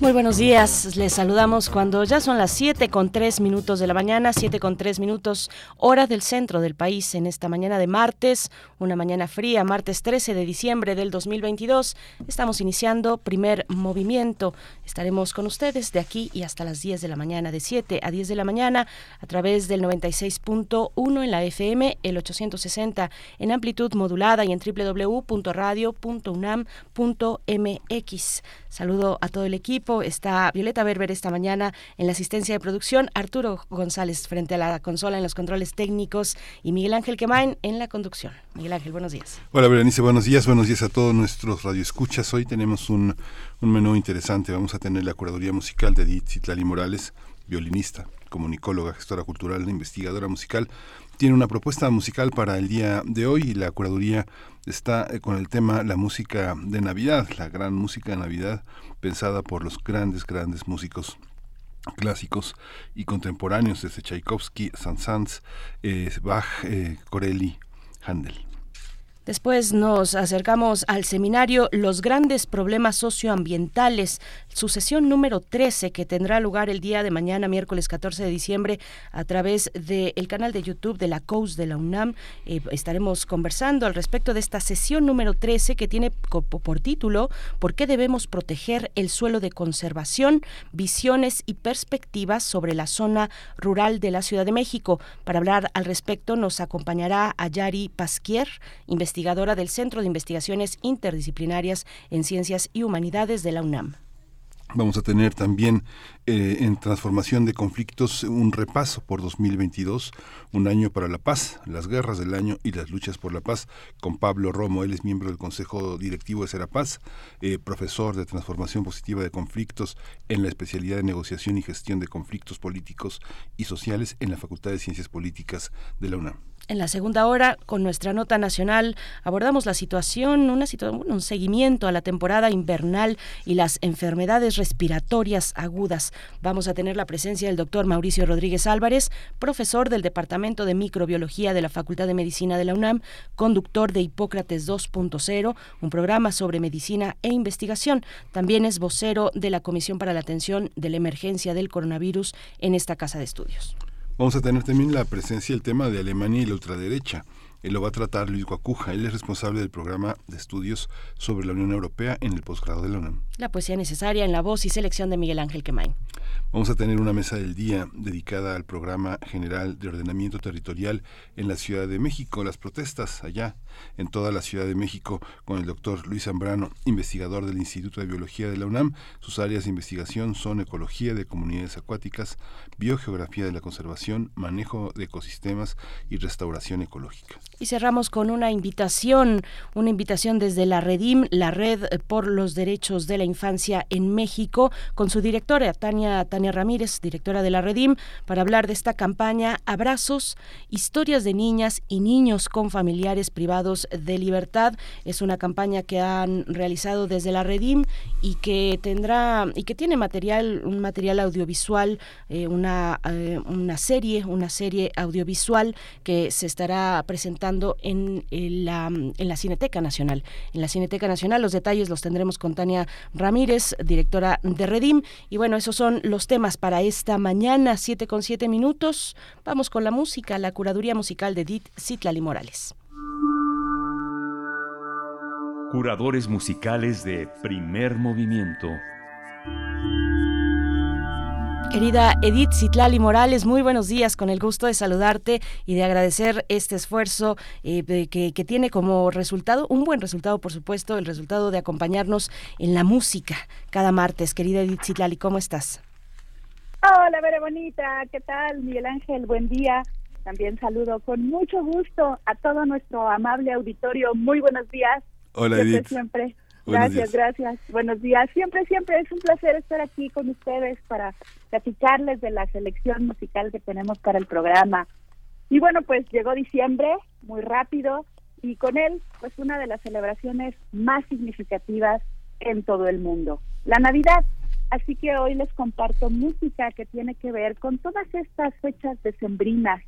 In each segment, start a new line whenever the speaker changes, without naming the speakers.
Muy buenos días, les saludamos cuando ya son las 7 con 3 minutos de la mañana, 7 con 3 minutos hora del centro del país en esta mañana de martes, una mañana fría, martes 13 de diciembre del 2022. Estamos iniciando primer movimiento. Estaremos con ustedes de aquí y hasta las 10 de la mañana, de 7 a 10 de la mañana, a través del 96.1 en la FM, el 860 en amplitud modulada y en www.radio.unam.mx. Saludo a todo el equipo. Está Violeta Berber esta mañana en la asistencia de producción, Arturo González frente a la consola en los controles técnicos y Miguel Ángel Quemain en la conducción. Miguel Ángel, buenos días.
Hola Berenice, buenos días. Buenos días a todos nuestros radioescuchas. Hoy tenemos un, un menú interesante. Vamos a tener la curaduría musical de Edith Citlali Morales, violinista, comunicóloga, gestora cultural, investigadora musical tiene una propuesta musical para el día de hoy y la curaduría está eh, con el tema la música de Navidad, la gran música de Navidad pensada por los grandes, grandes músicos clásicos y contemporáneos desde Tchaikovsky, Saint-Saëns, eh, Bach, eh, Corelli, Handel.
Después nos acercamos al seminario Los grandes problemas socioambientales, su sesión número 13 que tendrá lugar el día de mañana, miércoles 14 de diciembre, a través del canal de YouTube de la COUS de la UNAM. Eh, estaremos conversando al respecto de esta sesión número 13 que tiene por título ¿Por qué debemos proteger el suelo de conservación? Visiones y perspectivas sobre la zona rural de la Ciudad de México. Para hablar al respecto nos acompañará Ayari Pasquier, investigador investigadora del Centro de Investigaciones Interdisciplinarias en Ciencias y Humanidades de la UNAM.
Vamos a tener también eh, en transformación de conflictos un repaso por 2022, un año para la paz, las guerras del año y las luchas por la paz, con Pablo Romo. Él es miembro del Consejo Directivo de Serapaz, eh, profesor de transformación positiva de conflictos en la especialidad de negociación y gestión de conflictos políticos y sociales en la Facultad de Ciencias Políticas de la UNAM.
En la segunda hora, con nuestra nota nacional, abordamos la situación, una situación, un seguimiento a la temporada invernal y las enfermedades respiratorias agudas. Vamos a tener la presencia del doctor Mauricio Rodríguez Álvarez, profesor del Departamento de Microbiología de la Facultad de Medicina de la UNAM, conductor de Hipócrates 2.0, un programa sobre medicina e investigación. También es vocero de la Comisión para la Atención de la Emergencia del Coronavirus en esta casa de estudios.
Vamos a tener también la presencia del tema de Alemania y la ultraderecha. Él lo va a tratar Luis Guacuja. Él es responsable del programa de estudios sobre la Unión Europea en el posgrado de la UNAM.
La poesía necesaria en la voz y selección de Miguel Ángel Quemain.
Vamos a tener una mesa del día dedicada al programa general de ordenamiento territorial en la Ciudad de México, las protestas allá en toda la Ciudad de México con el doctor Luis Zambrano, investigador del Instituto de Biología de la UNAM. Sus áreas de investigación son ecología de comunidades acuáticas, biogeografía de la conservación, manejo de ecosistemas y restauración ecológica.
Y cerramos con una invitación, una invitación desde la Redim, la Red por los Derechos de la Infancia en México, con su directora Tania, Tania Ramírez, directora de la Redim, para hablar de esta campaña Abrazos, historias de niñas y niños con familiares privados de libertad. Es una campaña que han realizado desde la Redim y que tendrá y que tiene material, un material audiovisual, eh, una, eh, una serie, una serie audiovisual que se estará presentando en, la, en la Cineteca Nacional. En la Cineteca Nacional los detalles los tendremos con Tania Ramírez, directora de Redim. Y bueno, esos son los temas para esta mañana, 7 con 7 minutos. Vamos con la música, la curaduría musical de Edith Citlali Morales.
Curadores musicales de primer movimiento.
Querida Edith Citlali Morales, muy buenos días, con el gusto de saludarte y de agradecer este esfuerzo eh, que, tiene como resultado, un buen resultado por supuesto, el resultado de acompañarnos en la música cada martes. Querida Edith Citlali, ¿cómo estás?
Hola, Vera Bonita, ¿qué tal? Miguel Ángel, buen día. También saludo con mucho gusto a todo nuestro amable auditorio. Muy buenos días.
Hola, Edith.
Siempre Gracias, gracias. Buenos días. Siempre, siempre es un placer estar aquí con ustedes para platicarles de la selección musical que tenemos para el programa. Y bueno, pues llegó diciembre, muy rápido, y con él, pues una de las celebraciones más significativas en todo el mundo, la Navidad. Así que hoy les comparto música que tiene que ver con todas estas fechas decembrinas.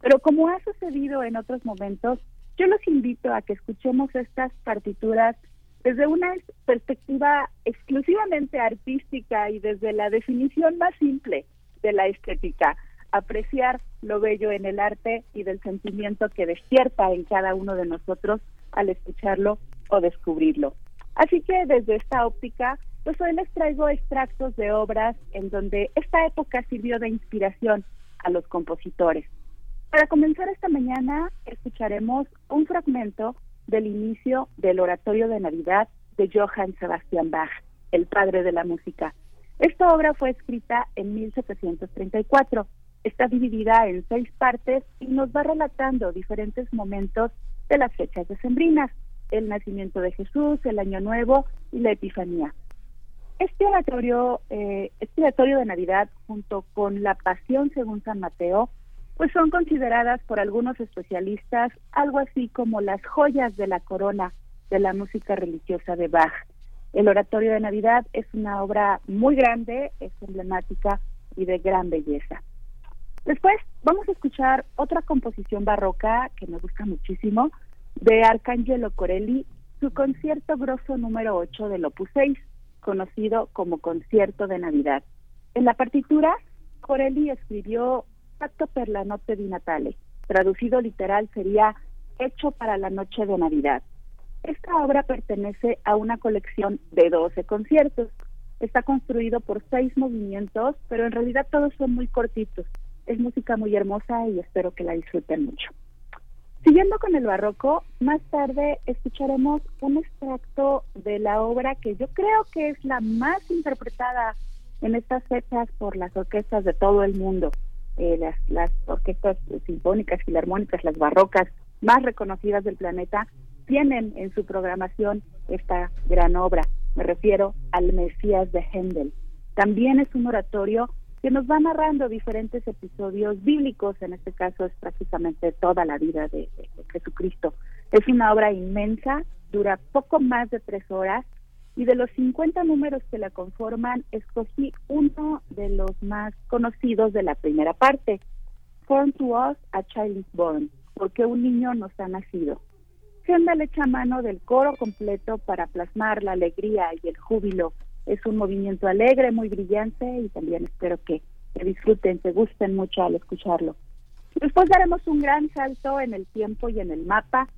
Pero como ha sucedido en otros momentos, yo los invito a que escuchemos estas partituras desde una perspectiva exclusivamente artística y desde la definición más simple de la estética, apreciar lo bello en el arte y del sentimiento que despierta en cada uno de nosotros al escucharlo o descubrirlo. Así que desde esta óptica, pues hoy les traigo extractos de obras en donde esta época sirvió de inspiración a los compositores. Para comenzar esta mañana, escucharemos un fragmento del inicio del Oratorio de Navidad de Johann Sebastian Bach, el padre de la música. Esta obra fue escrita en 1734. Está dividida en seis partes y nos va relatando diferentes momentos de las fechas decembrinas, el nacimiento de Jesús, el Año Nuevo y la Epifanía. Este oratorio, eh, este oratorio de Navidad, junto con la Pasión según San Mateo, pues son consideradas por algunos especialistas algo así como las joyas de la corona de la música religiosa de Bach. El Oratorio de Navidad es una obra muy grande, es emblemática y de gran belleza. Después vamos a escuchar otra composición barroca que me gusta muchísimo, de Arcangelo Corelli, su concierto grosso número 8 del Opus 6, conocido como Concierto de Navidad. En la partitura, Corelli escribió Pacto per la notte di Natale. Traducido literal sería Hecho para la noche de Navidad. Esta obra pertenece a una colección de 12 conciertos. Está construido por seis movimientos, pero en realidad todos son muy cortitos. Es música muy hermosa y espero que la disfruten mucho. Siguiendo con el barroco, más tarde escucharemos un extracto de la obra que yo creo que es la más interpretada en estas fechas por las orquestas de todo el mundo. Eh, las, las orquestas sinfónicas, filarmónicas, las barrocas más reconocidas del planeta, tienen en su programación esta gran obra. Me refiero al Mesías de Händel. También es un oratorio que nos va narrando diferentes episodios bíblicos, en este caso es prácticamente toda la vida de Jesucristo. Es una obra inmensa, dura poco más de tres horas y de los 50 números que la conforman, escogí uno de los más conocidos de la primera parte, Born to Us, a Child is Born, porque un niño nos ha nacido. le echa mano del coro completo para plasmar la alegría y el júbilo. Es un movimiento alegre, muy brillante y también espero que, que disfruten, que gusten mucho al escucharlo. Después daremos un gran salto en el tiempo y en el mapa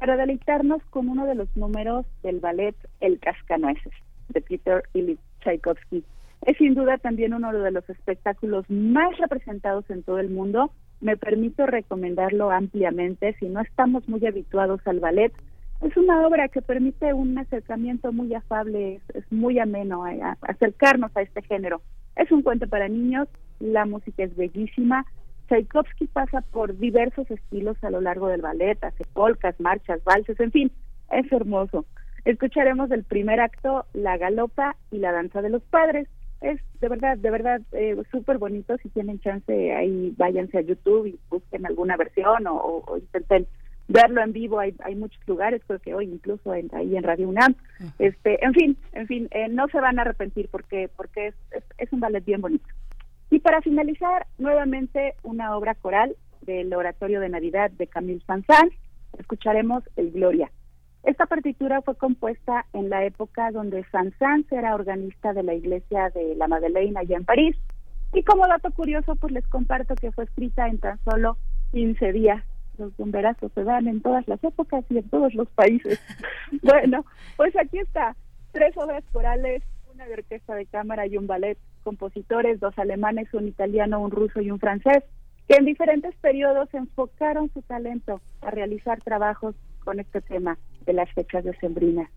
para deleitarnos con uno de los números del ballet El Cascanueces de Peter Ilyich Tchaikovsky. Es sin duda también uno de los espectáculos más representados en todo el mundo. Me permito recomendarlo ampliamente si no estamos muy habituados al ballet. Es una obra que permite un acercamiento muy afable, es, muy ameno acercarnos a este género. Es un cuento para niños, la música es bellísima, Tchaikovsky pasa por diversos estilos a lo largo del ballet, hace polcas, marchas, valses, en fin, es hermoso. Escucharemos el primer acto, la galopa y la danza de los padres. Es de verdad, de verdad, eh, súper bonito. Si tienen chance, ahí váyanse a YouTube y busquen alguna versión o, intenten verlo en vivo. Hay, hay muchos lugares, creo que hoy incluso ahí en Radio UNAM. Este, en fin, en fin, eh, no se van a arrepentir porque porque es, es un ballet bien bonito. Y para finalizar, nuevamente una obra coral del Oratorio de Navidad de Camille Saint-Saëns, escucharemos el Gloria. Esta partitura fue compuesta en la época donde Saint-Saëns era organista de la iglesia de la Madeleine allá en París. Y como dato curioso, pues les comparto que fue escrita en tan solo 15 días. Los bomberazos se dan en todas las épocas y en todos los países. bueno, pues aquí está, tres obras corales, una de orquesta de cámara y un ballet compositores, dos alemanes, un italiano, un ruso y un francés, que en diferentes periodos enfocaron su talento a realizar trabajos con este tema de las fechas decembrinas.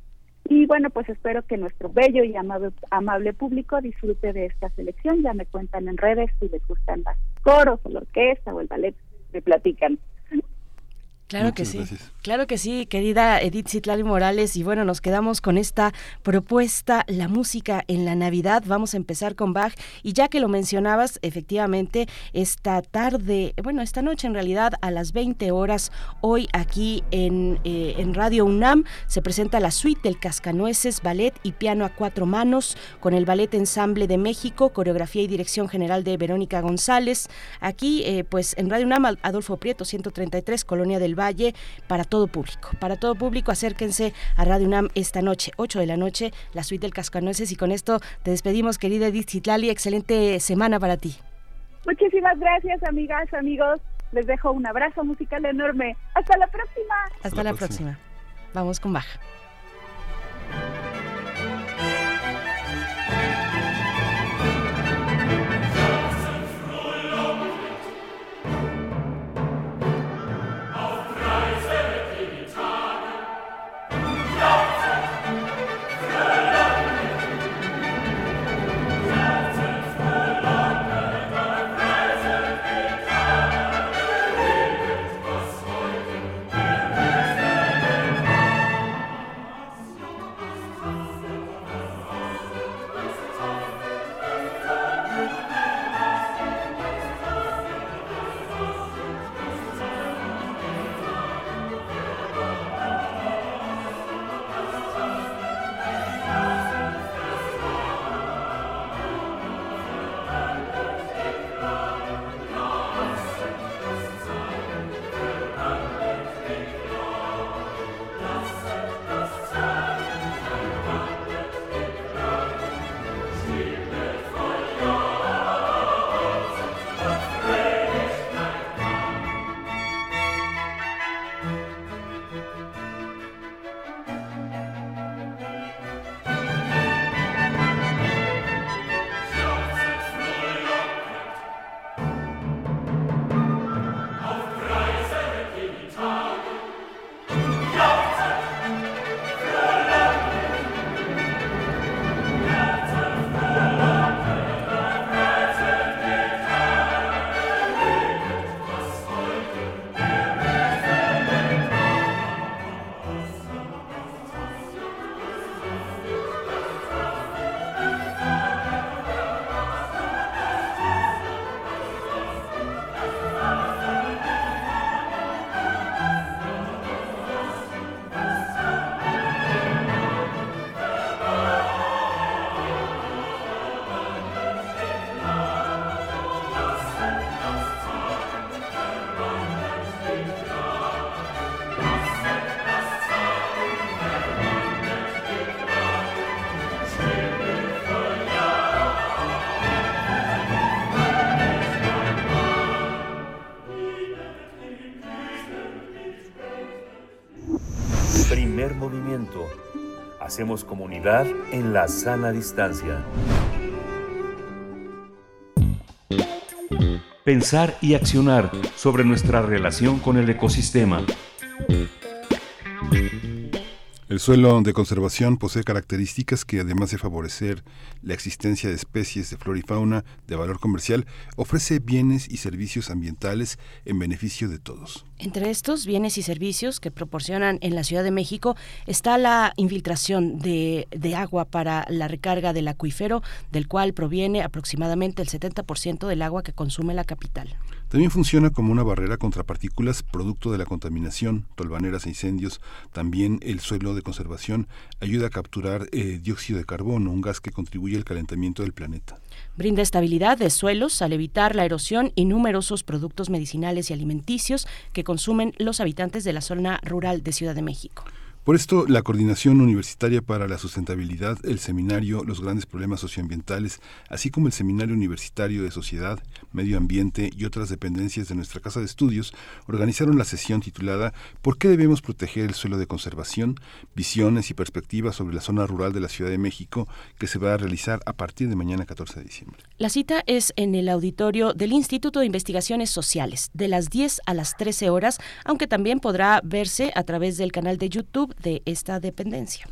Y bueno, pues espero que nuestro bello y amable, amable público disfrute de esta selección. Ya me cuentan en redes si les gustan los coros o la orquesta o el ballet, me platican.
Claro que sí. Claro que sí, querida Edith Citlali Morales. Y bueno, nos quedamos con esta propuesta, la música en la Navidad. Vamos a empezar con Bach. Y ya que lo mencionabas, efectivamente, esta tarde, bueno, esta noche en realidad, a las 20 horas, hoy aquí en, eh, en Radio UNAM, se presenta la suite del Cascanueces, ballet y piano a cuatro manos, con el Ballet Ensamble de México, coreografía y dirección general de Verónica González. Aquí, eh, pues en Radio UNAM, Adolfo Prieto, 133, Colonia del Valle, para todo público. Para todo público, acérquense a Radio UNAM esta noche, 8 de la noche, la suite del Cascanueces. Y con esto te despedimos, querida Edith Zitlali. Excelente semana para ti.
Muchísimas gracias, amigas, amigos. Les dejo un abrazo musical enorme. Hasta la próxima.
Hasta, la, próxima. Vamos con baja.
Hacemos comunidad en la sana distancia. Pensar y accionar sobre nuestra relación con el ecosistema.
Suelo de conservación posee características que, además de favorecer la existencia de especies de flora y fauna de valor comercial, ofrece bienes y servicios ambientales en beneficio de todos.
Entre estos bienes y servicios que proporcionan en la Ciudad de México está la infiltración de, de agua para la recarga del acuífero, del cual proviene aproximadamente el 70% del agua que consume la capital.
También funciona como una barrera contra partículas producto de la contaminación, tolvaneras e incendios. También el suelo de conservación ayuda a capturar eh, dióxido de carbono, un gas que contribuye al calentamiento del planeta.
Brinda estabilidad de suelos al evitar la erosión y numerosos productos medicinales y alimenticios que consumen los habitantes de la zona rural de Ciudad de México.
Por esto, la Coordinación Universitaria para la Sustentabilidad, el Seminario Los Grandes Problemas Socioambientales, así como el Seminario Universitario de Sociedad, Medio Ambiente y otras dependencias de nuestra Casa de Estudios, organizaron la sesión titulada ¿Por qué debemos proteger el suelo de conservación? Visiones y perspectivas sobre la zona rural de la Ciudad de México, que se va a realizar a partir de mañana 14 de diciembre.
La cita es en el auditorio del Instituto de Investigaciones Sociales, de las 10 a las 13 horas, aunque también podrá verse a través del canal de YouTube de esta dependencia.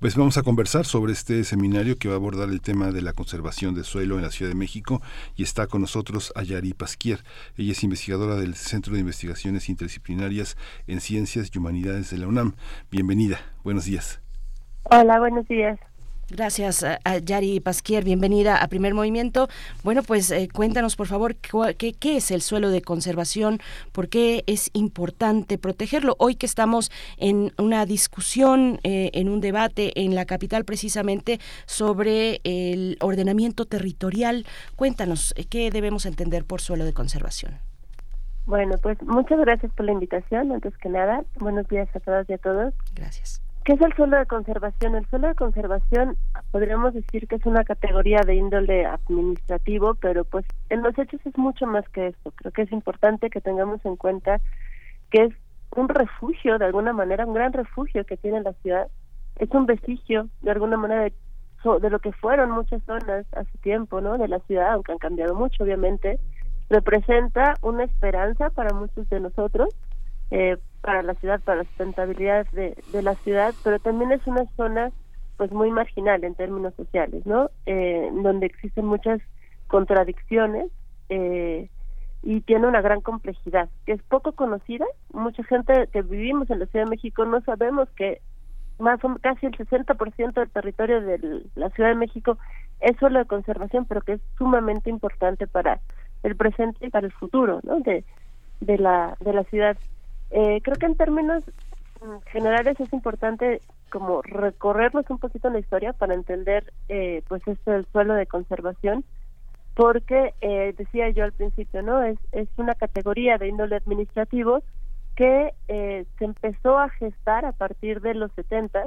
Pues vamos a conversar sobre este seminario que va a abordar el tema de la conservación de suelo en la Ciudad de México y está con nosotros Ayari Pasquier. Ella es investigadora del Centro de Investigaciones Interdisciplinarias en Ciencias y Humanidades de la UNAM. Bienvenida, buenos días.
Hola, buenos días.
Gracias, a Yari Pasquier. Bienvenida a Primer Movimiento. Bueno, pues eh, cuéntanos, por favor, qué, qué, es el suelo de conservación, por qué es importante protegerlo. Hoy que estamos en una discusión, eh, en un debate en la capital precisamente sobre el ordenamiento territorial, cuéntanos, eh, ¿qué debemos entender por suelo de conservación?
Bueno, pues muchas gracias por la invitación, antes que nada. Buenos días a todas y a todos.
Gracias.
¿Qué es el suelo de conservación? El suelo de conservación podríamos decir que es una categoría de índole administrativo, pero pues en los hechos es mucho más que esto. Creo que es importante que tengamos en cuenta que es un refugio, de alguna manera, un gran refugio que tiene la ciudad. Es un vestigio, de alguna manera, de, de lo que fueron muchas zonas hace tiempo, ¿no? De la ciudad, aunque han cambiado mucho, obviamente. Representa una esperanza para muchos de nosotros eh, para la ciudad, para la sustentabilidad de, la ciudad, pero también es una zona pues muy marginal en términos sociales, ¿no? Eh, donde existen muchas contradicciones eh, y tiene una gran complejidad, que es poco conocida. Mucha gente que vivimos en la Ciudad de México no sabemos que más o casi el 60% del territorio de la Ciudad de México es solo de conservación, pero que es sumamente importante para el presente y para el futuro, ¿no? De la de la ciudad. Eh, creo que en términos mm, generales es importante como recorrernos un poquito la historia para entender eh, pues esto del suelo de conservación porque eh, decía yo al principio no es es una categoría de índole administrativo que eh, se empezó a gestar a partir de los 70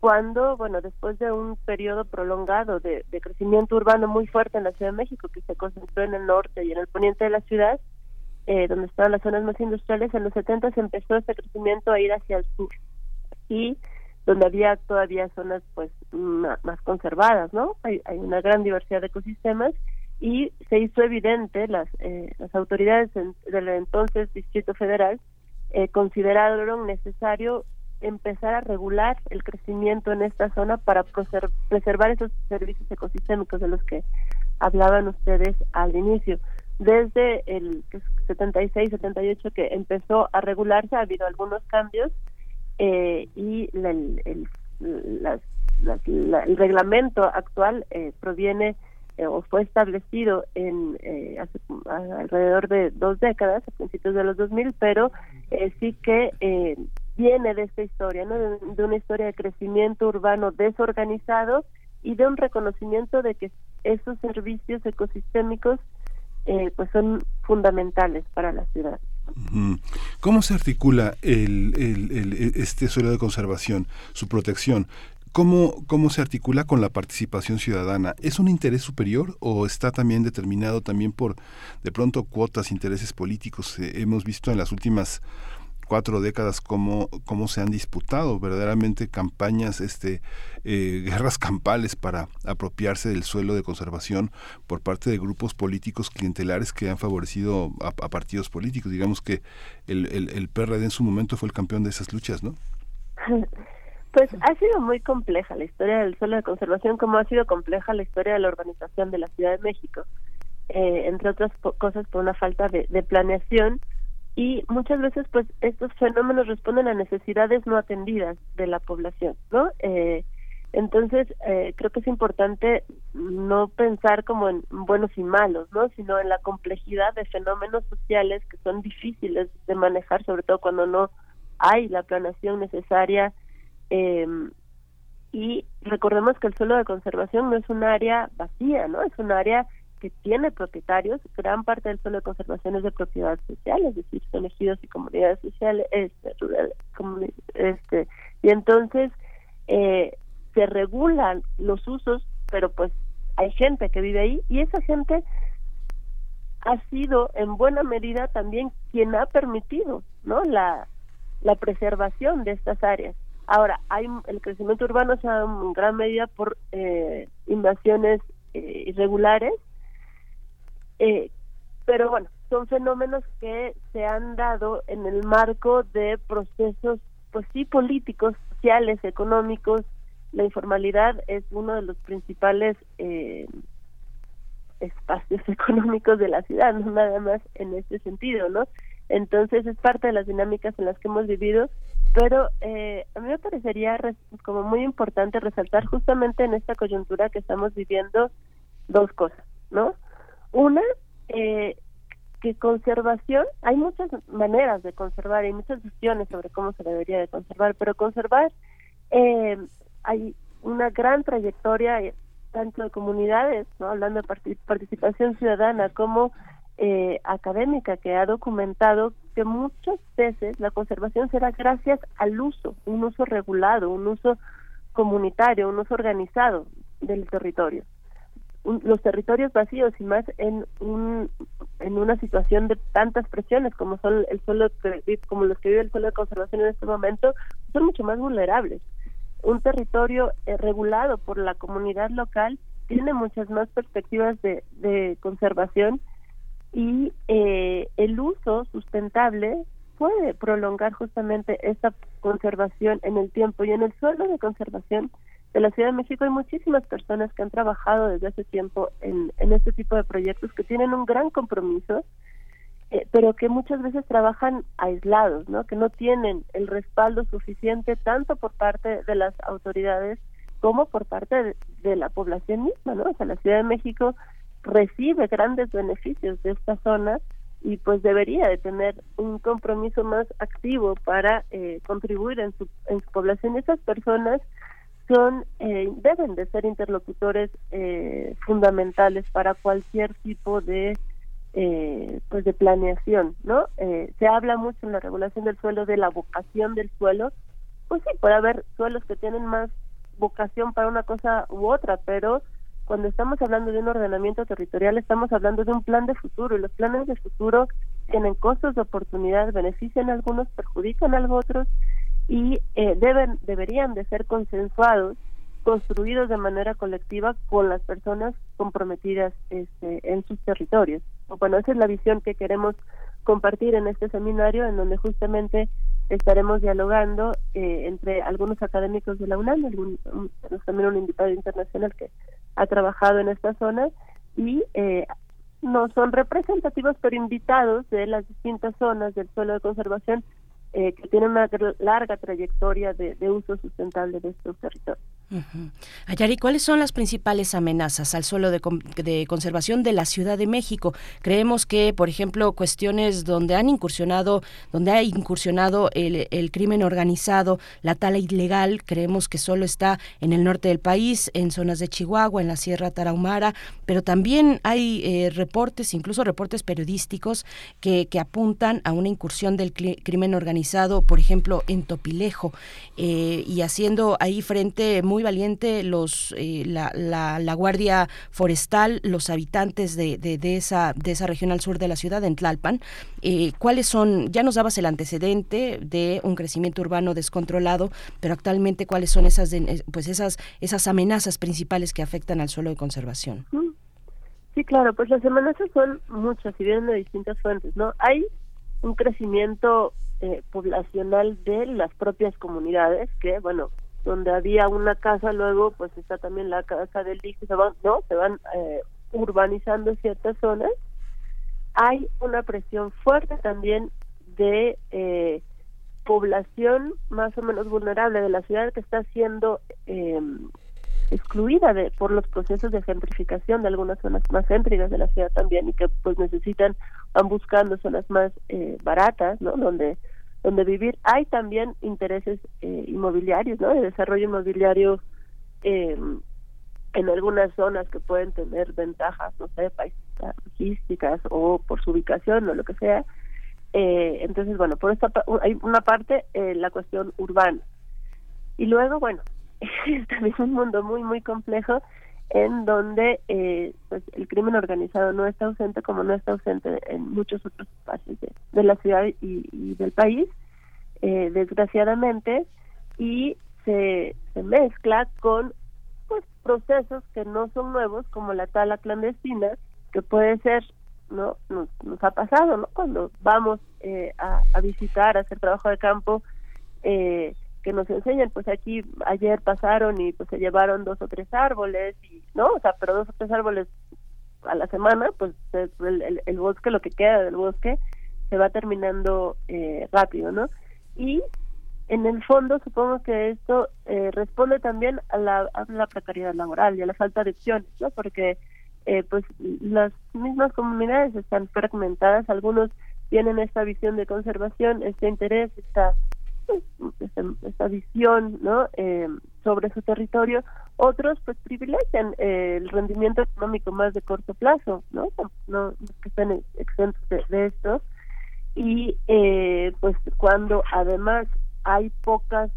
cuando bueno después de un periodo prolongado de crecimiento urbano muy fuerte en la Ciudad de México que se concentró en el norte y en el poniente de la ciudad eh, donde estaban las zonas más industriales, en los 70 se empezó este crecimiento a ir hacia el sur y donde había todavía zonas pues más, conservadas, ¿no? Hay, hay, una gran diversidad de ecosistemas y se hizo evidente las eh, las autoridades del entonces Distrito Federal eh, consideraron necesario empezar a regular el crecimiento en esta zona para preservar esos servicios ecosistémicos de los que hablaban ustedes al inicio desde el 76, 78 que empezó a regularse, ha habido algunos cambios eh, y el, reglamento actual eh, proviene eh, o fue establecido en eh, hace, alrededor de dos décadas, a principios de los 2000, pero eh, sí que viene de esta historia, ¿no? De, una historia de crecimiento urbano desorganizado y de un reconocimiento de que esos servicios ecosistémicos eh, pues son fundamentales para la ciudad.
¿Cómo se articula el, el, este suelo de conservación, su protección? ¿Cómo, ¿Cómo se articula con la participación ciudadana? ¿Es un interés superior o está también determinado también por, de pronto, cuotas, intereses políticos? Eh, hemos visto en las últimas cuatro décadas cómo, cómo se han disputado verdaderamente campañas, este, eh, guerras campales para apropiarse del suelo de conservación por parte de grupos políticos clientelares que han favorecido a, partidos políticos. Digamos que el, el, el PRD en su momento fue el campeón de esas luchas, ¿no?
Pues ha sido muy compleja la historia del suelo de conservación, como ha sido compleja la historia de la organización de la Ciudad de México, eh, entre otras cosas por una falta de planeación y muchas veces pues estos fenómenos responden a necesidades no atendidas de la población no eh, entonces eh, creo que es importante no pensar como en buenos y malos no sino en la complejidad de fenómenos sociales que son difíciles de manejar sobre todo cuando no hay la planeación necesaria eh, y recordemos que el suelo de conservación no es un área vacía no es un área que tiene propietarios, gran parte del suelo de conservación es de propiedad social, es decir, son ejidos y comunidades sociales, este, rural, este, y entonces eh, se regulan los usos, pero pues hay gente que vive ahí y esa gente ha sido en buena medida también quien ha permitido, ¿no? La, la preservación de estas áreas. Ahora, hay el crecimiento urbano se dado en gran medida por eh, invasiones eh, irregulares eh, pero bueno, son fenómenos que se han dado en el marco de procesos, pues sí, políticos, sociales, económicos, la informalidad es uno de los principales eh, espacios económicos de la ciudad, no nada más en este sentido, ¿no? Entonces es parte de las dinámicas en las que hemos vivido, pero eh, a mí me parecería como muy importante resaltar justamente en esta coyuntura que estamos viviendo dos cosas, ¿no? Una, eh, que conservación, hay muchas maneras de conservar, hay muchas visiones sobre cómo se debería de conservar, pero conservar, eh, hay una gran trayectoria eh, tanto de comunidades, ¿no? hablando de participación ciudadana, como eh, académica, que ha documentado que muchas veces la conservación será gracias al uso, un uso regulado, un uso comunitario, un uso organizado del territorio los territorios vacíos y más en un en una situación de tantas presiones como son el suelo como los que vive el suelo de conservación en este momento son mucho más vulnerables. Un territorio eh, regulado por la comunidad local tiene muchas más perspectivas de, de conservación y eh, el uso sustentable puede prolongar justamente esta conservación en el tiempo y en el suelo de conservación de la Ciudad de México hay muchísimas personas que han trabajado desde hace tiempo en, en este tipo de proyectos que tienen un gran compromiso, eh, pero que muchas veces trabajan aislados, ¿no? que no tienen el respaldo suficiente tanto por parte de las autoridades como por parte de, la población misma, ¿no? O sea, la Ciudad de México recibe grandes beneficios de esta zona y pues debería de tener un compromiso más activo para eh, contribuir en su, en su población. Esas personas son eh, deben de ser interlocutores eh, fundamentales para cualquier tipo de eh, pues de planeación no se habla mucho en la regulación del suelo de la vocación del suelo. Pues sí puede haber suelos que tienen más vocación para una cosa u otra pero cuando estamos hablando de un ordenamiento territorial estamos hablando de un plan de futuro y los planes de futuro tienen costos de oportunidad benefician a algunos perjudican a otros y eh, deben deberían de ser consensuados construidos de manera colectiva con las personas comprometidas este, en sus territorios. Bueno, esa es la visión que queremos compartir en este seminario, en donde justamente estaremos dialogando eh, entre algunos académicos de la UNAM, algún, también un invitado internacional que ha trabajado en esta zona, y eh, no son representativos, pero invitados de las distintas zonas del suelo de conservación eh, que tiene una larga trayectoria de, uso sustentable de estos territorios.
Ayari, ¿cuáles son las principales amenazas al suelo de, conservación de la Ciudad de México? Creemos que, por ejemplo, cuestiones donde han incursionado, donde ha incursionado el, crimen organizado, la tala ilegal, creemos que solo está en el norte del país, en zonas de Chihuahua, en la Sierra Tarahumara, pero también hay eh, reportes, incluso reportes periodísticos, que, que apuntan a una incursión del crimen organizado, por ejemplo, en Topilejo, eh, y haciendo ahí frente muy valiente los eh, la, la, Guardia Forestal, los habitantes de, de, esa, de esa región al sur de la ciudad, en Tlalpan. Eh, ¿Cuáles son, ya nos dabas el antecedente de un crecimiento urbano descontrolado, pero actualmente cuáles son esas, eh, pues esas, esas amenazas principales que afectan al suelo de conservación? Mm.
Sí, claro, pues las amenazas son muchas y vienen de distintas fuentes, ¿no? Hay un crecimiento poblacional de las propias comunidades que, bueno, donde había una casa, luego pues está también la casa del DIC, se van, ¿no? Se van eh, urbanizando ciertas zonas. Hay una presión fuerte también de eh, población más o menos vulnerable de la ciudad que está siendo eh, excluida de, por los procesos de gentrificación de algunas zonas más céntricas de la ciudad también y que pues necesitan, van buscando zonas más eh, baratas, ¿no? Donde donde vivir. Hay también intereses eh, inmobiliarios, ¿no? De desarrollo inmobiliario eh, en algunas zonas que pueden tener ventajas, no sé, logísticas o por su ubicación o lo que sea. Eh, entonces, bueno, por esta hay una parte eh, la cuestión urbana. Y luego, bueno, es también un mundo muy, muy complejo en donde eh, pues el crimen organizado no está ausente como no está ausente en muchos otros espacios de, la ciudad y, del país, eh, desgraciadamente, y se, se mezcla con pues procesos que no son nuevos como la tala clandestina, que puede ser, no nos, nos ha pasado, ¿no? Cuando vamos eh, a, a visitar, a hacer trabajo de campo, eh, que nos enseñan, pues aquí ayer pasaron y pues se llevaron dos o tres árboles, y no, o sea, pero dos o tres árboles a la semana, pues el, el, bosque, lo que queda del bosque, se va terminando eh, rápido, ¿no? Y en el fondo supongo que esto eh, responde también a la, a la precariedad laboral y a la falta de opciones, ¿no? Porque eh, pues las mismas comunidades están fragmentadas, algunos tienen esta visión de conservación, este interés, esta esta, visión ¿no? Eh, sobre su territorio, otros pues privilegian eh, el rendimiento económico más de corto plazo, no, no, que estén exentos de, esto. Y eh, pues cuando además hay pocas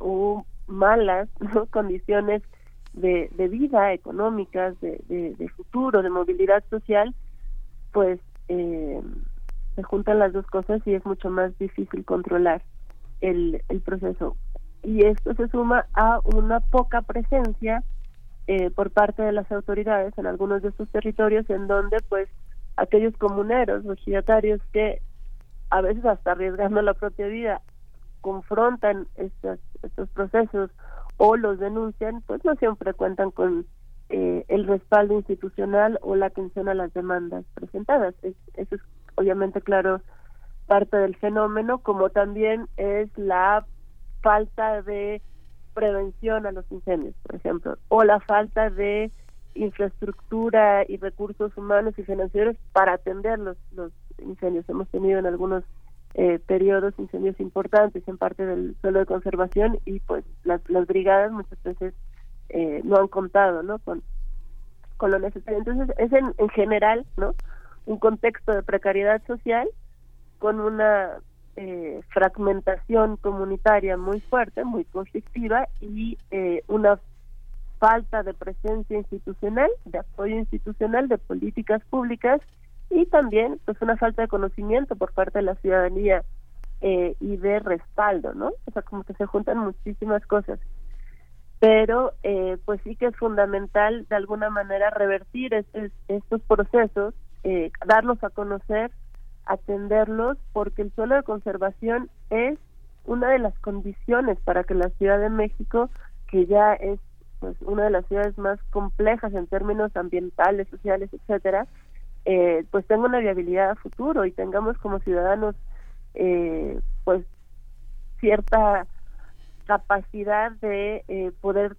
o malas condiciones de, de, vida económicas, de, de, de, futuro, de movilidad social, pues eh, se juntan las dos cosas y es mucho más difícil controlar el, el proceso. Y esto se suma a una poca presencia eh, por parte de las autoridades en algunos de estos territorios en donde pues aquellos comuneros, los giratarios que a veces hasta arriesgando la propia vida confrontan estos, estos procesos o los denuncian, pues no siempre cuentan con eh, el respaldo institucional o la atención a las demandas presentadas. eso es obviamente, claro, parte del fenómeno, como también es la falta de prevención a los incendios, por ejemplo, o la falta de infraestructura y recursos humanos y financieros para atender los, los incendios. Hemos tenido en algunos eh, periodos incendios importantes en parte del suelo de conservación y pues las, las brigadas muchas veces eh, no han contado ¿no? Con, con lo necesario. Entonces es en, en general ¿no? Un contexto de precariedad social con una eh, fragmentación comunitaria muy fuerte, muy conflictiva y eh, una falta de presencia institucional, de apoyo institucional, de políticas públicas y también pues una falta de conocimiento por parte de la ciudadanía eh, y de respaldo, ¿no? O sea, como que se juntan muchísimas cosas. Pero eh, pues sí que es fundamental de alguna manera revertir estos procesos eh, darlos a conocer, atenderlos, porque el suelo de conservación es una de las condiciones para que la Ciudad de México, que ya es pues una de las ciudades más complejas en términos ambientales, sociales, etcétera, eh, pues tenga una viabilidad a futuro y tengamos como ciudadanos eh, pues cierta capacidad de eh, poder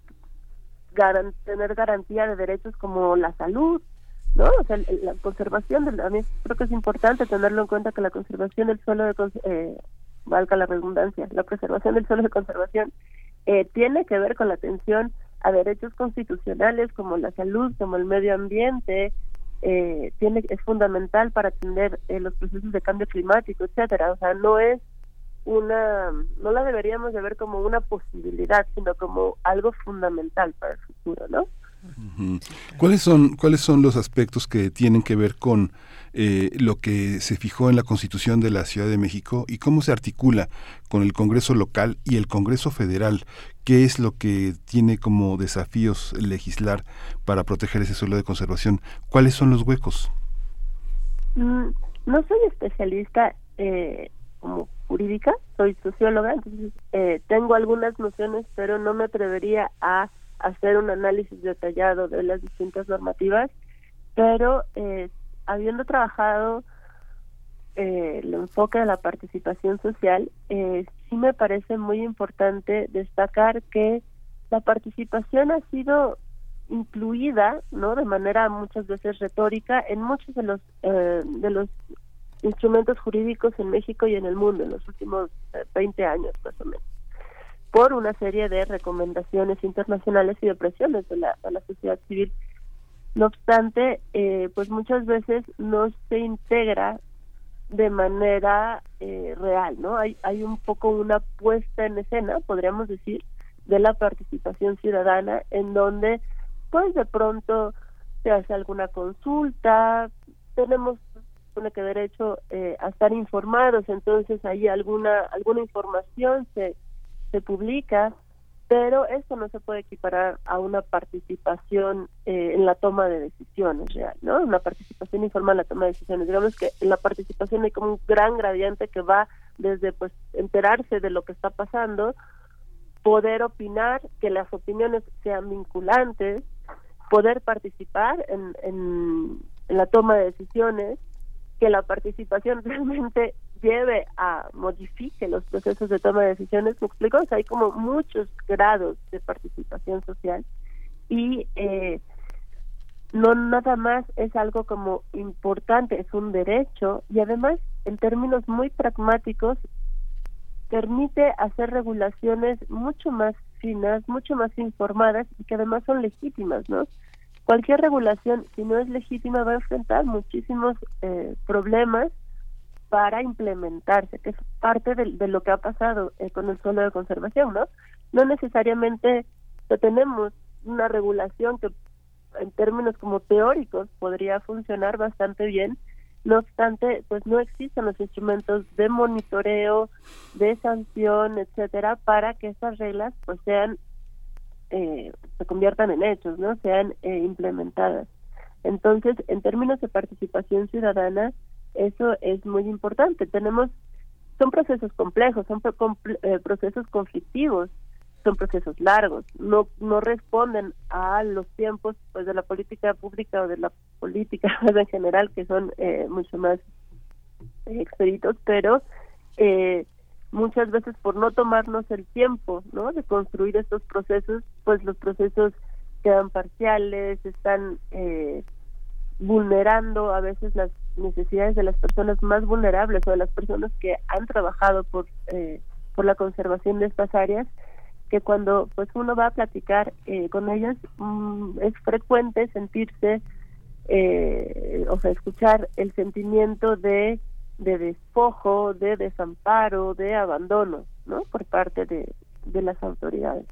tener garantía de derechos como la salud, ¿no? O sea, la conservación, del, a mí creo que es importante tenerlo en cuenta que la conservación del suelo de, eh, valga la redundancia, la preservación del suelo de conservación eh, tiene que ver con la atención a derechos constitucionales como la salud, como el medio ambiente, eh, tiene es fundamental para atender eh, los procesos de cambio climático, etcétera. O sea, no es una, no la deberíamos de ver como una posibilidad, sino como algo fundamental para el futuro, ¿no?
¿Cuáles son cuáles son los aspectos que tienen que ver con eh, lo que se fijó en la Constitución de la Ciudad de México y cómo se articula con el Congreso local y el Congreso federal? ¿Qué es lo que tiene como desafíos legislar para proteger ese suelo de conservación? ¿Cuáles son los huecos?
Mm, no soy especialista eh, como jurídica, soy socióloga, eh, tengo algunas nociones, pero no me atrevería a hacer un análisis detallado de las distintas normativas, pero eh, habiendo trabajado eh, el enfoque de la participación social, eh, sí me parece muy importante destacar que la participación ha sido incluida, no, de manera muchas veces retórica en muchos de los eh, de los instrumentos jurídicos en México y en el mundo en los últimos 20 años más o menos por una serie de recomendaciones internacionales y de presiones de la, sociedad civil. No obstante, eh, pues muchas veces no se integra de manera eh, real, ¿no? Hay, hay un poco una puesta en escena, podríamos decir, de la participación ciudadana, en donde, pues de pronto se hace alguna consulta, tenemos supone que derecho eh, a estar informados, entonces hay alguna alguna información se se publica, pero esto no se puede equiparar a una participación eh, en la toma de decisiones real, ¿no? Una participación informal en la toma de decisiones. Digamos que en la participación hay como un gran gradiente que va desde pues enterarse de lo que está pasando, poder opinar, que las opiniones sean vinculantes, poder participar en, en, la toma de decisiones, que la participación realmente lleve a modifique los procesos de toma de decisiones, ¿me explico? O sea, hay como muchos grados de participación social y eh, no nada más es algo como importante, es un derecho y además en términos muy pragmáticos permite hacer regulaciones mucho más finas, mucho más informadas y que además son legítimas, ¿no? Cualquier regulación, si no es legítima, va a enfrentar muchísimos eh, problemas para implementarse, que es parte de, lo que ha pasado eh, con el suelo de conservación, ¿no? No necesariamente tenemos una regulación que en términos como teóricos podría funcionar bastante bien, no obstante, pues no existen los instrumentos de monitoreo, de sanción, etcétera, para que esas reglas pues sean eh, se conviertan en hechos, no sean eh, implementadas. Entonces, en términos de participación ciudadana, eso es muy importante. Tenemos son procesos complejos, son eh, procesos conflictivos son procesos largos, no no responden a los tiempos pues de la política pública o de la política en general que son eh, mucho más eh, expeditos, pero eh, muchas veces por no tomarnos el tiempo, ¿no? De construir estos procesos, pues los procesos quedan parciales, están eh, vulnerando a veces las necesidades de las personas más vulnerables o de las personas que han trabajado por eh, por la conservación de estas áreas que cuando pues uno va a platicar eh, con ellas mm, es frecuente sentirse eh, o sea escuchar el sentimiento de de despojo de desamparo de abandono no por parte de, de las autoridades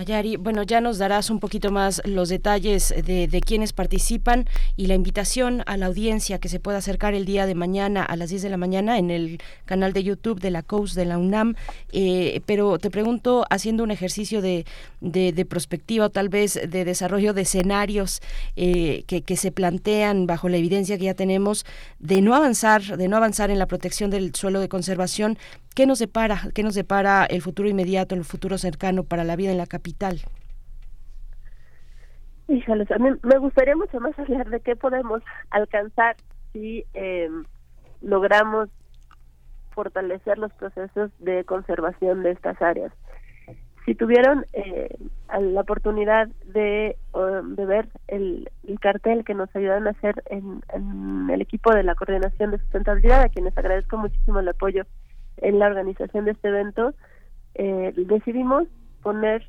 Ayari, bueno, ya nos darás un poquito más los detalles de, de quienes participan y la invitación a la audiencia que se pueda acercar el día de mañana a las 10 de la mañana en el canal de YouTube de la COUS de la UNAM. Eh, pero te pregunto, haciendo un ejercicio de, de, prospectiva o tal vez de desarrollo de escenarios eh, que, que se plantean bajo la evidencia que ya tenemos de no avanzar, de no avanzar en la protección del suelo de conservación, ¿Qué nos depara? ¿Qué nos depara el futuro inmediato, el futuro cercano para la vida en la capital?
Híjoles, a mí me gustaría mucho más hablar de qué podemos alcanzar si em, logramos fortalecer los procesos de conservación de estas áreas. Si tuvieron eh, la oportunidad de, de ver el, cartel que nos ayudaron a hacer en, en el equipo de la Coordinación de Sustentabilidad, a quienes agradezco muchísimo el apoyo en la organización de este evento, eh, decidimos poner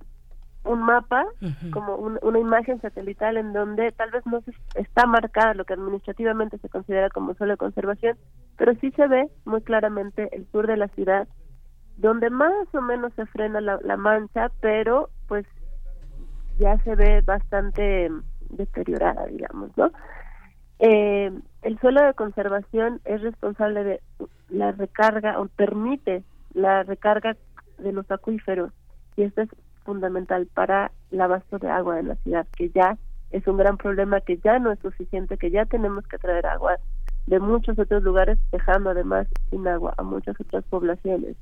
un mapa, como una imagen satelital en donde tal vez no se está marcada lo que administrativamente se considera como suelo de conservación, pero sí se ve muy claramente el sur de la ciudad, donde más o menos se frena la, la mancha, pero pues ya se ve bastante deteriorada, digamos, ¿no? Eh, el suelo de conservación es responsable de la recarga o permite la recarga de los acuíferos y esto es fundamental para el abasto de agua en la ciudad, que ya es un gran problema, que ya no es suficiente, que ya tenemos que traer agua de muchos otros lugares, dejando además sin agua a muchas otras poblaciones.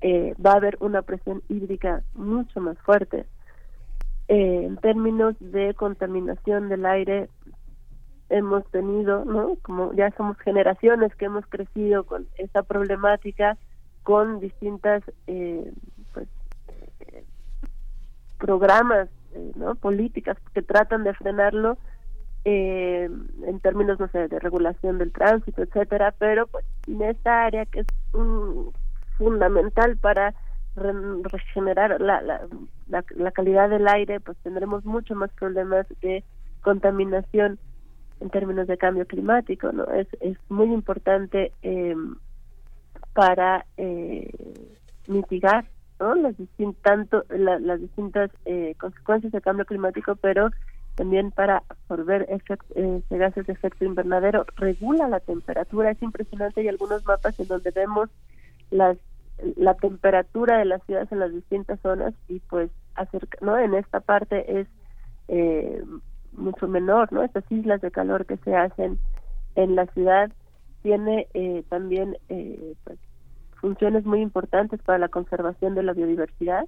Eh, va a haber una presión hídrica mucho más fuerte. Eh, en términos de contaminación del aire, hemos tenido, ¿no? Como ya somos generaciones que hemos crecido con esta problemática, con distintas, eh, programas, eh, ¿no? Políticas que tratan de frenarlo eh, en términos, no sé, de regulación del tránsito, etcétera, pero pues en esta área que es fundamental para regenerar la, la, la, la calidad del aire, pues tendremos mucho más problemas de contaminación en términos de cambio climático, ¿no? Es, es muy importante eh, para eh, mitigar ¿no? las, tanto, las distintas eh, consecuencias del cambio climático, pero también para absorber gases de efecto invernadero, regula la temperatura, es impresionante, hay algunos mapas en donde vemos las la temperatura de las ciudades en las distintas zonas y pues acerca, no en esta parte es eh, mucho menor, ¿no? Estas islas de calor que se hacen en la ciudad tiene eh, también eh, pues, funciones muy importantes para la conservación de la biodiversidad.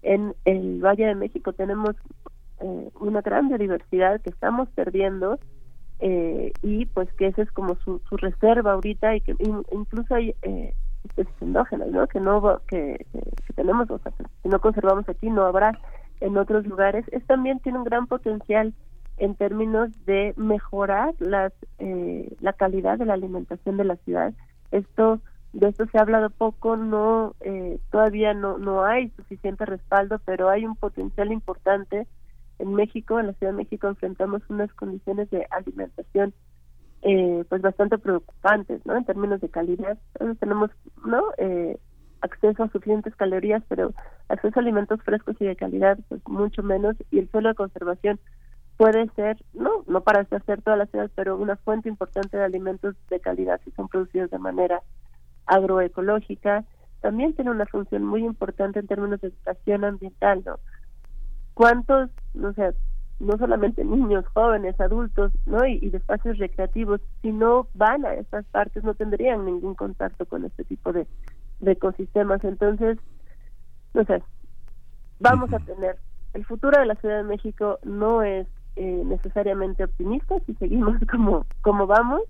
En el Valle de México tenemos eh, una gran biodiversidad que estamos perdiendo eh, y pues que esa es como su, su reserva ahorita y que incluso hay eh, especies endógenas, ¿no? Que no que, tenemos, o sea, si no conservamos aquí no habrá en otros lugares. Es también tiene un gran potencial en términos de mejorar las eh, la calidad de la alimentación de la ciudad. Esto de esto se ha hablado poco, no eh, todavía no no hay suficiente respaldo, pero hay un potencial importante en México, en la Ciudad de México enfrentamos unas condiciones de alimentación eh, pues bastante preocupantes, ¿no? En términos de calidad, tenemos, ¿no? Eh, acceso a suficientes calorías, pero acceso a alimentos frescos y de calidad, pues mucho menos, y el suelo de conservación puede ser, no, no para hacer toda la ciudad, pero una fuente importante de alimentos de calidad si son producidos de manera agroecológica, también tiene una función muy importante en términos de educación ambiental, ¿no? ¿Cuántos, no sé, no solamente niños, jóvenes, adultos, ¿no? Y, de espacios recreativos, si no van a estas partes no tendrían ningún contacto con este tipo de, ecosistemas. Entonces, no sé, vamos a tener, el futuro de la Ciudad de México no es eh, necesariamente optimista si seguimos como, como vamos.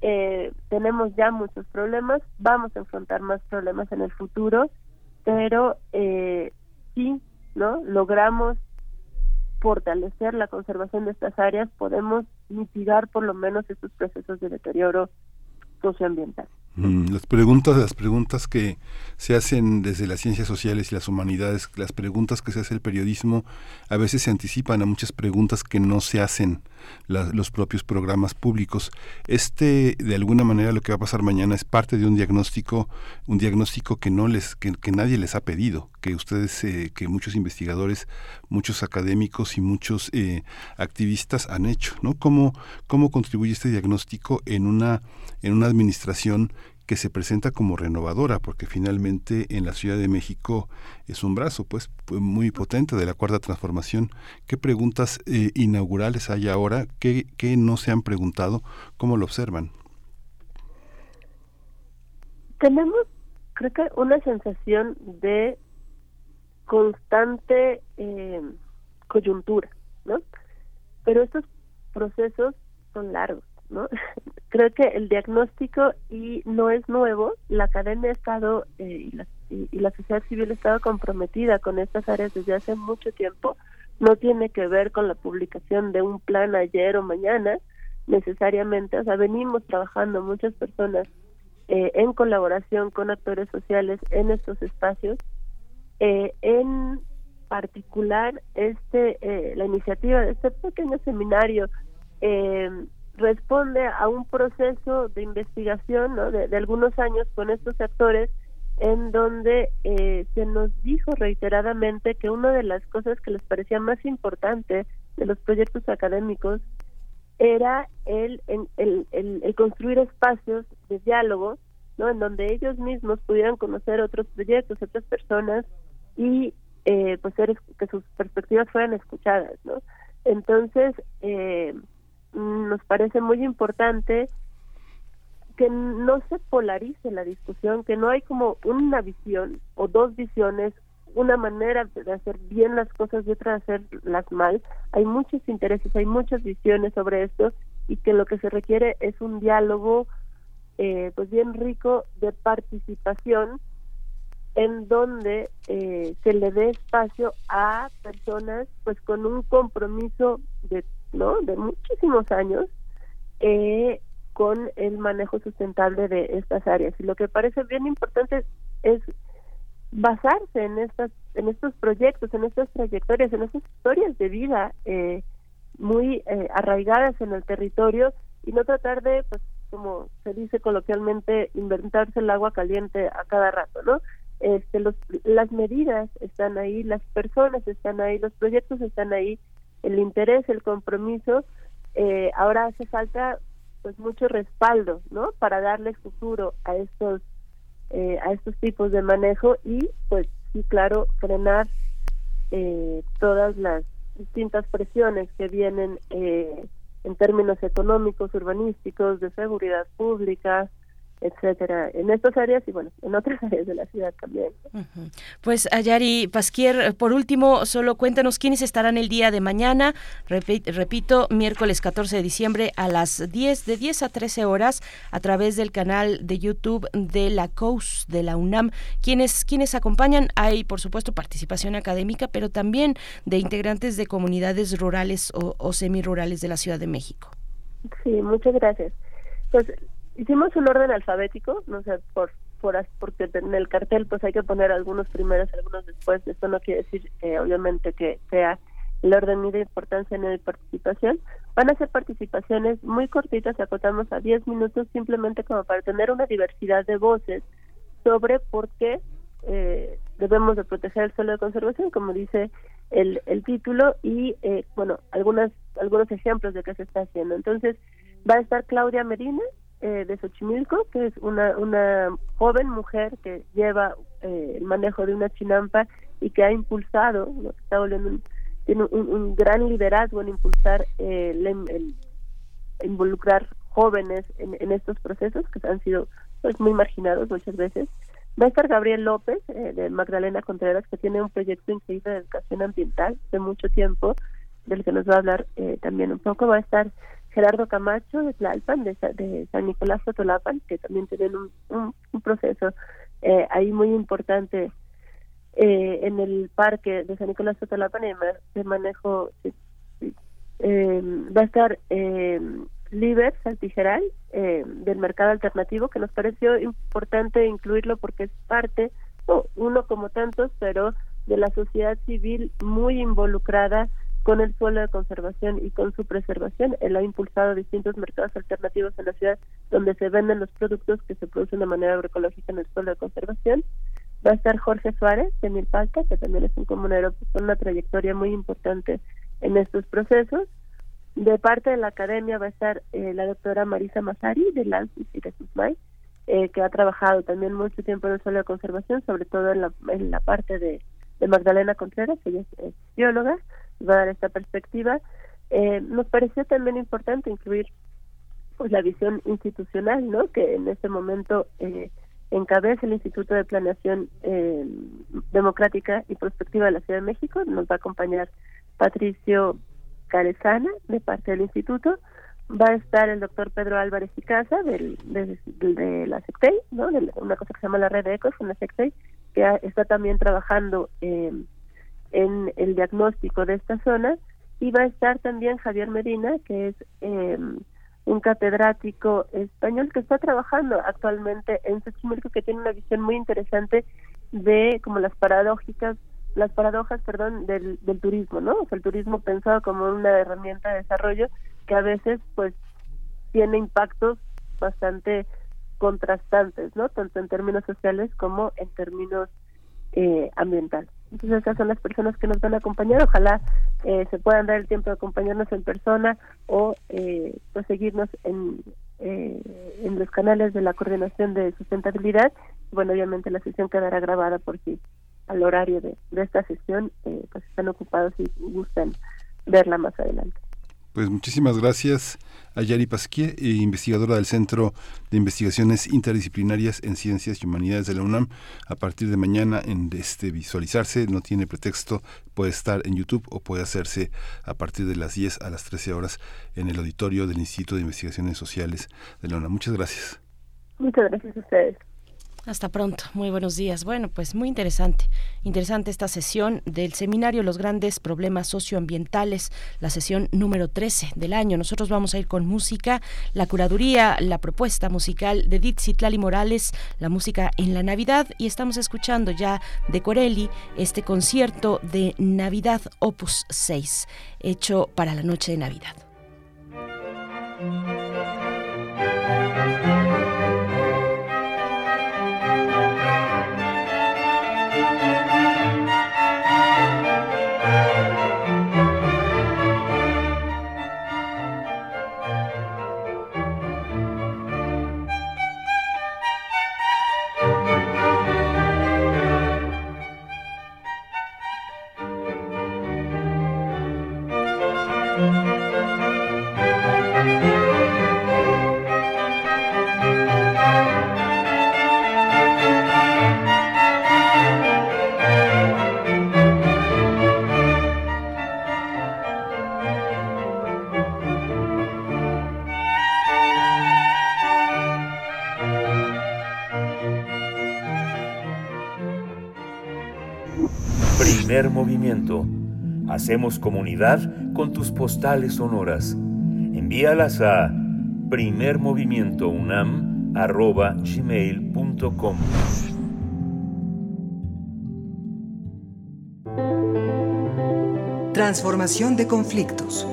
Eh, tenemos ya muchos problemas, vamos a enfrentar más problemas en el futuro, pero eh, sí ¿no? Logramos fortalecer la conservación de estas áreas, podemos mitigar por lo menos estos procesos de deterioro socioambiental.
Mm, las preguntas, las preguntas que se hacen desde las ciencias sociales y las humanidades, las preguntas que se hace el periodismo, a veces se anticipan a muchas preguntas que no se hacen los propios programas públicos. Este, de alguna manera, lo que va a pasar mañana es parte de un diagnóstico, un diagnóstico que no les, que, nadie les ha pedido, que ustedes, eh, que muchos investigadores, muchos académicos y muchos eh, activistas han hecho, ¿no? ¿Cómo, cómo contribuye este diagnóstico en una, en una administración que se presenta como renovadora, porque finalmente en la Ciudad de México es un brazo pues muy potente de la cuarta transformación. ¿Qué preguntas eh, inaugurales hay ahora? ¿Qué, ¿Qué no se han preguntado? ¿Cómo lo observan?
Tenemos, creo que, una sensación de constante eh, coyuntura, ¿no? Pero estos procesos son largos ¿no? Creo que el diagnóstico y no es nuevo, la academia ha estado eh, y, la, y, la sociedad civil ha estado comprometida con estas áreas desde hace mucho tiempo, no tiene que ver con la publicación de un plan ayer o mañana necesariamente, o sea, venimos trabajando muchas personas eh, en colaboración con actores sociales en estos espacios, eh, en particular este eh, la iniciativa de este pequeño seminario eh, responde a un proceso de investigación de, algunos años con estos actores en donde eh, se nos dijo reiteradamente que una de las cosas que les parecía más importante de los proyectos académicos era el, el, el, construir espacios de diálogo, ¿no? En donde ellos mismos pudieran conocer otros proyectos, otras personas y eh, pues que sus perspectivas fueran escuchadas, ¿no? Entonces, eh, nos parece muy importante que no se polarice la discusión, que no hay como una visión o dos visiones, una manera de hacer bien las cosas y otra de hacerlas mal. Hay muchos intereses, hay muchas visiones sobre esto y que lo que se requiere es un diálogo eh, pues bien rico de participación en donde eh, se le dé espacio a personas pues con un compromiso de ¿no? De muchísimos años eh, con el manejo sustentable de estas áreas. Y lo que parece bien importante es basarse en estas en estos proyectos, en estas trayectorias, en estas historias de vida eh, muy eh, arraigadas en el territorio y no tratar de, pues, como se dice coloquialmente, inventarse el agua caliente a cada rato, ¿no? Este, los, las medidas están ahí, las personas están ahí, los proyectos están ahí el interés, el compromiso, eh, ahora hace falta pues mucho respaldo, ¿no? Para darle futuro a estos eh, a estos tipos de manejo y pues sí claro frenar eh, todas las distintas presiones que vienen en términos económicos, urbanísticos, de seguridad pública, etcétera, en estas áreas y bueno, en otras áreas de la ciudad también.
Pues Ayari Pasquier, por último, solo cuéntanos quiénes estarán el día de mañana, repito, miércoles 14 de diciembre a las 10, de 10 a 13 horas, a través del canal de YouTube de la COUS de la UNAM. Quienes, quienes acompañan, hay por supuesto participación académica, pero también de integrantes de comunidades rurales o, o semirurales de la Ciudad de México.
Sí, muchas gracias. Pues hicimos un orden alfabético, no sé, por, por porque en el cartel pues hay que poner algunos primeros, algunos después. Esto no quiere decir, eh, obviamente, que sea el orden de importancia en la participación. Van a ser participaciones muy cortitas, acotamos a 10 minutos, simplemente como para tener una diversidad de voces sobre por qué eh, debemos de proteger el suelo de conservación, como dice el, el título, y eh, bueno, algunas algunos ejemplos de qué se está haciendo. Entonces, va a estar Claudia Medina, eh, de Xochimilco, que es una, una joven mujer que lleva eh, el manejo de una chinampa y que ha impulsado, está tiene un, gran liderazgo en impulsar eh, el, involucrar jóvenes en, estos procesos que han sido pues muy marginados muchas veces. Va a estar Gabriel López de Magdalena Contreras que tiene un proyecto increíble de educación ambiental de mucho tiempo del que nos va a hablar también un poco. Va a estar Gerardo Camacho de Tlalpan, de, San Nicolás Totolapan, que también tienen un, proceso eh, ahí muy importante eh, en el parque de San Nicolás Totolapan de manejo. Eh, va a estar eh, Liber Saltijeral eh, del mercado alternativo, que nos pareció importante incluirlo porque es parte, uno como tantos, pero de la sociedad civil muy involucrada con el suelo de conservación y con su preservación. Él ha impulsado distintos mercados alternativos en la ciudad donde se venden los productos que se producen de manera agroecológica en el suelo de conservación. Va a estar Jorge Suárez de Milpalta, que también es un comunero con una trayectoria muy importante en estos procesos. De parte de la academia va a estar eh, la doctora Marisa Mazari de LANCIS y de SUSMAI, eh, que ha trabajado también mucho tiempo en el suelo de conservación, sobre todo en la, en la parte de, de Magdalena Contreras, ella es bióloga va a dar esta perspectiva. Eh, nos pareció también importante incluir pues la visión institucional, ¿no? Que en este momento eh, encabeza el Instituto de Planeación eh, Democrática y Prospectiva de la Ciudad de México. Nos va a acompañar Patricio Carezana, de parte del instituto. Va a estar el doctor Pedro Álvarez y Casa, del, de, la SECTEI, ¿no? De una cosa que se llama la Red de Ecos, una SECTEI, que está también trabajando eh, en el diagnóstico de esta zona y va a estar también Javier Medina, que es em, un catedrático español que está trabajando actualmente en Xochimilco, que tiene una visión muy interesante de como las paradójicas las paradojas, perdón, del, del turismo, ¿no? O sea, el turismo pensado como una herramienta de desarrollo que a veces, pues, tiene impactos bastante contrastantes, ¿no? Tanto en términos sociales como en términos eh, ambientales. Entonces esas son las personas que nos van a acompañar. Ojalá eh, se puedan dar el tiempo de acompañarnos en persona o eh, pues seguirnos en, eh, en los canales de la coordinación de sustentabilidad. Bueno, obviamente la sesión quedará grabada por si al horario de, de esta sesión eh, pues están ocupados y gustan verla más adelante.
Pues muchísimas gracias a Yari Pasquier, eh, investigadora del Centro de Investigaciones Interdisciplinarias en Ciencias y Humanidades de la UNAM. A partir de mañana en este visualizarse, no tiene pretexto, puede estar en YouTube o puede hacerse a partir de las 10 a las 13 horas en el auditorio del Instituto de Investigaciones Sociales de la UNAM. Muchas gracias.
Muchas gracias a ustedes.
Hasta pronto, muy buenos días. Bueno, pues muy interesante, interesante esta sesión del seminario Los grandes problemas socioambientales, la sesión número 13 del año. Nosotros vamos a ir con música, la curaduría, la propuesta musical de Ditzitlali Morales, la música en la Navidad y estamos escuchando ya de Corelli este concierto de Navidad Opus 6, hecho para la noche de Navidad.
Movimiento. Hacemos comunidad con tus postales sonoras. Envíalas a primermovimientounam.gmail.com
Transformación de conflictos.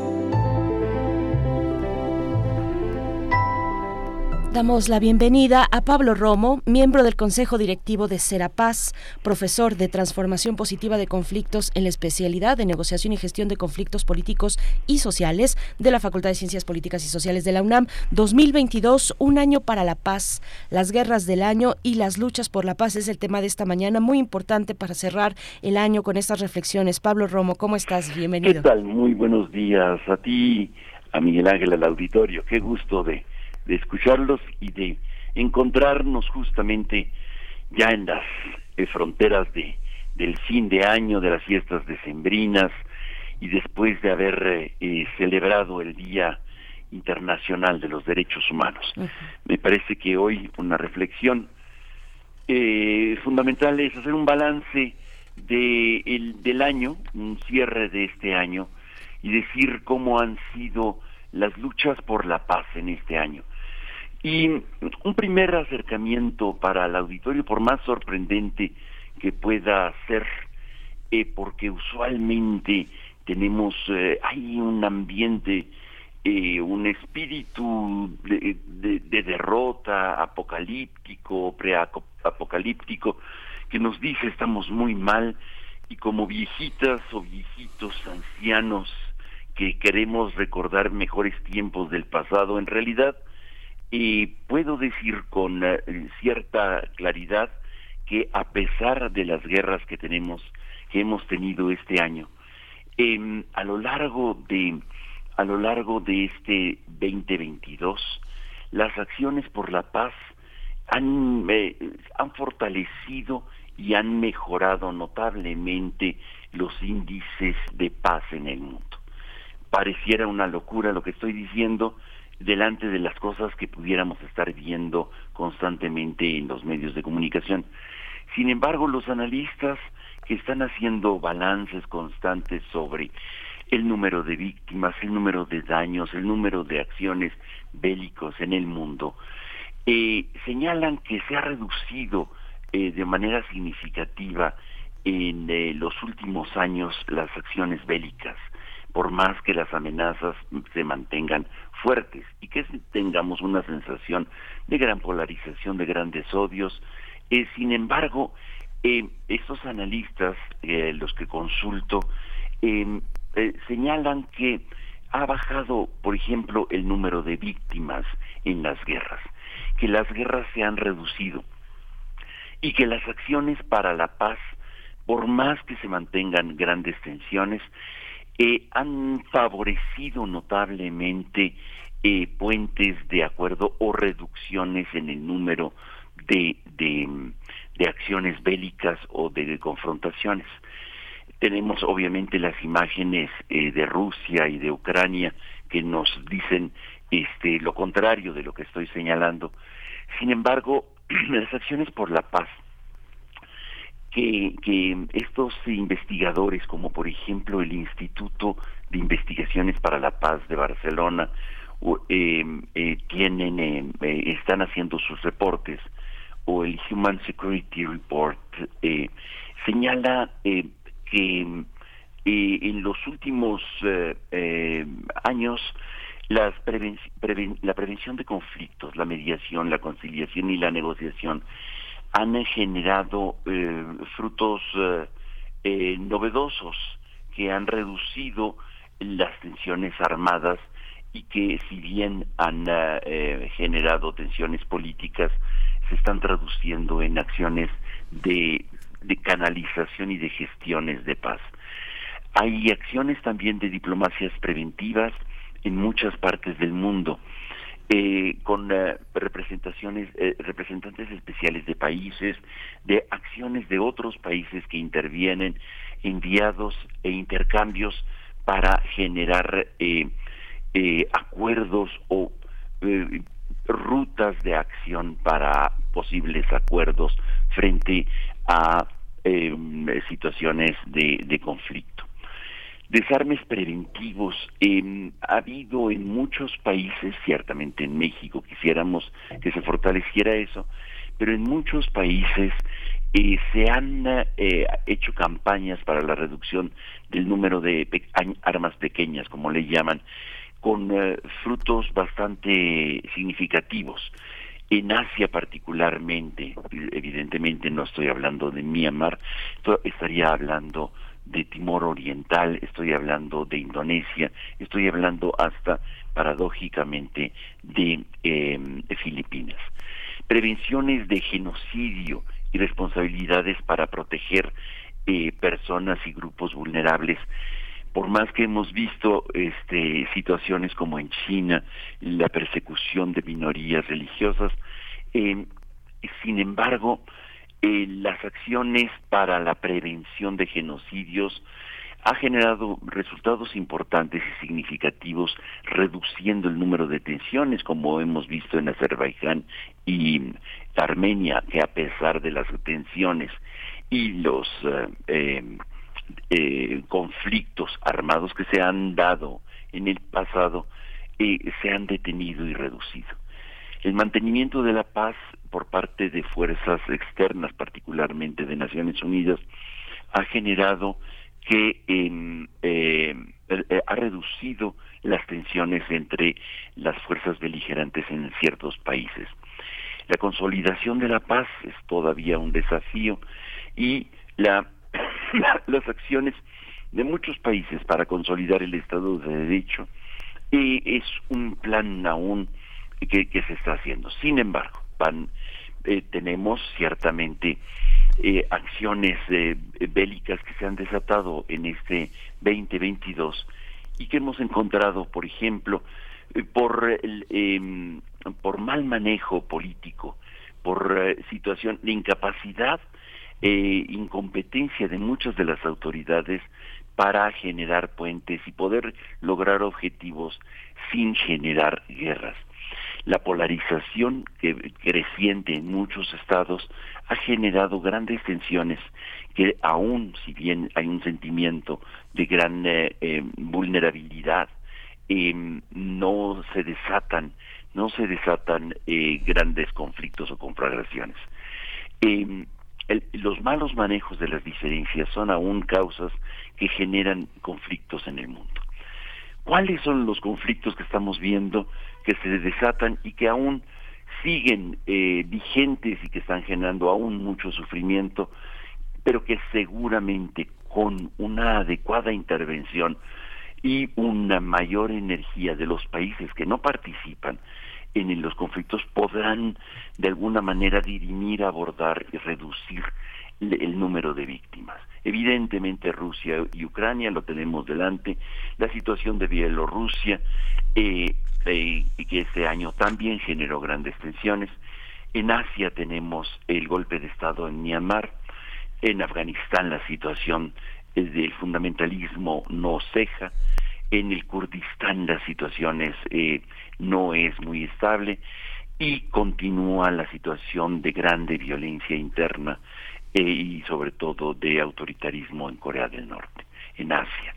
Damos la bienvenida a Pablo Romo, miembro del Consejo Directivo de Serapaz, profesor de Transformación Positiva de Conflictos en la especialidad de Negociación y Gestión de Conflictos Políticos y Sociales de la Facultad de Ciencias Políticas y Sociales de la UNAM. 2022, un año para la paz, las guerras del año y las luchas por la paz es el tema de esta mañana, muy importante para cerrar el año con estas reflexiones. Pablo Romo, ¿cómo estás? Bienvenido.
¿Qué tal? Muy buenos días a ti, a Miguel Ángel, al auditorio. Qué gusto de de escucharlos y de encontrarnos justamente ya en las eh, fronteras de del fin de año, de las fiestas decembrinas y después de haber eh, eh, celebrado el Día Internacional de los Derechos Humanos. Me parece que hoy una reflexión fundamental es hacer un balance de el, del año, un cierre de este año y decir cómo han sido las luchas por la paz en este año. Y un primer acercamiento para el auditorio, por más sorprendente que pueda ser, eh, porque usualmente tenemos, eh, hay un ambiente, eh, un espíritu de, de derrota apocalíptico, preapocalíptico, que nos dice estamos muy mal y como viejitas o viejitos ancianos que queremos recordar mejores tiempos del pasado, en realidad y puedo decir con eh, cierta claridad que a pesar de las guerras que tenemos, que hemos tenido este año, em, a lo largo de a lo largo de este 2022, las acciones por la paz han, eh, han fortalecido y han mejorado notablemente los índices de paz en el mundo. Pareciera una locura lo que estoy diciendo, delante de las cosas que pudiéramos estar viendo constantemente en los medios de comunicación. Sin embargo, los analistas que están haciendo balances constantes sobre el número de víctimas, el número de daños, el número de acciones bélicos en el mundo, eh, señalan que se ha reducido eh, de manera significativa en eh, los últimos años las acciones bélicas, por más que las amenazas se mantengan fuertes y que tengamos una sensación de gran polarización, de grandes odios. Eh, sin embargo, eh, estos analistas, eh, los que consulto, em, señalan que ha bajado, por ejemplo, el número de víctimas en las guerras, que las guerras se han reducido y que las acciones para la paz, por más que se mantengan grandes tensiones, han favorecido notablemente eh, puentes de acuerdo o reducciones en el número de, de, acciones bélicas o de confrontaciones. Tenemos obviamente las imágenes eh, de Rusia y de Ucrania que nos dicen este lo contrario de lo que estoy señalando. Sin embargo, las acciones por la paz que, estos investigadores, como por ejemplo el Instituto de Investigaciones para la Paz de Barcelona, em, eh, tienen, em, eh, están haciendo sus reportes, o el Human Security Report, eh, señala que en los últimos años las la prevención de conflictos, la mediación, la conciliación y la negociación han generado eh, frutos eh, eh, novedosos que han reducido las tensiones armadas y que si bien han generado tensiones políticas, se están traduciendo en acciones de canalización y de gestiones de paz. Hay acciones también de diplomacias preventivas en muchas partes del mundo eh, con eh, representaciones, eh, representantes especiales de países, de acciones de otros países que intervienen, enviados e intercambios para generar acuerdos o rutas de acción para posibles acuerdos frente a em, situaciones de, conflicto. Desarmes preventivos. Em, ha habido en muchos países, ciertamente en México quisiéramos que se fortaleciera eso, pero en muchos países eh, se han eh, hecho campañas para la reducción del número de armas pequeñas, como le llaman, con eh, frutos bastante significativos. En Asia particularmente, evidentemente no estoy hablando de Myanmar, estaría hablando de Timor Oriental, estoy hablando de Indonesia, estoy hablando hasta paradójicamente de, em, Filipinas. Prevenciones de genocidio y responsabilidades para proteger eh, personas y grupos vulnerables por más que hemos visto este, situaciones como en China, la persecución de minorías religiosas, eh, sin embargo, eh, las acciones para la prevención de genocidios ha generado resultados importantes y significativos, reduciendo el número de tensiones, como hemos visto en Azerbaiyán y Armenia, que a pesar de las tensiones y los eh, eh, conflictos armados que se han dado en el pasado eh, se han detenido y reducido. El mantenimiento de la paz por parte de fuerzas externas, particularmente de Naciones Unidas, ha generado que em, eh, ha reducido las tensiones entre las fuerzas beligerantes en ciertos países. La consolidación de la paz es todavía un desafío y la las acciones de muchos países para consolidar el Estado de Derecho es un plan aún que, se está haciendo. Sin embargo, eh, tenemos ciertamente eh, acciones eh, bélicas que se han desatado en este 2022 y que hemos encontrado, por ejemplo, por, em, por mal manejo político, por situación de incapacidad eh, incompetencia de muchas de las autoridades para generar puentes y poder lograr objetivos sin generar guerras. La polarización que, creciente en muchos estados ha generado grandes tensiones que aún si bien hay un sentimiento de gran eh, eh, vulnerabilidad, em, no se desatan, no se desatan grandes conflictos o conflagraciones. Em, los malos manejos de las diferencias son aún causas que generan conflictos en el mundo. ¿Cuáles son los conflictos que estamos viendo que se desatan y que aún siguen eh, vigentes y que están generando aún mucho sufrimiento, pero que seguramente con una adecuada intervención y una mayor energía de los países que no participan en los conflictos podrán de alguna manera dirimir, abordar y reducir el número de víctimas. Evidentemente Rusia y Ucrania lo tenemos delante, la situación de Bielorrusia, eh, eh, que este año también generó grandes tensiones. En Asia tenemos el golpe de Estado en Myanmar, en Afganistán la situación del fundamentalismo no ceja, en el Kurdistán la situación es, eh, no es muy estable y continúa la situación de grande violencia interna eh, y sobre todo de autoritarismo en Corea del Norte, en Asia.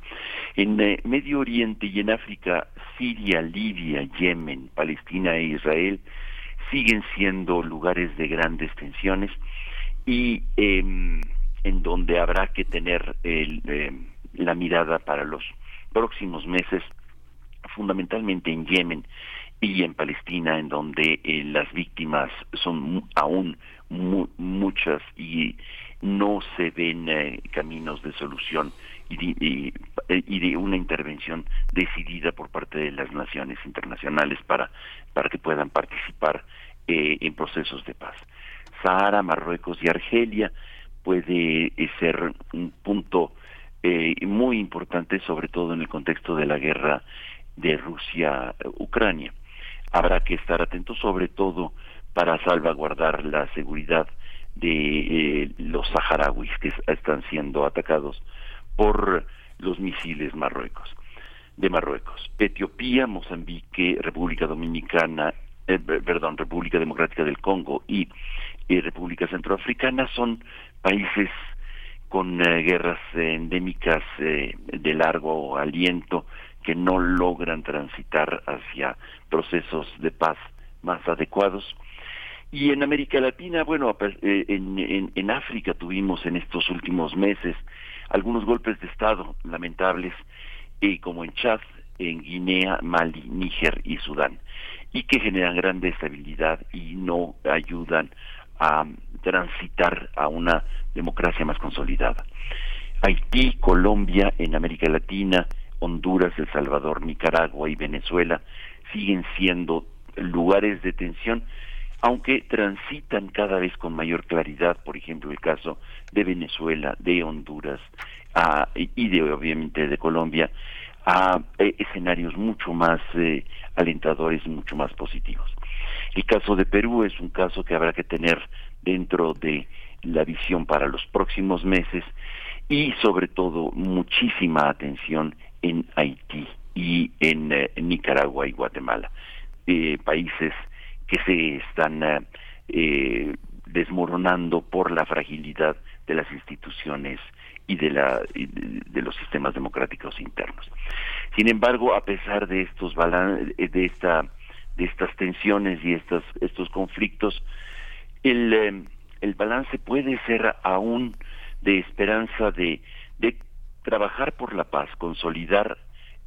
En eh, Medio Oriente y en África, Siria, Libia, Yemen, Palestina e Israel siguen siendo lugares de grandes tensiones y em, en donde habrá que tener el, em, la mirada para los próximos meses, fundamentalmente en Yemen y en Palestina, en donde eh, las víctimas son aún muchas y no se ven eh, caminos de solución y de, una intervención decidida por parte de las naciones internacionales para, para que puedan participar eh, en procesos de paz. Sahara, Marruecos y Argelia puede ser un punto eh, muy importante, sobre todo en el contexto de la guerra de Rusia-Ucrania. Habrá que estar atentos, sobre todo para salvaguardar la seguridad de eh, los saharauis que están siendo atacados por los misiles Marruecos de Marruecos. Etiopía, Mozambique, República Dominicana, eh, perdón, República Democrática del Congo y República Centroafricana son países con eh, guerras endémicas de largo aliento que no logran transitar hacia procesos de paz más adecuados. Y en América Latina, bueno, en, en África tuvimos en estos últimos meses algunos golpes de Estado lamentables, como en Chad, en Guinea, Mali, Níger y Sudán, y que generan gran estabilidad y no ayudan a transitar a una democracia más consolidada. Haití, Colombia, en América Latina, Honduras, El Salvador, Nicaragua y Venezuela siguen siendo lugares de tensión, aunque transitan cada vez con mayor claridad, por ejemplo, el caso de Venezuela, de Honduras ah, y de obviamente de Colombia, a eh, escenarios mucho más eh, alentadores mucho más positivos. El caso de Perú es un caso que habrá que tener dentro de la visión para los próximos meses y sobre todo muchísima atención en Haití y en, eh, Nicaragua y Guatemala, países que se están desmoronando por la fragilidad de las instituciones y de, la, de los sistemas democráticos internos. Sin embargo, a pesar de estos de esta de estas tensiones y estos estos conflictos, el, eh, el balance puede ser aún de esperanza de, de trabajar por la paz, consolidar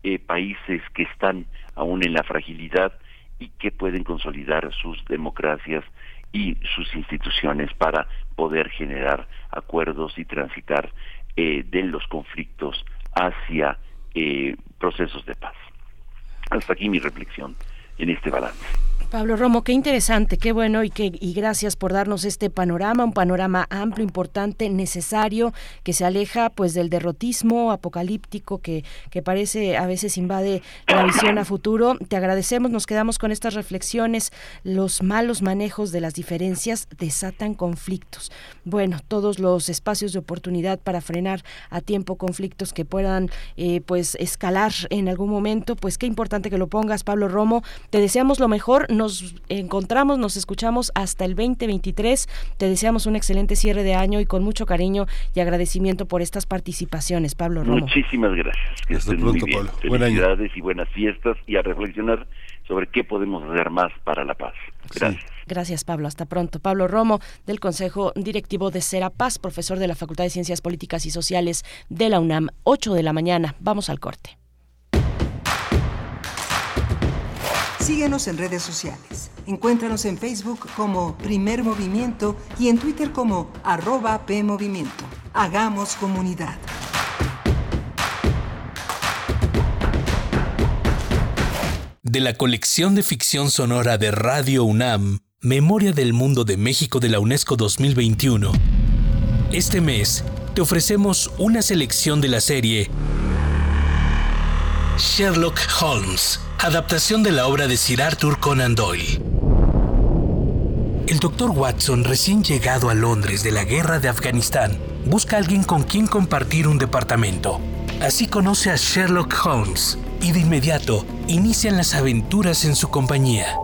eh, países que están aún en la fragilidad y que pueden consolidar sus democracias y sus instituciones para poder generar acuerdos y transitar eh, de los conflictos hacia eh, procesos de paz. Hasta aquí mi reflexión en este balance.
Pablo Romo, qué interesante, qué bueno y, qué, y gracias por darnos este panorama, un panorama amplio, importante, necesario, que se aleja pues del derrotismo apocalíptico que, que parece a veces invade la visión a futuro. Te agradecemos, nos quedamos con estas reflexiones. Los malos manejos de las diferencias desatan conflictos. Bueno, todos los espacios de oportunidad para frenar a tiempo conflictos que puedan eh, pues escalar en algún momento, pues qué importante que lo pongas, Pablo Romo. Te deseamos lo mejor nos encontramos, nos escuchamos hasta el 2023. Te deseamos un excelente cierre de año y con mucho cariño y agradecimiento por estas participaciones, Pablo Romo.
Muchísimas gracias. Que hasta pronto, Pablo. Felicidades y buenas fiestas y a reflexionar sobre qué podemos hacer más para la paz. Gracias.
Gracias, Pablo. Hasta pronto. Pablo Romo, del Consejo Directivo de Serapaz, profesor de la Facultad de Ciencias Políticas y Sociales de la UNAM. 8 de la mañana. Vamos al corte.
Síguenos en redes sociales. Encuéntranos en Facebook como Primer Movimiento y en Twitter como arroba PMovimiento. Hagamos comunidad.
De la colección de ficción sonora de Radio UNAM, Memoria del Mundo de México de la UNESCO 2021. Este mes te ofrecemos una selección de la serie Sherlock Holmes adaptación de la obra de Sir Arthur Conan Doyle. El Dr. Watson, recién llegado a Londres de la guerra de Afganistán, busca a alguien con quien compartir un departamento. Así conoce a Sherlock Holmes y de inmediato inician las aventuras en su compañía.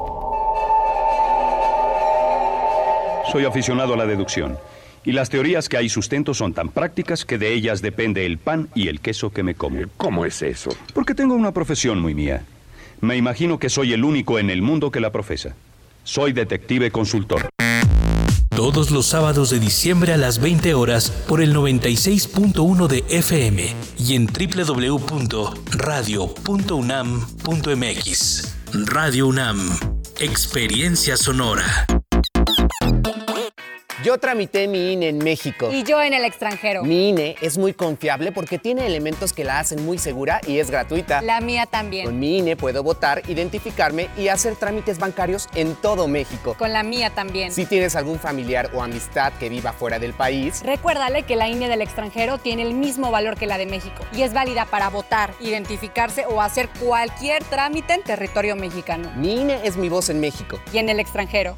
Soy aficionado a la deducción. Y las teorías que hay sustento son tan prácticas que de ellas depende el pan y el queso que me como.
¿Cómo es eso?
Porque tengo una profesión muy mía. Me imagino que soy el único en el mundo que la profesa. Soy detective consultor.
Todos los sábados de diciembre a las 20 horas por el 96.1 de FM y en www.radio.unam.mx. Radio UNAM, Experiencia Sonora.
Yo tramité mi INE en México.
Y yo en el extranjero.
Mi INE es muy confiable porque tiene elementos que la hacen muy segura y es gratuita.
La mía también.
Con mi INE puedo votar, identificarme y hacer trámites bancarios en todo México.
Con la mía también.
Si tienes algún familiar o amistad que viva fuera del país,
recuérdale que la INE del extranjero tiene el mismo valor que la de México y es válida para votar, identificarse o hacer cualquier trámite en territorio mexicano.
Mi INE es mi voz en México.
Y en el extranjero.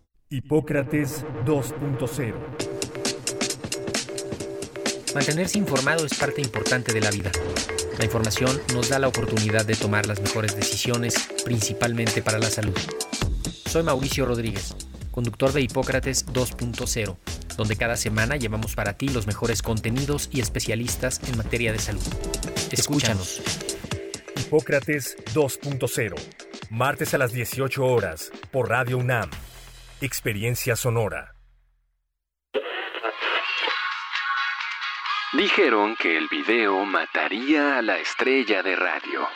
Hipócrates 2.0
Mantenerse informado es parte importante de la vida. La información nos da la oportunidad de tomar las mejores decisiones, principalmente para la salud. Soy Mauricio Rodríguez, conductor de Hipócrates 2.0, donde cada semana llevamos para ti los mejores contenidos y especialistas en materia de salud. Escúchanos.
Hipócrates 2.0, martes a las 18 horas, por Radio UNAM. Experiencia sonora.
Dijeron que el video mataría a la estrella de radio.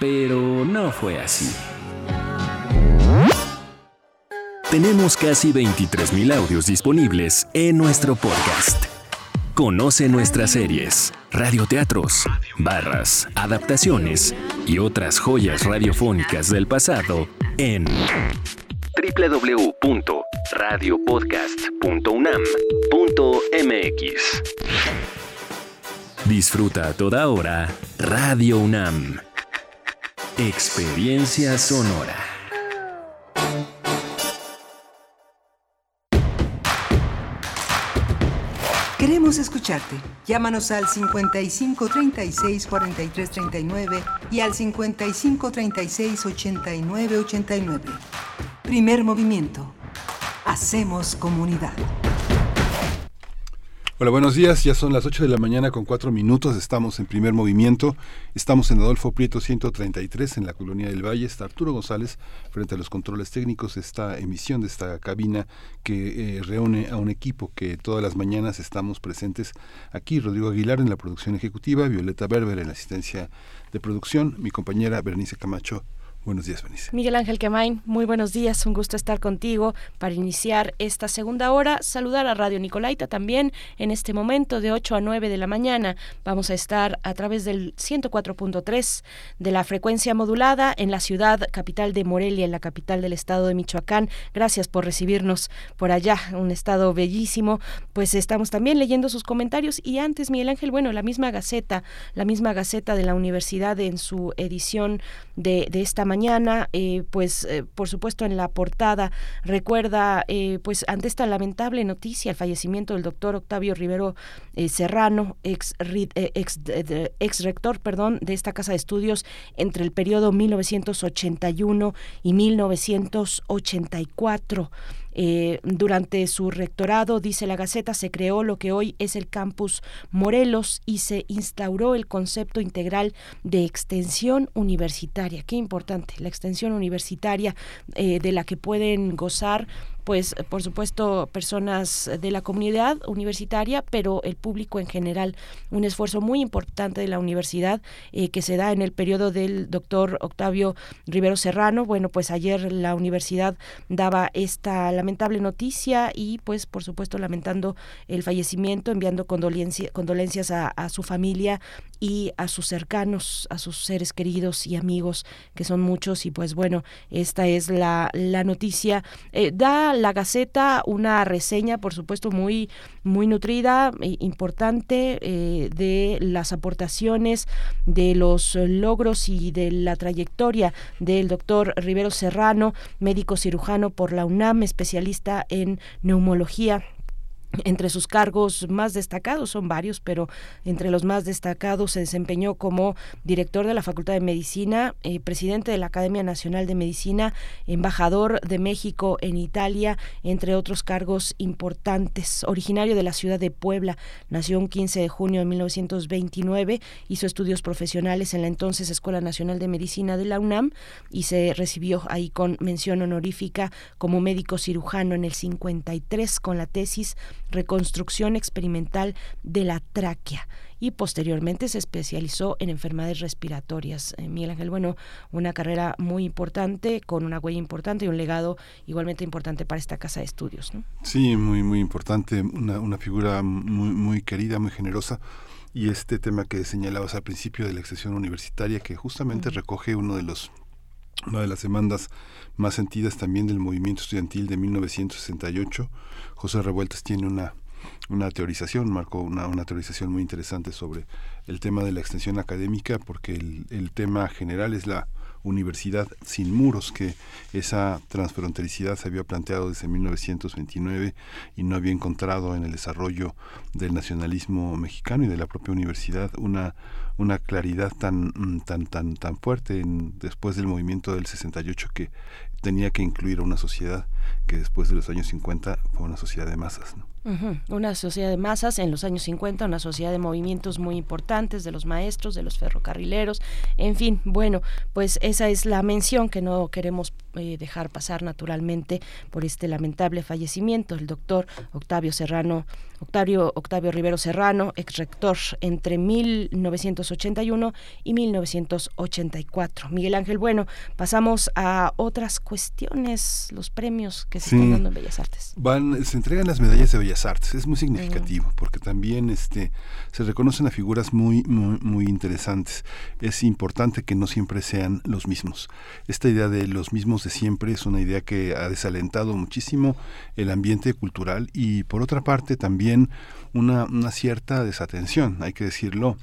Pero no fue así. Tenemos casi 23.000 audios disponibles en nuestro podcast. Conoce nuestras series, radioteatros, barras, adaptaciones y otras joyas radiofónicas del pasado en www.radiopodcast.unam.mx. Disfruta a toda hora Radio UNAM. Experiencia sonora.
Queremos escucharte. Llámanos al 55 36 43 39 y al 55 36 89 89. Primer movimiento. Hacemos comunidad.
Hola, buenos días. Ya son las 8 de la mañana con 4 minutos. Estamos en primer movimiento. Estamos en Adolfo Prieto 133 en la Colonia del Valle. Está Arturo González frente a los controles técnicos. Esta emisión de esta cabina que eh, reúne a un equipo que todas las mañanas estamos presentes aquí. Rodrigo Aguilar en la producción ejecutiva, Violeta Berber en la asistencia de producción, mi compañera Berenice Camacho Buenos días, Benice.
Miguel Ángel Quemain, muy buenos días. Un gusto estar contigo para iniciar esta segunda hora. Saludar a Radio Nicolaita también en este momento de 8 a 9 de la mañana. Vamos a estar a través del 104.3 de la frecuencia modulada en la ciudad capital de Morelia, en la capital del estado de Michoacán. Gracias por recibirnos por allá, un estado bellísimo. Pues estamos también leyendo sus comentarios y antes, Miguel Ángel, bueno, la misma Gaceta, la misma Gaceta de la Universidad en su edición de, de esta mañana mañana, eh, pues eh, por supuesto en la portada recuerda eh, pues ante esta lamentable noticia el fallecimiento del doctor Octavio Rivero Serrano, ex, ex, ex, rector perdón, de esta casa de estudios entre el periodo 1981 y 1984. Eh, durante su rectorado, dice la Gaceta, se creó lo que hoy es el campus Morelos y se instauró el concepto integral de extensión universitaria. Qué importante, la extensión universitaria eh, de la que pueden gozar pues por supuesto personas de la comunidad universitaria, pero el público en general. Un esfuerzo muy importante de la universidad eh, que se da en el periodo del doctor Octavio Rivero Serrano. Bueno, pues ayer la universidad daba esta lamentable noticia y pues por supuesto lamentando el fallecimiento, enviando condolencias a su familia y a sus cercanos, a sus seres queridos y amigos, que son muchos. Y pues bueno, esta es la, la noticia. Eh, da la Gaceta una reseña, por supuesto, muy, muy nutrida, e importante, eh, de las aportaciones, de los logros y de la trayectoria del doctor Rivero Serrano, médico cirujano por la UNAM, especialista en neumología entre sus cargos más destacados, son varios, pero entre los más destacados se desempeñó como director de la Facultad de Medicina, eh, presidente de la Academia Nacional de Medicina, embajador de México en Italia, entre otros cargos importantes. Originario de la ciudad de Puebla, nació un 15 de junio de 1929, hizo estudios profesionales en la entonces Escuela Nacional de Medicina de la UNAM y se recibió ahí con mención honorífica como médico cirujano en el 53 con la tesis reconstrucción experimental de la tráquea y posteriormente se especializó en enfermedades respiratorias. Eh, Miguel Ángel, bueno, una carrera muy importante, con una huella importante y un legado igualmente importante para esta casa de estudios. ¿no?
Sí, muy, muy importante, una, una figura muy, muy querida, muy generosa y este tema que señalabas al principio de la extensión universitaria que justamente recoge uno de los una de las demandas más sentidas también del movimiento estudiantil de 1968. José Revueltas tiene una, una teorización, marcó una, una teorización muy interesante sobre el tema de la extensión académica, porque el, el tema general es la universidad sin muros, que esa transfrontericidad se había planteado desde 1929 y no había encontrado en el desarrollo del nacionalismo mexicano y de la propia universidad una una claridad tan tan tan tan fuerte en, después del movimiento del 68 que tenía que incluir a una sociedad que después de los años 50 fue una sociedad de masas.
Una sociedad de masas en los años 50, una sociedad de movimientos muy importantes de los maestros, de los ferrocarrileros, en fin, bueno, pues esa es la mención que no queremos eh, dejar pasar naturalmente por este lamentable fallecimiento. El doctor Octavio Serrano, Octavio, Octavio Rivero Serrano, ex rector entre 1981 y 1984. Miguel Ángel, bueno, pasamos a otras cuestiones, los premios que se están dando en Bellas Artes.
Van, se entregan las medallas de Bellas Artes, es muy significativo, porque también este se reconocen a figuras muy, muy, muy interesantes. Es importante que no siempre sean los mismos. Esta idea de los mismos de siempre es una idea que ha desalentado muchísimo el ambiente cultural y por otra parte también una, una cierta desatención, hay que decirlo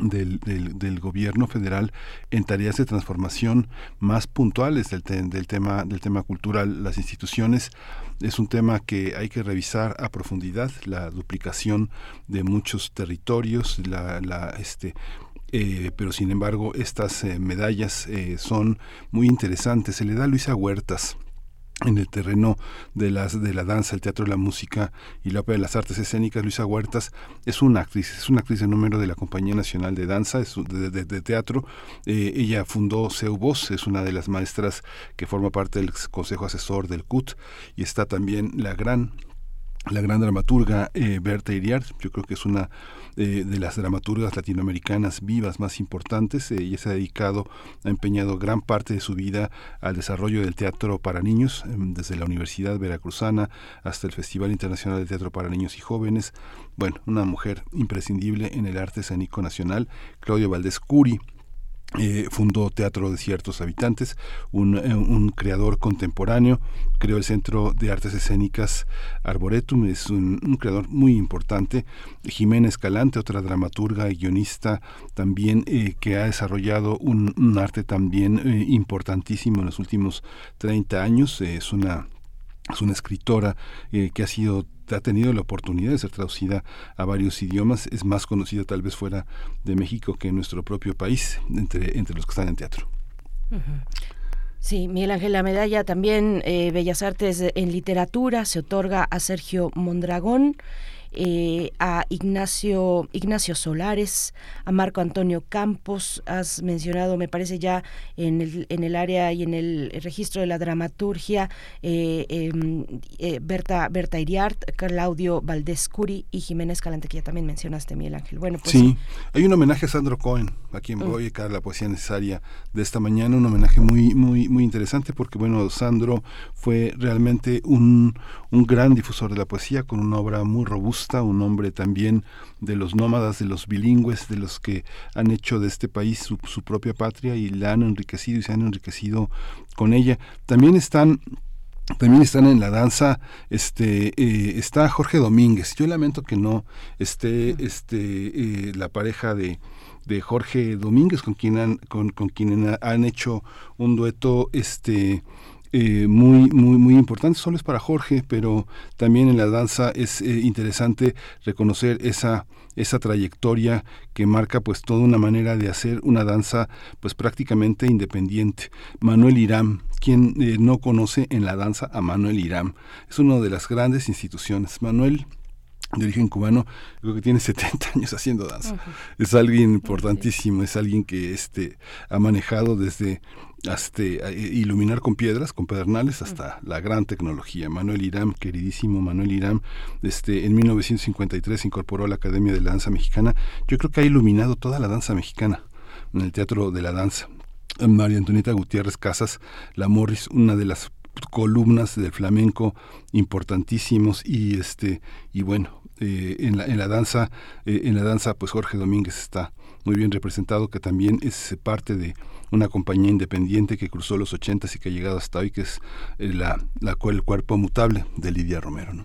del, del, gobierno federal en tareas de transformación más puntuales del, del, tema del tema cultural. Las instituciones es un tema que hay que revisar a profundidad la duplicación de muchos territorios la, la este eh, pero sin embargo estas eh, medallas eh, son muy interesantes. Se le da a Luisa Huertas en el terreno de las de la danza, el teatro, la música y la ópera de las artes escénicas, Luisa Huertas es una actriz, es una actriz de número de la Compañía Nacional de Danza, de, teatro. Eh, ella fundó Voz, es una de las maestras que forma parte del Consejo Asesor del CUT y está también la gran la gran dramaturga eh, Berta Iriart, yo creo que es una eh, de las dramaturgas latinoamericanas vivas más importantes. Eh, ella se ha dedicado, ha empeñado gran parte de su vida al desarrollo del teatro para niños, eh, desde la Universidad Veracruzana hasta el Festival Internacional de Teatro para Niños y Jóvenes. Bueno, una mujer imprescindible en el arte escénico nacional, Claudio Valdés Curi eh, fundó Teatro de Ciertos Habitantes, un, eh, un, creador contemporáneo, creó el Centro de Artes Escénicas Arboretum, es un, creador muy importante. Jimena Escalante, otra dramaturga y guionista también eh, que ha desarrollado un, arte también importantísimo en los últimos 30 años, es una es una escritora que ha sido ha tenido la oportunidad de ser traducida a varios idiomas, es más conocida tal vez fuera de México que en nuestro propio país, entre, entre los que están en teatro.
Sí, Miguel Ángel, la medalla también eh, Bellas Artes en Literatura se otorga a Sergio Mondragón. Eh, a Ignacio Ignacio Solares, a Marco Antonio Campos, has mencionado, me parece ya en el, en el área y en el registro de la dramaturgia, eh, eh, Berta, Berta Iriart, Claudio Valdés Curi y Jiménez Calante, que ya también mencionaste, Miguel Ángel. Bueno, pues,
sí, hay un homenaje a Sandro Cohen, a quien voy a dedicar la poesía necesaria de esta mañana, un homenaje muy, muy, muy interesante, porque bueno, Sandro fue realmente un, un gran difusor de la poesía, con una obra muy robusta un hombre también de los nómadas, de los bilingües, de los que han hecho de este país su, su propia patria y la han enriquecido y se han enriquecido con ella. También están también están en la danza este eh, está Jorge Domínguez yo lamento que no esté este eh, la pareja de de Jorge Domínguez con quien han con, con quien han hecho un dueto este eh, muy, muy, muy importante, solo es para Jorge, pero también en la danza es eh, interesante reconocer esa, esa trayectoria que marca pues toda una manera de hacer una danza pues prácticamente independiente. Manuel Irán, quien eh, no conoce en la danza a Manuel Irán, es una de las grandes instituciones. Manuel de origen cubano, creo que tiene 70 años haciendo danza. Uh -huh. Es alguien importantísimo, es alguien que este, ha manejado desde hasta iluminar con piedras, con pedernales, hasta la gran tecnología. Manuel Irán, queridísimo Manuel Irán, este, en 1953 se incorporó a la Academia de la Danza Mexicana. Yo creo que ha iluminado toda la danza mexicana en el Teatro de la Danza. María Antonieta Gutiérrez Casas, la Morris, una de las columnas del flamenco importantísimos y este y bueno eh, en, la, en la danza eh, en la danza pues Jorge Domínguez está muy bien representado, que también es parte de una compañía independiente que cruzó los ochentas y que ha llegado hasta hoy, que es eh, la, la el cuerpo mutable de Lidia Romero. ¿no?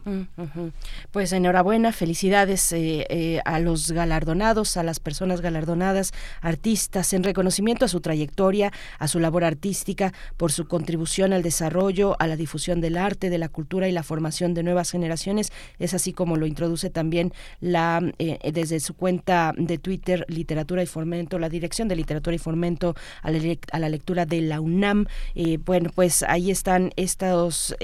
Pues enhorabuena, felicidades eh, eh, a los galardonados, a las personas galardonadas, artistas, en reconocimiento a su trayectoria, a su labor artística, por su contribución al desarrollo, a la difusión del arte, de la cultura y la formación de nuevas generaciones. Es así como lo introduce también la desde su cuenta de Twitter Literatura y Fomento, la Dirección de Literatura y Fomento a la, lectura de la UNAM. Eh, bueno, pues ahí están estos,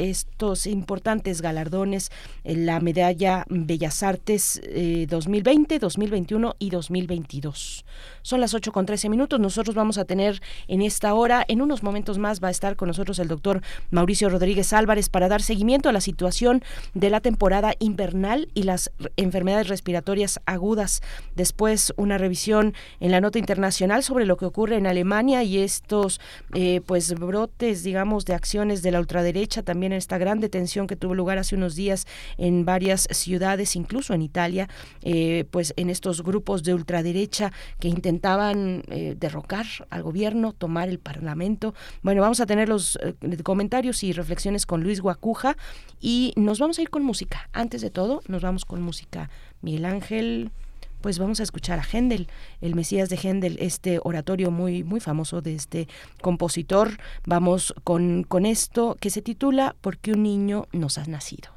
importantes galardones, eh, la medalla Bellas Artes 2020, eh, 2021 y 2022. Son las 8 con 13 minutos. Nosotros vamos a tener en esta hora, en unos momentos más, va a estar con nosotros el doctor Mauricio Rodríguez Álvarez para dar seguimiento a la situación de la temporada invernal y las enfermedades respiratorias agudas. Después, una revisión en la nota internacional sobre lo que ocurre en Alemania y estos eh, pues brotes, digamos, de acciones de la ultraderecha, también esta gran detención que tuvo lugar hace unos días en varias ciudades, incluso en Italia, eh, pues en estos grupos de ultraderecha que intentaban eh, derrocar al gobierno, tomar el Parlamento. Bueno, vamos a tener los comentarios y reflexiones con Luis Guacuja y nos vamos a ir con música. Antes de todo, nos vamos con música. Miguel Ángel, pues vamos a escuchar a Händel, el Mesías de Händel, este oratorio muy, muy famoso de este compositor. Vamos con, con esto que se titula Porque un niño nos ha nacido.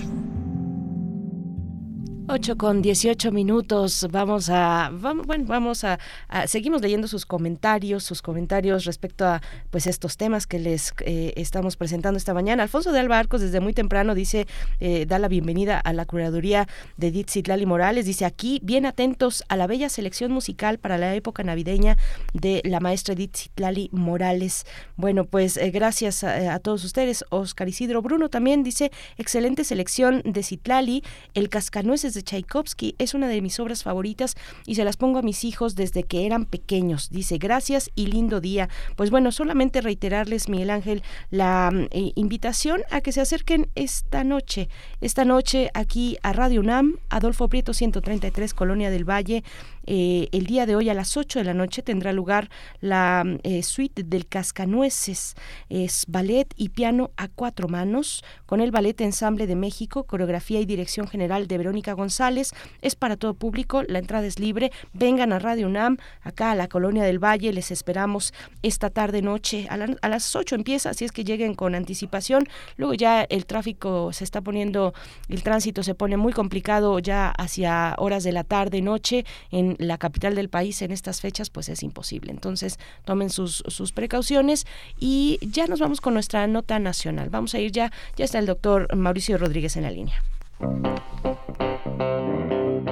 8 con 18 minutos. Vamos a, vamos, bueno, vamos a, seguimos leyendo sus comentarios, sus comentarios respecto a pues estos temas que les eh, estamos presentando esta mañana. Alfonso de Albarcos desde muy temprano dice, eh, da la bienvenida a la curaduría de Edith Lali Morales. Dice aquí, bien atentos a la bella selección musical para la época navideña de la maestra Edith Lali Morales. Bueno, pues eh, gracias a, a, todos ustedes. Oscar Isidro Bruno también dice, excelente selección de Citlali, el cascanueces de Tchaikovsky es una de mis obras favoritas y se las pongo a mis hijos desde que eran pequeños. Dice, gracias y lindo día. Pues bueno, solamente reiterarles, Miguel Ángel, la mm, eh, invitación a que se acerquen esta noche, esta noche aquí a Radio UNAM, Adolfo Prieto 133, Colonia del Valle. Eh, el día de hoy a las 8 de la noche tendrá lugar la eh, suite del Cascanueces. Es ballet y piano a cuatro manos con el Ballet Ensamble de México, coreografía y dirección general de Verónica González. Es para todo público, la entrada es libre. Vengan a Radio UNAM, acá a la Colonia del Valle. Les esperamos esta tarde noche. A, a las 8 empieza, así es que lleguen con anticipación. Luego ya el tráfico se está poniendo, el tránsito se pone muy complicado ya hacia horas de la tarde, noche en la capital del país en estas fechas, pues es imposible. Entonces, tomen sus, sus precauciones y ya nos vamos con nuestra nota nacional. Vamos a ir ya, ya está el doctor Mauricio Rodríguez en la línea.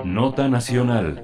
Nota nacional.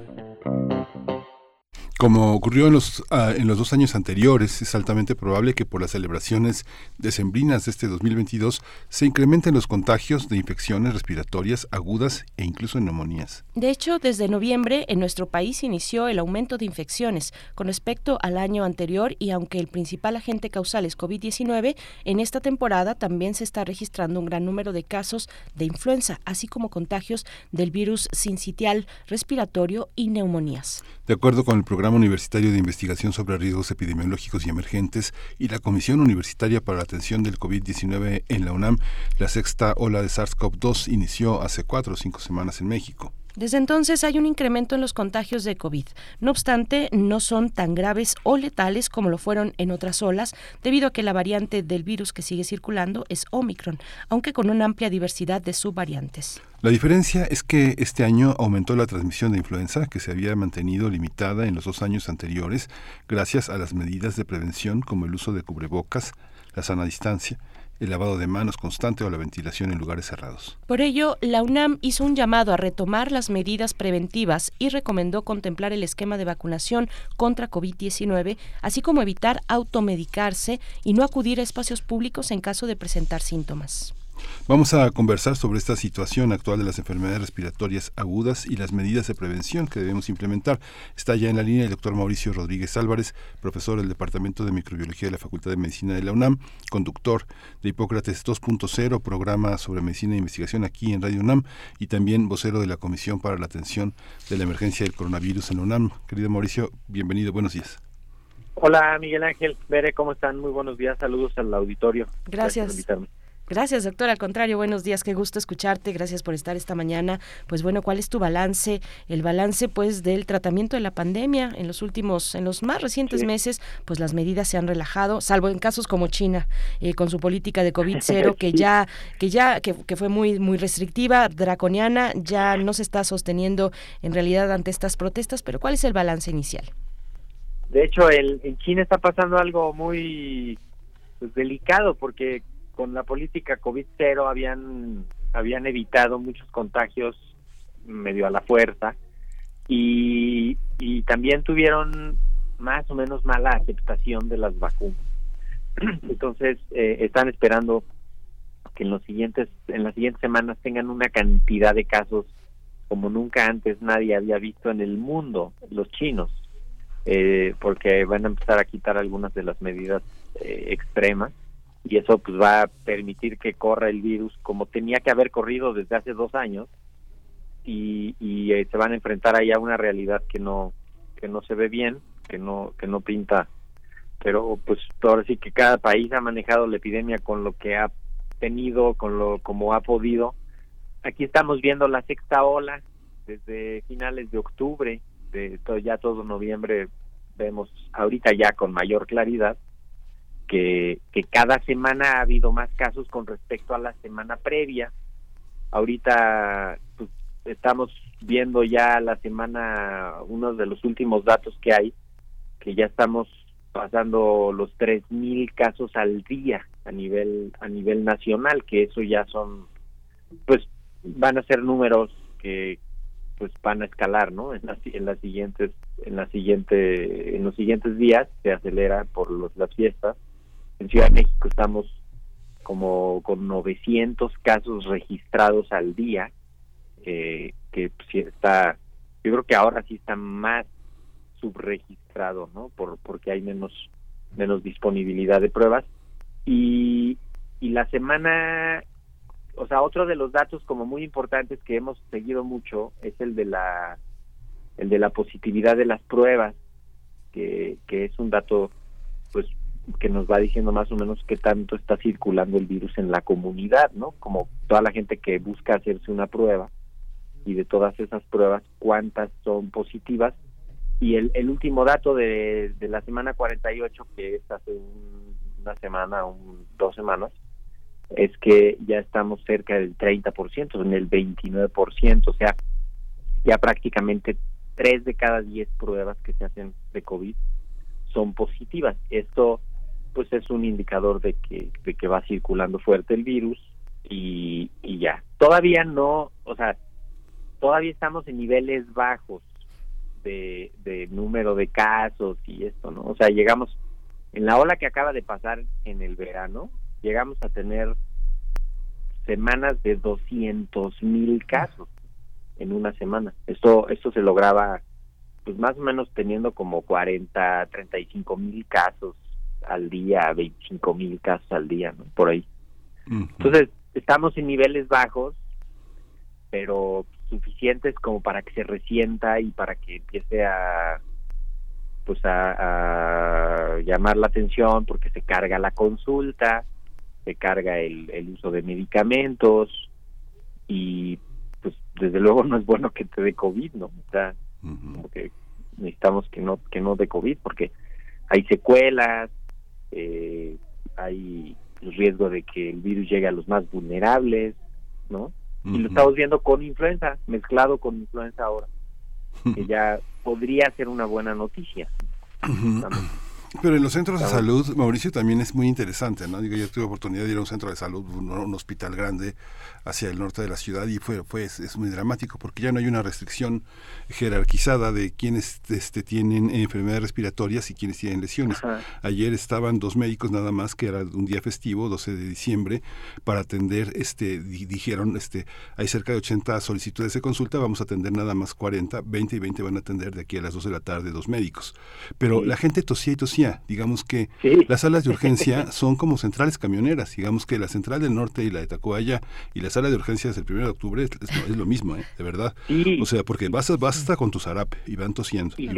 Como ocurrió en los, ah, en los dos años anteriores, es altamente probable que por las celebraciones decembrinas de este 2022 se incrementen los contagios de infecciones respiratorias agudas e incluso neumonías.
De hecho, desde noviembre en nuestro país inició el aumento de infecciones con respecto al año anterior y aunque el principal agente causal es COVID-19, en esta temporada también se está registrando un gran número de casos de influenza, así como contagios del virus sincitial respiratorio y neumonías.
De acuerdo con el programa Universitario de Investigación sobre Riesgos Epidemiológicos y Emergentes y la Comisión Universitaria para la Atención del COVID-19 en la UNAM, la sexta ola de SARS-CoV-2 inició hace cuatro o cinco semanas en México.
Desde entonces hay un incremento en los contagios de COVID. No obstante, no son tan graves o letales como lo fueron en otras olas, debido a que la variante del virus que sigue circulando es Omicron, aunque con una amplia diversidad de subvariantes.
La diferencia es que este año aumentó la transmisión de influenza, que se había mantenido limitada en los dos años anteriores, gracias a las medidas de prevención como el uso de cubrebocas, la sana distancia, el lavado de manos constante o la ventilación en lugares cerrados.
Por ello, la UNAM hizo un llamado a retomar las medidas preventivas y recomendó contemplar el esquema de vacunación contra COVID-19, así como evitar automedicarse y no acudir a espacios públicos en caso de presentar síntomas.
Vamos a conversar sobre esta situación actual de las enfermedades respiratorias agudas y las medidas de prevención que debemos implementar. Está ya en la línea el doctor Mauricio Rodríguez Álvarez, profesor del Departamento de Microbiología de la Facultad de Medicina de la UNAM, conductor de Hipócrates 2.0, programa sobre medicina e investigación aquí en Radio UNAM y también vocero de la Comisión para la Atención de la Emergencia del Coronavirus en la UNAM. Querido Mauricio, bienvenido, buenos días.
Hola Miguel Ángel, Bere, ¿cómo están? Muy buenos días, saludos al auditorio.
Gracias. Gracias Gracias, doctor. Al contrario, buenos días. Qué gusto escucharte. Gracias por estar esta mañana. Pues bueno, ¿cuál es tu balance? El balance, pues, del tratamiento de la pandemia en los últimos, en los más recientes meses, pues las medidas se han relajado, salvo en casos como China, eh, con su política de COVID cero, que ya, que ya, que, fue muy, muy restrictiva, draconiana, ya no se está sosteniendo en realidad ante estas protestas. Pero ¿cuál es el balance inicial?
De hecho, el, en China está pasando algo muy pues, delicado porque con la política COVID-0 habían, habían evitado muchos contagios medio a la fuerza y, y también tuvieron más o menos mala aceptación de las vacunas. Entonces, eh, están esperando que en los siguientes en las siguientes semanas tengan una cantidad de casos como nunca antes nadie había visto en el mundo, los chinos, eh, porque van a empezar a quitar algunas de las medidas eh, extremas y eso pues va a permitir que corra el virus como tenía que haber corrido desde hace dos años y, y eh, se van a enfrentar ahí a una realidad que no que no se ve bien que no que no pinta. Pero pues ahora sí que cada país ha manejado la epidemia con lo que ha tenido con lo como ha podido. Aquí estamos viendo la sexta ola desde finales de octubre, de todo, ya todo noviembre, vemos ahorita ya con mayor claridad que, que cada semana ha habido más casos con respecto a la semana previa. Ahorita pues, estamos viendo ya la semana, uno de los últimos datos que hay, que ya estamos pasando los 3.000 casos al día a nivel a nivel nacional, que eso ya son, pues van a ser números que pues van a escalar, ¿no? En las, en las siguientes en la siguiente en los siguientes días se acelera por los, las fiestas. En Ciudad de México estamos como con 900 casos registrados al día, eh, que sí está, yo creo que ahora sí está más subregistrado, ¿no? Por, porque hay menos, menos disponibilidad de pruebas. Y, y la semana, o sea, otro de los datos como muy importantes que hemos seguido mucho es el de la, el de la positividad de las pruebas, que, que es un dato, pues, que nos va diciendo más o menos qué tanto está circulando el virus en la comunidad, ¿no? Como toda la gente que busca hacerse una prueba y de todas esas pruebas, cuántas son positivas y el, el último dato de, la semana 48, que es hace una semana, un, dos semanas, es que ya estamos cerca del 30%, en el 29%, o sea, ya prácticamente tres de cada diez pruebas que se hacen de COVID son positivas. Esto pues es un indicador de que, de que va circulando fuerte el virus y, y ya. Todavía no, o sea, todavía estamos en niveles bajos de, número de casos y esto, ¿no? O sea, llegamos, en la ola que acaba de pasar en el verano, llegamos a tener semanas de 200 mil casos en una semana. Esto, esto se lograba, pues más o menos teniendo como 40, 35 mil casos al día, 25 mil casos al día, ¿no? Por ahí. Entonces, estamos en niveles bajos, pero suficientes como para que se resienta y para que empiece a pues a, llamar la atención porque se carga la consulta, se carga el, el uso de medicamentos y pues desde luego no es bueno que te dé COVID, ¿no? O sea, como que necesitamos que no que no dé COVID porque hay secuelas, eh, hay riesgo de que el virus llegue a los más vulnerables, ¿no? y lo estamos viendo con influenza, mezclado con influenza ahora, que ya podría ser una buena noticia.
Pero en los centros de salud, Mauricio, también es muy interesante, ¿no? Digo, yo tuve oportunidad de ir a un centro de salud, un, hospital grande hacia el norte de la ciudad y fue, fue es, muy dramático porque ya no hay una restricción jerarquizada de quienes este, tienen enfermedades respiratorias y quienes tienen lesiones. Ayer estaban dos médicos nada más, que era un día festivo, 12 de diciembre, para atender, este, dijeron, este, hay cerca de 80 solicitudes de consulta, vamos a atender nada más 40, 20 y 20 van a atender de aquí a las 2 de la tarde dos médicos. Pero la gente tosía y tosía Digamos que las salas de urgencia son como centrales camioneras. Digamos que la central del norte y la de Tacoaya y la sala de urgencias del 1 de octubre es, lo mismo, ¿eh? de verdad. O sea, porque vas, vas hasta con tu zarape y van tosiendo.
Y,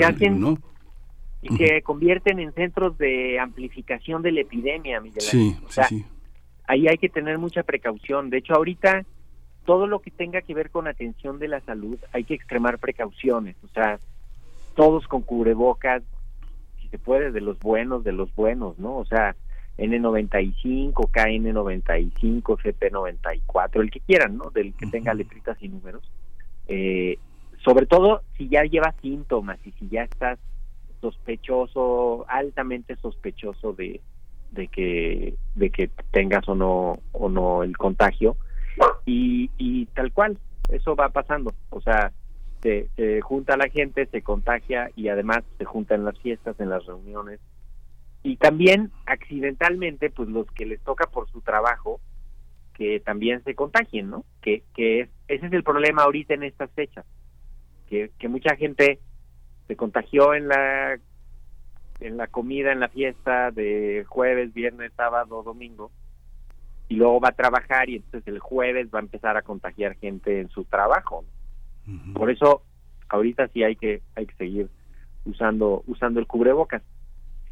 que convierten en centros de amplificación de la epidemia, Miguel
Sí, sí,
Ahí hay que tener mucha precaución. De hecho, ahorita todo lo que tenga que ver con atención de la salud hay que extremar precauciones. O sea, todos con cubrebocas, se puede, de los buenos, de los buenos, ¿no? O sea, N95, KN95, CP94, el que quieran, ¿no? Del que tenga letritas y números. Eh, sobre todo si ya lleva síntomas y si ya estás sospechoso, altamente sospechoso de, de que de que tengas o no o no el contagio y, y tal cual eso va pasando o sea se, junta la gente, se contagia y además se junta en las fiestas, en las reuniones. Y también accidentalmente, pues los que les toca por su trabajo, que también se contagien, ¿no? Que, que es, ese es el problema ahorita en estas fechas, que, que mucha gente se contagió en la en la comida, en la fiesta de jueves, viernes, sábado, domingo, y luego va a trabajar y entonces el jueves va a empezar a contagiar gente en su trabajo. Por eso ahorita sí hay que hay que seguir usando usando el cubrebocas.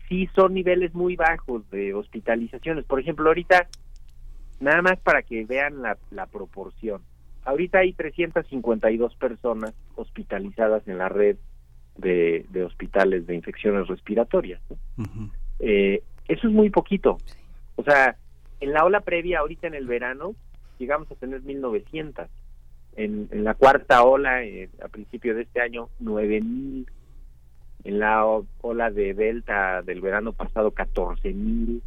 Sí son niveles muy bajos de hospitalizaciones. Por ejemplo, ahorita nada más para que vean la, la proporción. Ahorita hay 352 personas hospitalizadas en la red de, hospitales de infecciones respiratorias. Eh, eso es muy poquito. O sea, en la ola previa, ahorita en el verano, llegamos a tener 1900. En, en la cuarta ola, eh, a principio de este año, 9000. En la ola de Delta del verano pasado, 14000.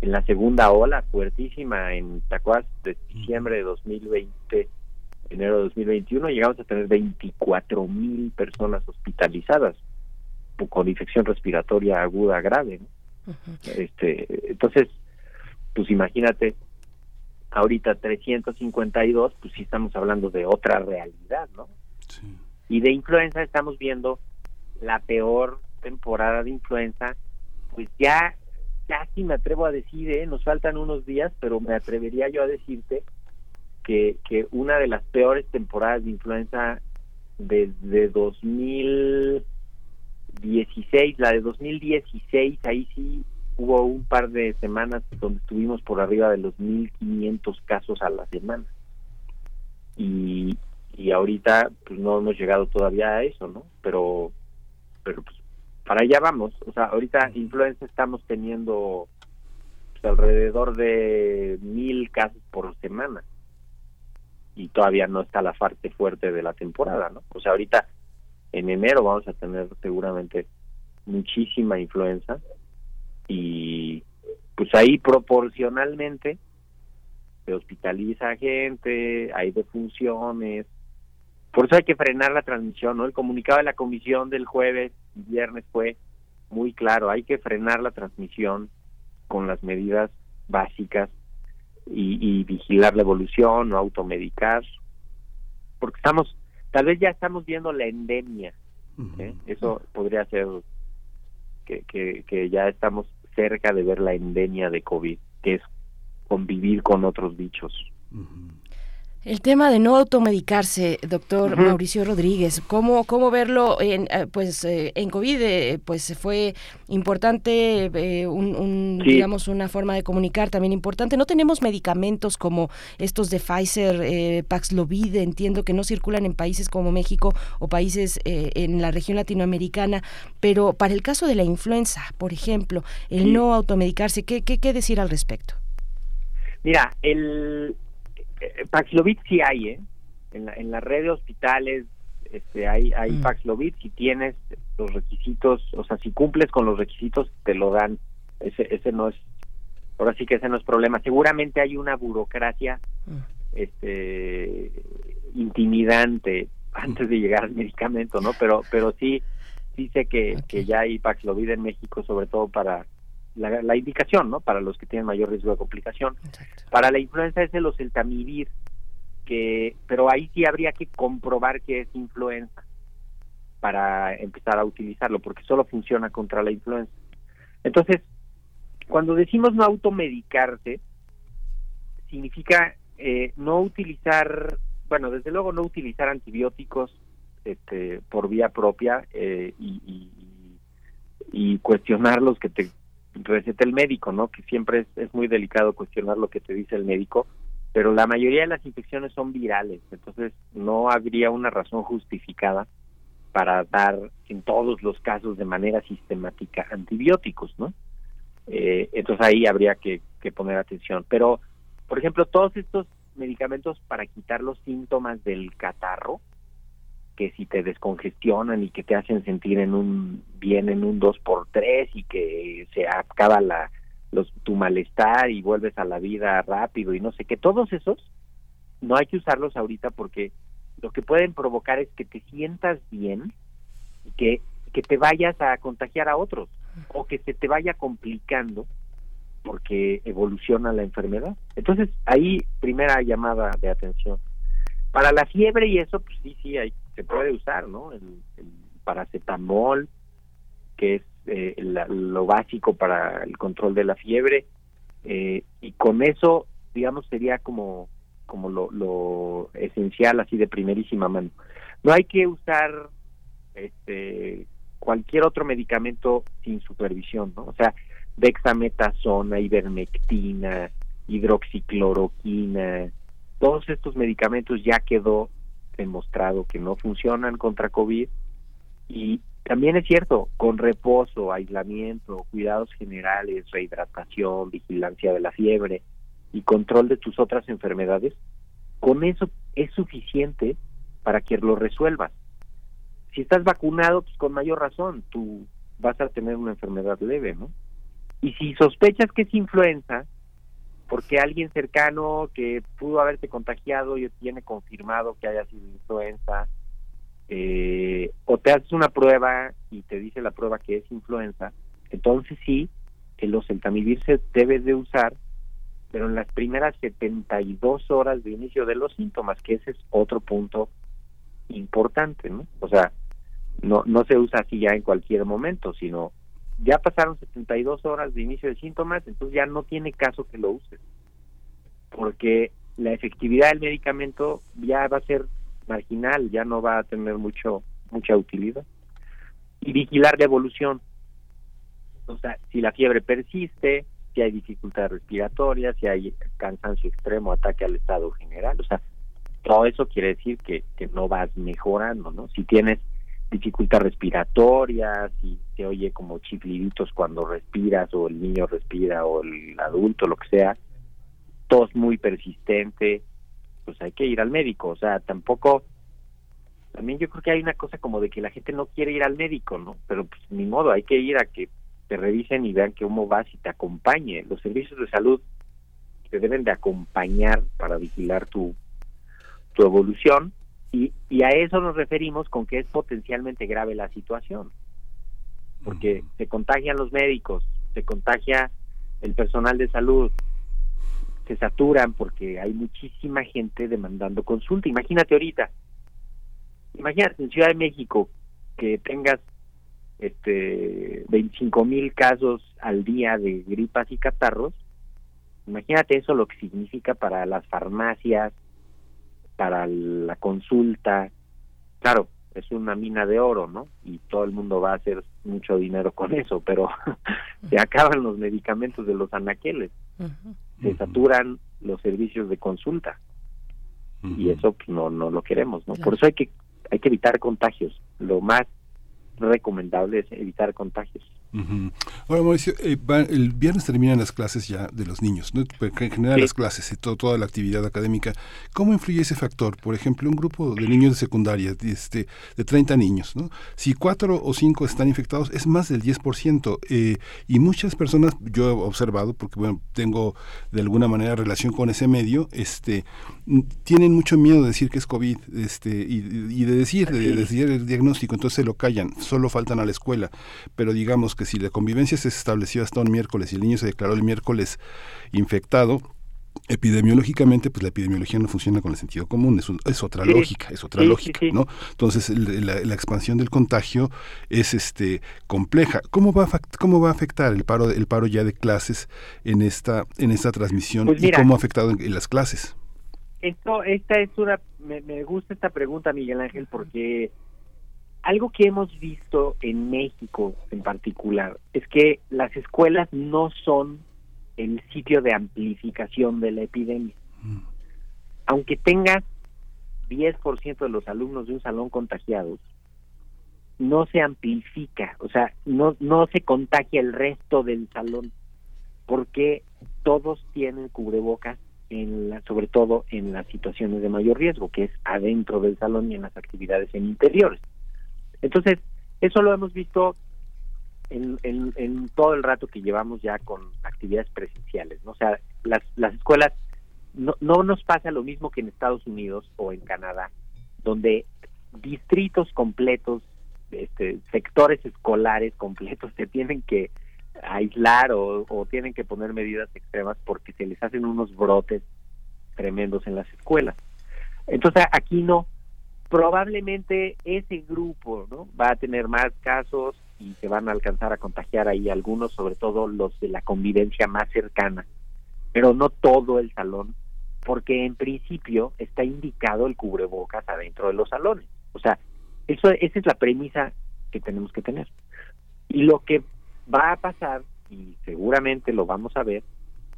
En la segunda ola, fuertísima, en Tacuás, de diciembre de 2020, enero de 2021, llegamos a tener 24 mil personas hospitalizadas con infección respiratoria aguda grave. este, entonces, pues imagínate, ahorita 352, pues sí estamos hablando de otra realidad, ¿no? Y de influenza estamos viendo la peor temporada de influenza, pues ya casi me atrevo a decir, ¿eh? nos faltan unos días, pero me atrevería yo a decirte que, que una de las peores temporadas de influenza desde 2016, la de 2016, ahí sí hubo un par de semanas donde estuvimos por arriba de los 1.500 casos a la semana. Y, y ahorita pues no hemos llegado todavía a eso, ¿no? Pero, pero pues para allá vamos. O sea, ahorita influenza estamos teniendo pues, alrededor de mil casos por semana. Y todavía no está la parte fuerte de la temporada, ¿no? O sea, ahorita en enero vamos a tener seguramente muchísima influenza y pues ahí proporcionalmente se hospitaliza gente, hay defunciones, por eso hay que frenar la transmisión, ¿no? El comunicado de la comisión del jueves y viernes fue muy claro, hay que frenar la transmisión con las medidas básicas y, vigilar la evolución, no automedicar, porque estamos, tal vez ya estamos viendo la endemia, ¿eh? eso podría ser que, que, que ya estamos cerca de ver la endemia de COVID, que es convivir con otros bichos.
El tema de no automedicarse, doctor Mauricio Rodríguez, ¿cómo, cómo verlo en, eh, pues, eh, en COVID? Eh, pues fue importante, un, digamos, una forma de comunicar también importante. No tenemos medicamentos como estos de Pfizer, Paxlovid, entiendo que no circulan en países como México o países en la región latinoamericana, pero para el caso de la influenza, por ejemplo, el no automedicarse, ¿qué, qué, ¿qué decir al respecto?
Mira, el eh, Paxlovid sí hay, ¿eh? En la, en la red de hospitales este, hay, hay mm. Paxlovid, si tienes los requisitos, o sea, si cumples con los requisitos, te lo dan. Ese, ese no es, ahora sí que ese no es problema. Seguramente hay una burocracia mm. este, intimidante antes de llegar al medicamento, ¿no? Pero, pero sí, sí sé que, que ya hay Paxlovid en México, sobre todo para la, indicación, ¿no? Para los que tienen mayor riesgo de complicación. Para la influenza es el oseltamivir, que, pero ahí sí habría que comprobar que es influenza para empezar a utilizarlo, porque solo funciona contra la influenza. Entonces, cuando decimos no automedicarse, significa eh, no utilizar, bueno, desde luego no utilizar antibióticos este, por vía propia eh, y, y, y, cuestionar los que te receta el médico, ¿no? Que siempre es, muy delicado cuestionar lo que te dice el médico, pero la mayoría de las infecciones son virales, entonces no habría una razón justificada para dar en todos los casos de manera sistemática antibióticos, ¿no? Eh, entonces ahí habría que poner atención. Pero, por ejemplo, todos estos medicamentos para quitar los síntomas del catarro, que si te descongestionan y que te hacen sentir en un bien en un 2 por 3 y que se acaba la los, tu malestar y vuelves a la vida rápido y no sé qué, todos esos no hay que usarlos ahorita porque lo que pueden provocar es que te sientas bien y que, que te vayas a contagiar a otros o que se te vaya complicando porque evoluciona la enfermedad. Entonces, ahí primera llamada de atención. Para la fiebre y eso, pues sí, sí, hay se puede usar, ¿no? El, paracetamol, que es eh, lo básico para el control de la fiebre, eh, y con eso, digamos, sería como, como lo, esencial, así de primerísima mano. No hay que usar este cualquier otro medicamento sin supervisión, ¿no? O sea, dexametasona, ivermectina, hidroxicloroquina, todos estos medicamentos ya quedó demostrado que no funcionan contra COVID y también es cierto, con reposo, aislamiento, cuidados generales, rehidratación, vigilancia de la fiebre y control de tus otras enfermedades, con eso es suficiente para que lo resuelvas. Si estás vacunado, pues con mayor razón, tú vas a tener una enfermedad leve, ¿no? Y si sospechas que es influenza, porque alguien cercano que pudo haberte contagiado y tiene confirmado que haya sido influenza, eh, o te haces una prueba y te dice la prueba que es influenza, entonces sí, el oseltamivir se debe de usar, pero en las primeras 72 horas de inicio de los síntomas, que ese es otro punto importante, ¿no? O sea, no, no se usa así ya en cualquier momento, sino ya pasaron 72 horas de inicio de síntomas, entonces ya no tiene caso que lo uses, porque la efectividad del medicamento ya va a ser marginal, ya no va a tener mucho mucha utilidad. Y vigilar la evolución. O sea, si la fiebre persiste, si hay dificultad respiratoria, si hay cansancio extremo, ataque al estado general, o sea, todo eso quiere decir que, que no vas mejorando, ¿no? Si tienes dificultad respiratoria, si te oye como chifliditos cuando respiras o el niño respira o el adulto, lo que sea, tos muy persistente, pues hay que ir al médico, o sea, tampoco también yo creo que hay una cosa como de que la gente no quiere ir al médico, ¿no? Pero pues ni modo, hay que ir a que te revisen y vean cómo vas y te acompañe. Los servicios de salud te deben de acompañar para vigilar tu, tu evolución y, y a eso nos referimos con que es potencialmente grave la situación. Porque se contagian los médicos, se contagia el personal de salud, se saturan porque hay muchísima gente demandando consulta. Imagínate ahorita, imagínate en Ciudad de México que tengas este 25 mil casos al día de gripas y catarros. Imagínate eso lo que significa para las farmacias, para la consulta. Claro, es una mina de oro, ¿no? Y todo el mundo va a hacer mucho dinero con eso, pero se acaban los medicamentos de los anaqueles. Se saturan los servicios de consulta. Y eso pues, no no lo queremos no por eso hay que hay que evitar contagios. Lo más recomendable es evitar contagios
Ahora, Mauricio, eh, el viernes terminan las clases ya de los niños, ¿no? en general las clases y todo, toda la actividad académica. ¿Cómo influye ese factor? Por ejemplo, un grupo de niños de secundaria, de, este, de 30 niños, ¿no? si cuatro o cinco están infectados, es más del 10%. Eh, y muchas personas, yo he observado, porque bueno, tengo de alguna manera relación con ese medio, este, tienen mucho miedo de decir que es COVID este, y, de decir, de decir el diagnóstico, entonces se lo callan, solo faltan a la escuela. Pero digamos que si la convivencia se estableció hasta un miércoles y el niño se declaró el miércoles infectado, epidemiológicamente, pues la epidemiología no funciona con el sentido común, es, es otra lógica, es otra lógica, ¿no? Entonces la, expansión del contagio es este compleja. ¿Cómo va a, cómo va a afectar el paro el paro ya de clases en esta en esta transmisión pues y cómo ha afectado en, las clases?
Esto esta es una me, me gusta esta pregunta Miguel Ángel porque algo que hemos visto en México en particular es que las escuelas no son el sitio de amplificación de la epidemia. Aunque tengas 10% de los alumnos de un salón contagiados, no se amplifica, o sea, no, no se contagia el resto del salón, porque todos tienen cubrebocas, en la, sobre todo en las situaciones de mayor riesgo, que es adentro del salón y en las actividades en interiores. Entonces, eso lo hemos visto en, en, todo el rato que llevamos ya con actividades presenciales, ¿no? O sea, las, las escuelas, no, no nos pasa lo mismo que en Estados Unidos o en Canadá, donde distritos completos, este, sectores escolares completos se tienen que aislar o, o tienen que poner medidas extremas porque se les hacen unos brotes tremendos en las escuelas. Entonces aquí no, probablemente ese grupo ¿no? va a tener más casos y se van a alcanzar a contagiar ahí algunos, sobre todo los de la convivencia más cercana, pero no todo el salón, porque en principio está indicado el cubrebocas adentro de los salones. O sea, eso esa es la premisa que tenemos que tener. Y lo que va a pasar, y seguramente lo vamos a ver,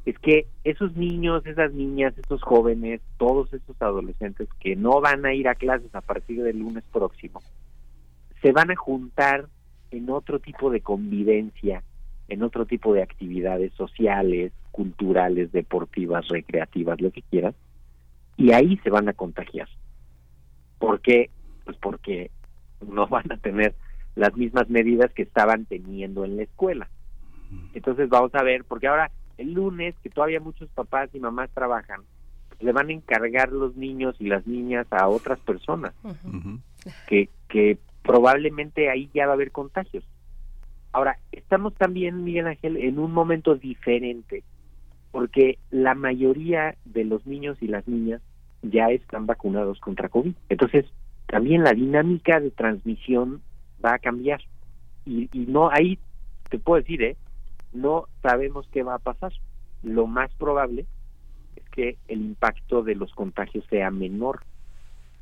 es que esos niños, esas niñas, estos jóvenes, todos estos adolescentes que no van a ir a clases a partir del lunes próximo, se van a juntar en otro tipo de convivencia, en otro tipo de actividades sociales, culturales, deportivas, recreativas, lo que quieras, y ahí se van a contagiar. ¿Por qué? Pues porque no van a tener las mismas medidas que estaban teniendo en la escuela. Entonces vamos a ver, porque ahora el lunes, que todavía muchos papás y mamás trabajan, le van a encargar los niños y las niñas a otras personas, que, que probablemente ahí ya va a haber contagios. Ahora, estamos también, Miguel Ángel, en un momento diferente, porque la mayoría de los niños y las niñas ya están vacunados contra COVID. Entonces, también la dinámica de transmisión va a cambiar. Y, y no, ahí te puedo decir, ¿eh? No sabemos qué va a pasar. Lo más probable es que el impacto de los contagios sea menor,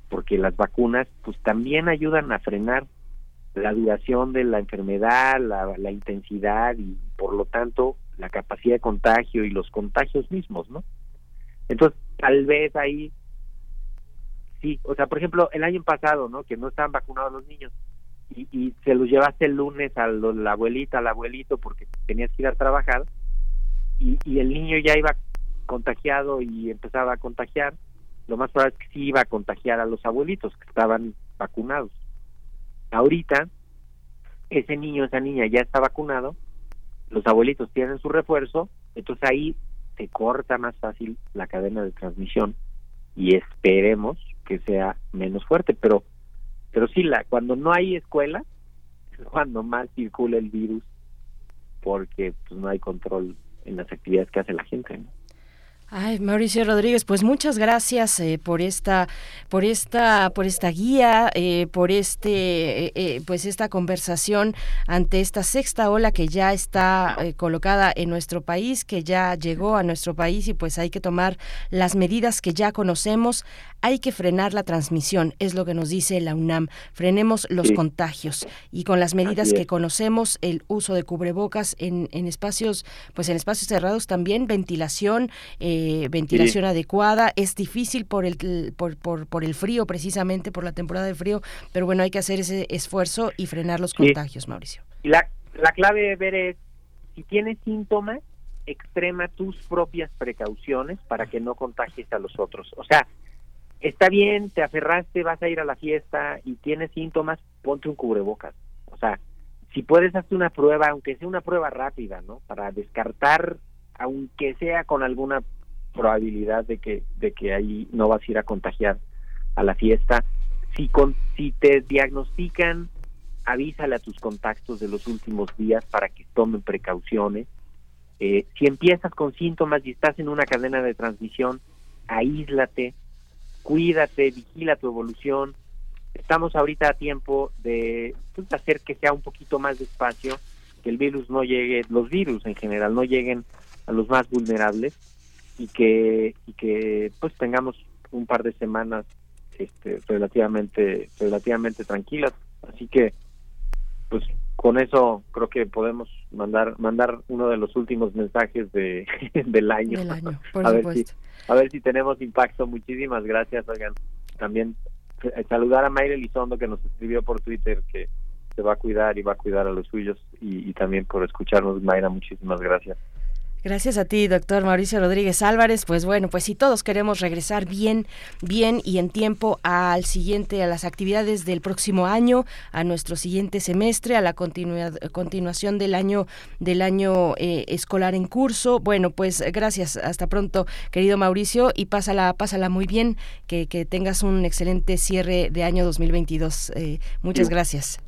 porque las vacunas pues también ayudan a frenar la duración de la enfermedad, la, la intensidad y por lo tanto la capacidad de contagio y los contagios mismos, ¿no? Entonces, tal vez ahí sí, o sea, por ejemplo, el año pasado, ¿no? Que no estaban vacunados los niños, y, se los llevaste el lunes a la abuelita, al abuelito, porque tenías que ir a trabajar, y, y el niño ya iba contagiado y empezaba a contagiar, lo más probable es que sí iba a contagiar a los abuelitos que estaban vacunados. Ahorita, ese niño, esa niña ya está vacunado, los abuelitos tienen su refuerzo, entonces ahí se corta más fácil la cadena de transmisión y esperemos que sea menos fuerte, pero pero sí, la, cuando no hay escuela, es cuando más circula el virus, porque pues, no hay control en las actividades que hace la gente.
Ay, Mauricio Rodríguez, pues muchas gracias eh, por esta, por esta, por esta guía, eh, por este, eh, pues esta conversación ante esta sexta ola que ya está colocada en nuestro país, que ya llegó a nuestro país y pues hay que tomar las medidas que ya conocemos. Hay que frenar la transmisión, es lo que nos dice la UNAM. Frenemos los contagios y con las medidas que conocemos, el uso de cubrebocas en, en espacios, pues en espacios cerrados también, ventilación. Eh, ventilación adecuada. Es difícil por el, por, por, el frío, precisamente por la temporada de frío, pero bueno, hay que hacer ese esfuerzo y frenar los contagios, Mauricio.
Y la, la clave de ver es, si tienes síntomas, extrema tus propias precauciones para que no contagies a los otros. O sea, está bien, te aferraste, vas a ir a la fiesta y tienes síntomas, ponte un cubrebocas. O sea, si puedes hacer una prueba, aunque sea una prueba rápida, ¿no? Para descartar, aunque sea con alguna probabilidad de que de que ahí no vas a ir a contagiar a la fiesta. Si con si te diagnostican, avísale a tus contactos de los últimos días para que tomen precauciones. Eh, si empiezas con síntomas y estás en una cadena de transmisión, aíslate, cuídate, vigila tu evolución. Estamos ahorita a tiempo de pues, hacer que sea un poquito más despacio, que el virus no llegue, los virus en general no lleguen a los más vulnerables y que y que pues tengamos un par de semanas este relativamente relativamente tranquilas así que pues con eso creo que podemos mandar mandar uno de los últimos mensajes de del año, a ver si a ver si tenemos impacto. Muchísimas gracias oigan. También eh, saludar a Mayra Elizondo que nos escribió por Twitter que se va a cuidar y va a cuidar a los suyos y, y también por escucharnos. Mayra muchísimas gracias
Gracias a ti, doctor Mauricio Rodríguez Álvarez. Pues bueno, pues si todos queremos regresar bien, bien y en tiempo al siguiente, a las actividades del próximo año, a nuestro siguiente semestre, a la continuación del año, del año eh, escolar en curso. Bueno, pues gracias. Hasta pronto, querido Mauricio, y pásala, pásala muy bien. Que, que tengas un excelente cierre de año 2022. Eh, muchas gracias.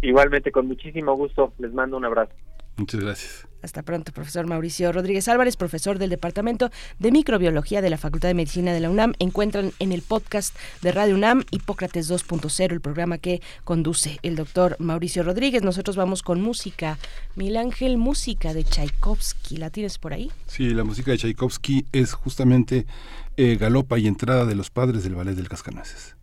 Igualmente, con muchísimo gusto. Les mando un abrazo.
Muchas gracias.
Hasta pronto, profesor Mauricio Rodríguez Álvarez, profesor del Departamento de Microbiología de la Facultad de Medicina de la UNAM. Encuentran en el podcast de Radio UNAM Hipócrates 2.0, el programa que conduce el doctor Mauricio Rodríguez. Nosotros vamos con música. Mil Ángel, música de Tchaikovsky. ¿La tienes por ahí?
Sí, la música de Tchaikovsky es justamente eh, galopa y entrada de los padres del ballet del Cascanueces.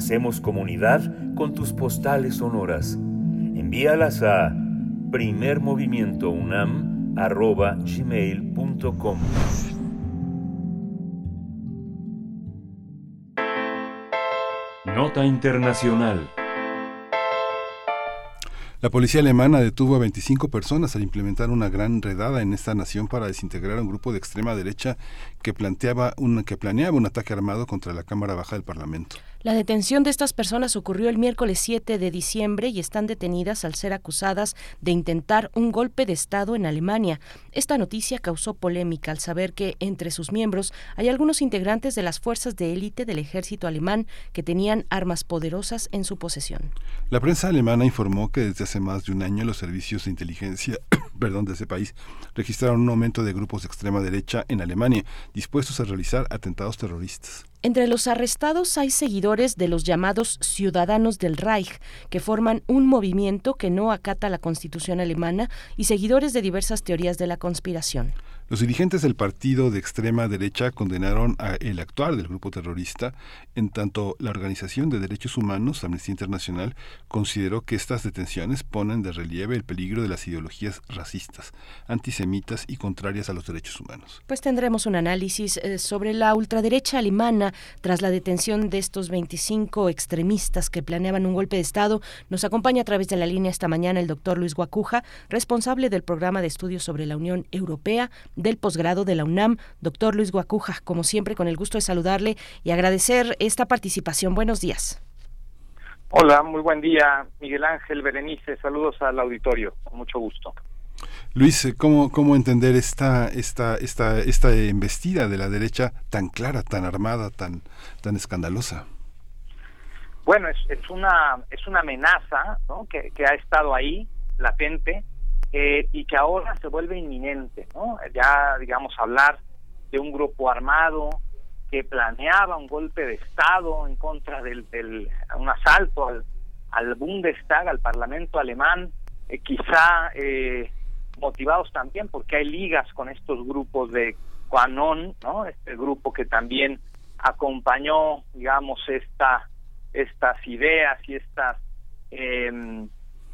Hacemos comunidad con tus postales sonoras. Envíalas a primermovimientounam.gmail.com
Nota Internacional
la policía alemana detuvo a 25 personas al implementar una gran redada en esta nación para desintegrar a un grupo de extrema derecha que, planteaba un, que planeaba un ataque armado contra la Cámara Baja del Parlamento.
La detención de estas personas ocurrió el miércoles 7 de diciembre y están detenidas al ser acusadas de intentar un golpe de Estado en Alemania. Esta noticia causó polémica al saber que entre sus miembros hay algunos integrantes de las fuerzas de élite del ejército alemán que tenían armas poderosas en su posesión.
La prensa alemana informó que desde hace más de un año los servicios de inteligencia perdón, de ese país registraron un aumento de grupos de extrema derecha en Alemania dispuestos a realizar atentados terroristas.
Entre los arrestados hay seguidores de los llamados Ciudadanos del Reich, que forman un movimiento que no acata la constitución alemana, y seguidores de diversas teorías de la conspiración.
Los dirigentes del partido de extrema derecha condenaron a el actuar del grupo terrorista, en tanto la Organización de Derechos Humanos, Amnistía Internacional, consideró que estas detenciones ponen de relieve el peligro de las ideologías racistas, antisemitas y contrarias a los derechos humanos.
Pues tendremos un análisis eh, sobre la ultraderecha alemana tras la detención de estos 25 extremistas que planeaban un golpe de Estado. Nos acompaña a través de la línea esta mañana el doctor Luis Guacuja, responsable del programa de estudios sobre la Unión Europea del posgrado de la UNAM, doctor Luis Guacuja. Como siempre, con el gusto de saludarle y agradecer esta participación. Buenos días.
Hola, muy buen día, Miguel Ángel Berenice. Saludos al auditorio, con mucho gusto.
Luis, ¿cómo, cómo entender esta, esta, esta, esta embestida de la derecha tan clara, tan armada, tan, tan escandalosa?
Bueno, es, es una es una amenaza ¿no? que, que ha estado ahí, latente, eh, y que ahora se vuelve inminente, ¿no? Ya, digamos, hablar de un grupo armado que planeaba un golpe de Estado en contra del, del un asalto al, al Bundestag, al Parlamento alemán, eh, quizá eh, motivados también porque hay ligas con estos grupos de Quanon, ¿no? Este grupo que también acompañó, digamos, esta estas ideas y estas eh,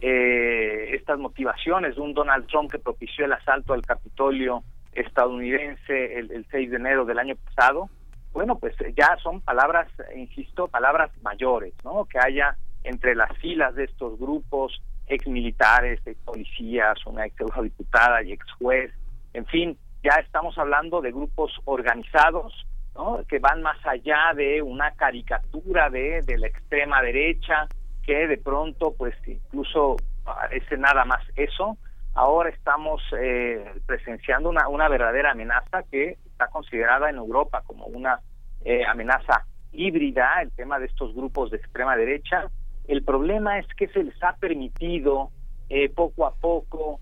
eh, estas motivaciones de un Donald Trump que propició el asalto al Capitolio estadounidense el, el 6 de enero del año pasado, bueno, pues ya son palabras, insisto, palabras mayores, ¿no? Que haya entre las filas de estos grupos ex militares, ex policías, una ex diputada y ex juez, en fin, ya estamos hablando de grupos organizados, ¿no? Que van más allá de una caricatura de, de la extrema derecha, que de pronto pues incluso parece nada más eso. Ahora estamos eh, presenciando una, una verdadera amenaza que está considerada en Europa como una eh, amenaza híbrida, el tema de estos grupos de extrema derecha. El problema es que se les ha permitido eh, poco a poco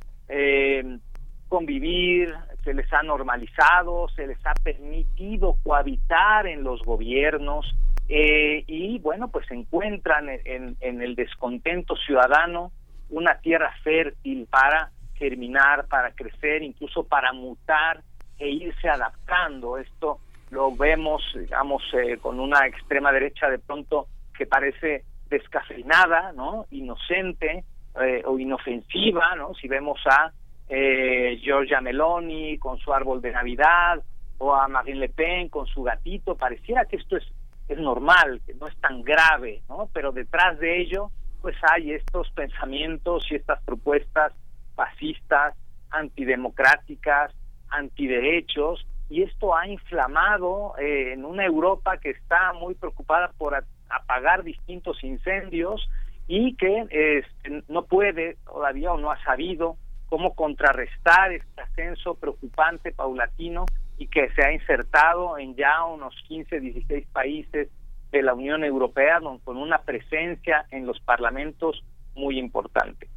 convivir, se les ha normalizado, se les ha permitido cohabitar en los gobiernos, eh, y bueno, pues encuentran en, en, el descontento ciudadano una tierra fértil para germinar, para crecer, incluso para mutar e irse adaptando. Esto lo vemos, digamos, eh, con una extrema derecha de pronto que parece descafeinada, ¿no? Inocente eh, o inofensiva, ¿no? Si vemos a eh, Giorgia Meloni con su árbol de Navidad o a Marine Le Pen con su gatito, pareciera que esto es es normal, que no es tan grave, ¿no? Pero detrás de ello, pues hay estos pensamientos y estas propuestas fascistas, antidemocráticas, antiderechos, y esto ha inflamado eh, en una Europa que está muy preocupada por apagar distintos incendios y que este, no puede todavía o no ha sabido cómo contrarrestar este ascenso preocupante, paulatino, y que se ha insertado en ya unos 15, 16 países de la Unión Europea con una presencia en los parlamentos muy importante.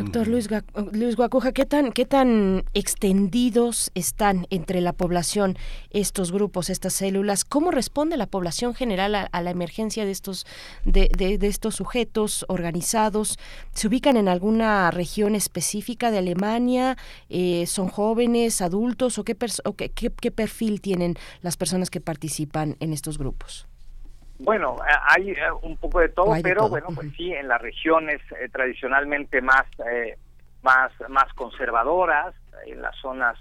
Doctor Luis, Luis Guacuja, ¿qué tan, ¿qué tan extendidos están entre la población estos grupos, estas células? ¿Cómo responde la población general a, la emergencia de estos, de, de, estos sujetos organizados? ¿Se ubican en alguna región específica de Alemania? Eh, ¿Son jóvenes, adultos o, qué, o qué, qué perfil tienen las personas que participan en estos grupos?
Bueno, eh, hay eh, un poco de todo, pero bueno, pues sí, en las regiones eh, tradicionalmente más, más, más conservadoras, en las zonas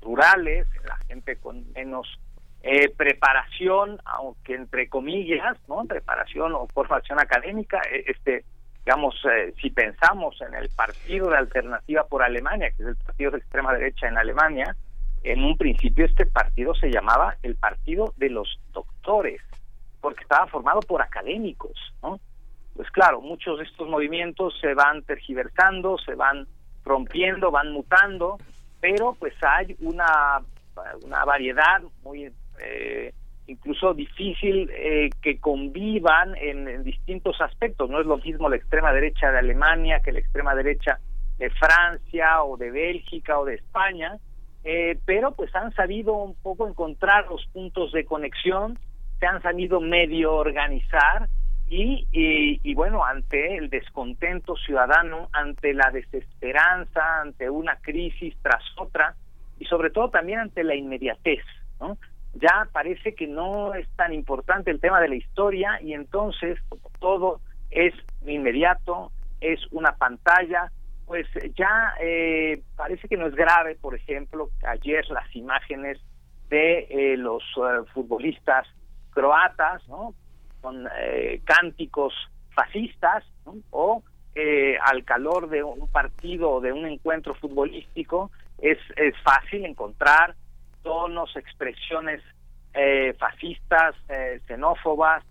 rurales, en la gente con menos preparación, aunque entre comillas, ¿no? Preparación o formación académica, este, digamos, si pensamos en el partido de alternativa por Alemania, que es el partido de extrema derecha en Alemania, en un principio este partido se llamaba el Partido de los Doctores porque estaba formado por académicos, ¿no? Pues claro, muchos de estos movimientos se van tergiversando, se van rompiendo, van mutando, pero pues hay una, una variedad muy eh, incluso difícil eh, que convivan en, distintos aspectos. No es lo mismo la extrema derecha de Alemania que la extrema derecha de Francia o de Bélgica o de España, eh, pero pues han sabido un poco encontrar los puntos de conexión se han sabido medio organizar y, y, bueno, ante el descontento ciudadano, ante la desesperanza, ante una crisis tras otra y sobre todo también ante la inmediatez, ¿no? Ya parece que no es tan importante el tema de la historia y entonces todo es inmediato, es una pantalla, pues ya eh, parece que no es grave, por ejemplo, ayer las imágenes de eh, los eh, futbolistas croatas, ¿no? Con eh, cánticos fascistas, o eh, al calor de un partido o de un encuentro futbolístico, es, es fácil encontrar tonos, expresiones eh, fascistas, xenófobas.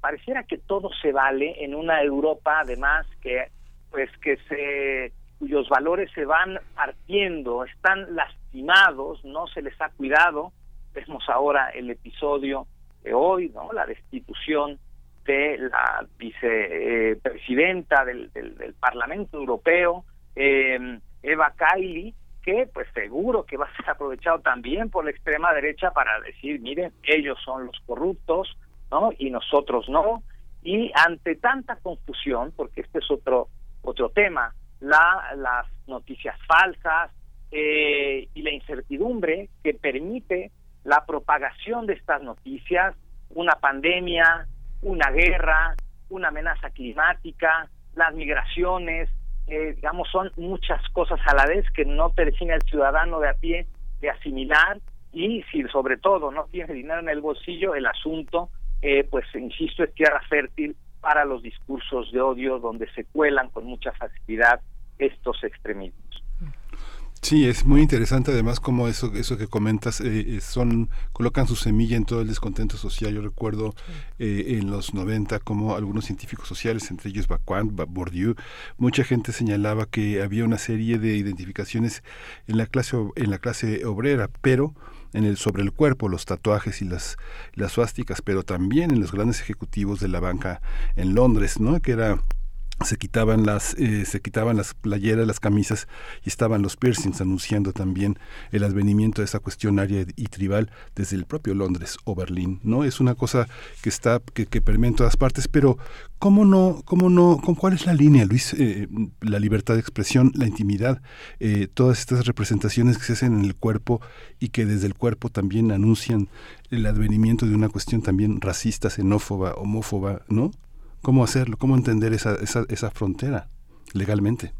pareciera que todo se vale en una Europa, además, que pues que se cuyos valores se van partiendo, están lastimados, no se les ha cuidado. Vemos ahora el episodio hoy, ¿no? La destitución de la vicepresidenta del, del, Parlamento Europeo, eh, Eva Kaili, que pues seguro que va a ser aprovechado también por la extrema derecha para decir, miren, ellos son los corruptos, ¿no? Y nosotros no. Y ante tanta confusión, porque este es otro otro tema, la, las noticias falsas eh, y la incertidumbre que permite la propagación de estas noticias, una pandemia, una guerra, una amenaza climática, las migraciones, eh, digamos, son muchas cosas a la vez que no termina el ciudadano de a pie de asimilar y si sobre todo no tiene dinero en el bolsillo, el asunto, eh, pues insisto, es tierra fértil para los discursos de odio donde se cuelan con mucha facilidad estos extremismos.
Sí, es muy interesante además como eso, eso que comentas, eh, eh, son, colocan su semilla en todo el descontento social. Yo recuerdo eh, en los 90 como algunos científicos sociales, entre ellos Bacuan, Bourdieu, mucha gente señalaba que había una serie de identificaciones en la clase, en la clase obrera, pero en el sobre el cuerpo, los tatuajes y las, las suásticas, pero también en los grandes ejecutivos de la banca en Londres, ¿no? que era se quitaban las eh, se quitaban las playeras las camisas y estaban los piercings anunciando también el advenimiento de esa cuestión área y tribal desde el propio Londres o Berlín no es una cosa que está que, que permea en todas partes pero cómo no cómo no con cuál es la línea Luis eh, la libertad de expresión la intimidad eh, todas estas representaciones que se hacen en el cuerpo y que desde el cuerpo también anuncian el advenimiento de una cuestión también racista xenófoba homófoba no cómo hacerlo, cómo entender esa, esa, esa frontera legalmente.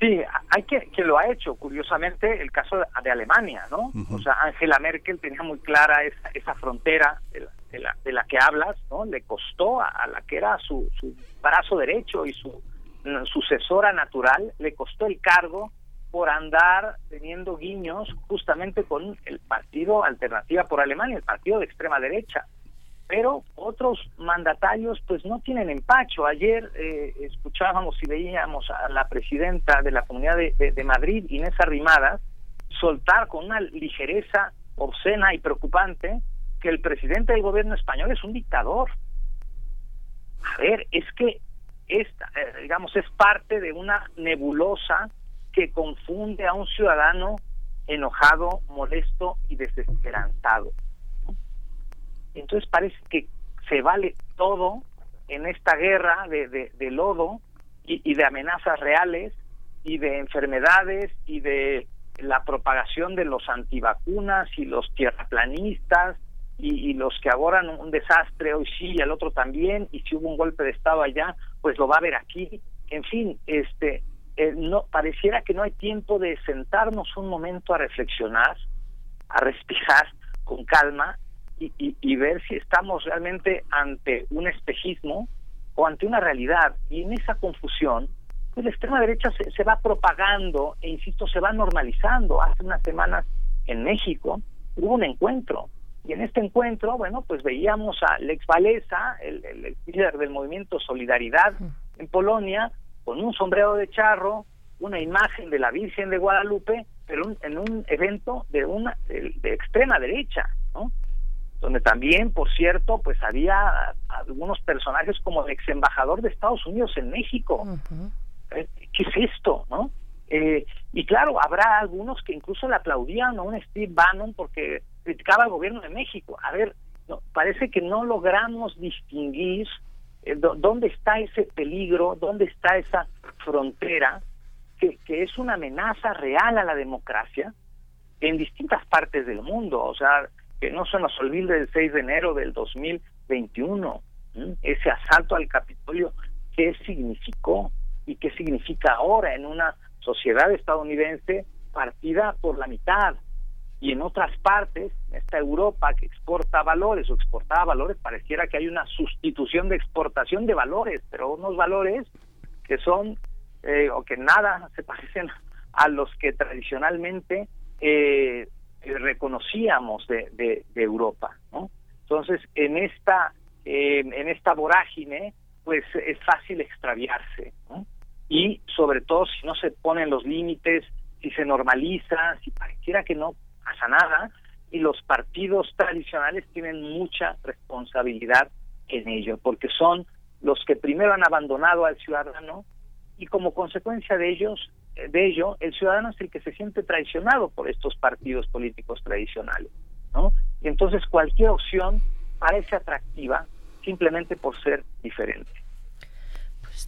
Sí, hay que, que lo ha hecho, curiosamente, el caso de, Alemania, ¿no? O sea, Angela Merkel tenía muy clara esa, esa frontera de la, de la, que hablas, ¿no? Le costó a, la que era su, su brazo derecho y su sucesora natural, le costó el cargo por andar teniendo guiños justamente con el partido Alternativa por Alemania, el partido de extrema derecha pero otros mandatarios pues no tienen empacho. Ayer eh, escuchábamos y veíamos a la presidenta de la Comunidad de, Madrid, Inés Arrimadas, soltar con una ligereza obscena y preocupante que el presidente del gobierno español es un dictador. A ver, es que esta, eh, digamos, es parte de una nebulosa que confunde a un ciudadano enojado, molesto y desesperanzado. Entonces parece que se vale todo en esta guerra de, de, lodo y, de amenazas reales y de enfermedades y de la propagación de los antivacunas y los tierraplanistas y, los que agoran un desastre hoy sí y el otro también y si hubo un golpe de estado allá pues lo va a ver aquí. En fin este eh, no pareciera que no hay tiempo de sentarnos un momento a reflexionar a respirar con calma y, y, y ver si estamos realmente ante un espejismo o ante una realidad. Y en esa confusión pues la extrema derecha se, se, va propagando e insisto se va normalizando. Hace unas semanas en México hubo un encuentro. Y en este encuentro bueno pues veíamos a Lex Walesa el, el, el líder del movimiento Solidaridad en Polonia con un sombrero de charro una imagen de la Virgen de Guadalupe pero un, en un evento de una de, de extrema derecha donde también, por cierto, pues había algunos personajes como el ex embajador de Estados Unidos en México, uh -huh. ¿qué es esto? ¿no? Eh, y claro, habrá algunos que incluso le aplaudían a un Steve Bannon porque criticaba al gobierno de México. A ver, no, parece que no logramos distinguir eh, dónde está ese peligro, dónde está esa frontera que, que es una amenaza real a la democracia en distintas partes del mundo. O sea, que no se nos olvide el 6 de enero del 2021, ¿sí? ese asalto al Capitolio, ¿qué significó? y qué significa ahora en una sociedad estadounidense partida por la mitad y en otras partes, esta Europa que exporta valores o exportaba valores, pareciera que hay una sustitución de exportación de valores, pero unos valores que son eh, o que nada se parecen a los que tradicionalmente eh, reconocíamos de, Europa. Entonces, en esta eh, en esta vorágine pues es fácil extraviarse. Y sobre todo si no se ponen los límites, si se normaliza, si pareciera que no pasa nada, y los partidos tradicionales tienen mucha responsabilidad en ello, porque son los que primero han abandonado al ciudadano y como consecuencia de ellos de ello el ciudadano es el que se siente traicionado por estos partidos políticos tradicionales, ¿no? Y entonces cualquier opción parece atractiva simplemente por ser diferente.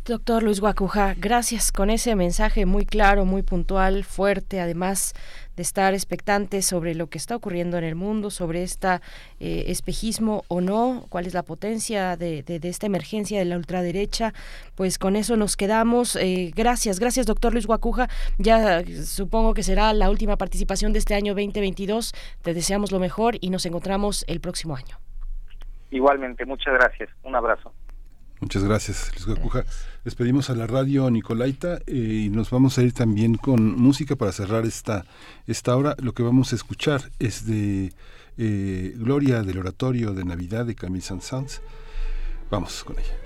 Doctor Luis Guacuja, gracias con ese mensaje muy claro, muy puntual, fuerte, además de estar expectantes sobre lo que está ocurriendo en el mundo, sobre este eh, espejismo o no, cuál es la potencia de, esta emergencia de la ultraderecha. Pues con eso nos quedamos. Eh, gracias, gracias, doctor Luis Guacuja. Ya supongo que será la última participación de este año 2022. Te deseamos lo mejor y nos encontramos el próximo año.
Igualmente, muchas gracias. Un abrazo.
Muchas gracias, Luis Gacuja. Despedimos a la radio Nicolaita eh, y nos vamos a ir también con música para cerrar esta, esta hora. Lo que vamos a escuchar es de eh, Gloria del Oratorio de Navidad de Camille Saint-Saëns. Vamos con ella.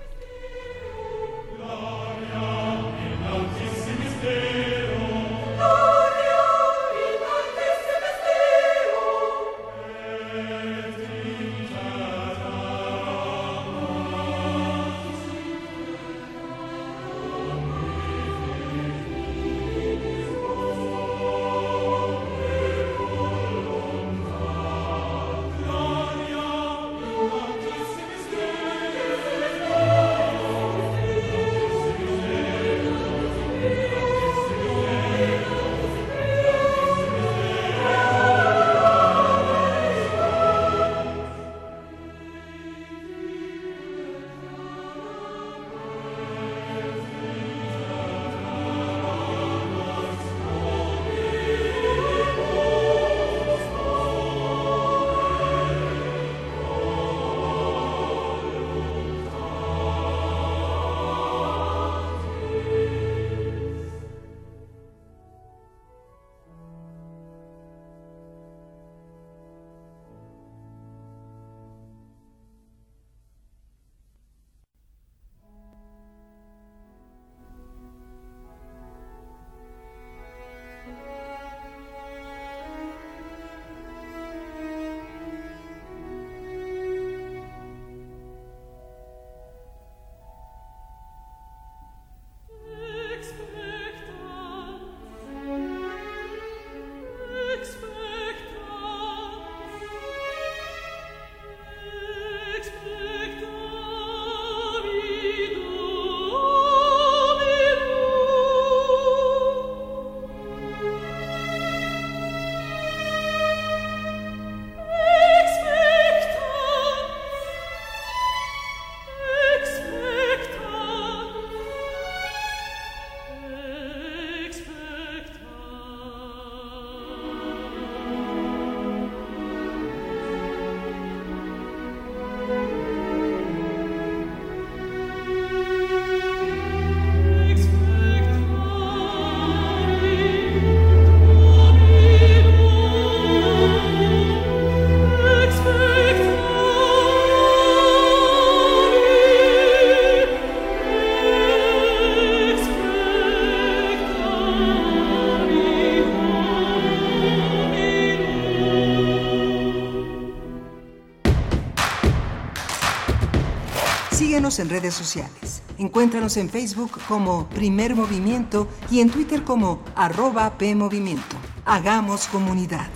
En redes sociales. Encuéntranos en Facebook como Primer Movimiento y en Twitter como arroba PMovimiento. Hagamos comunidad.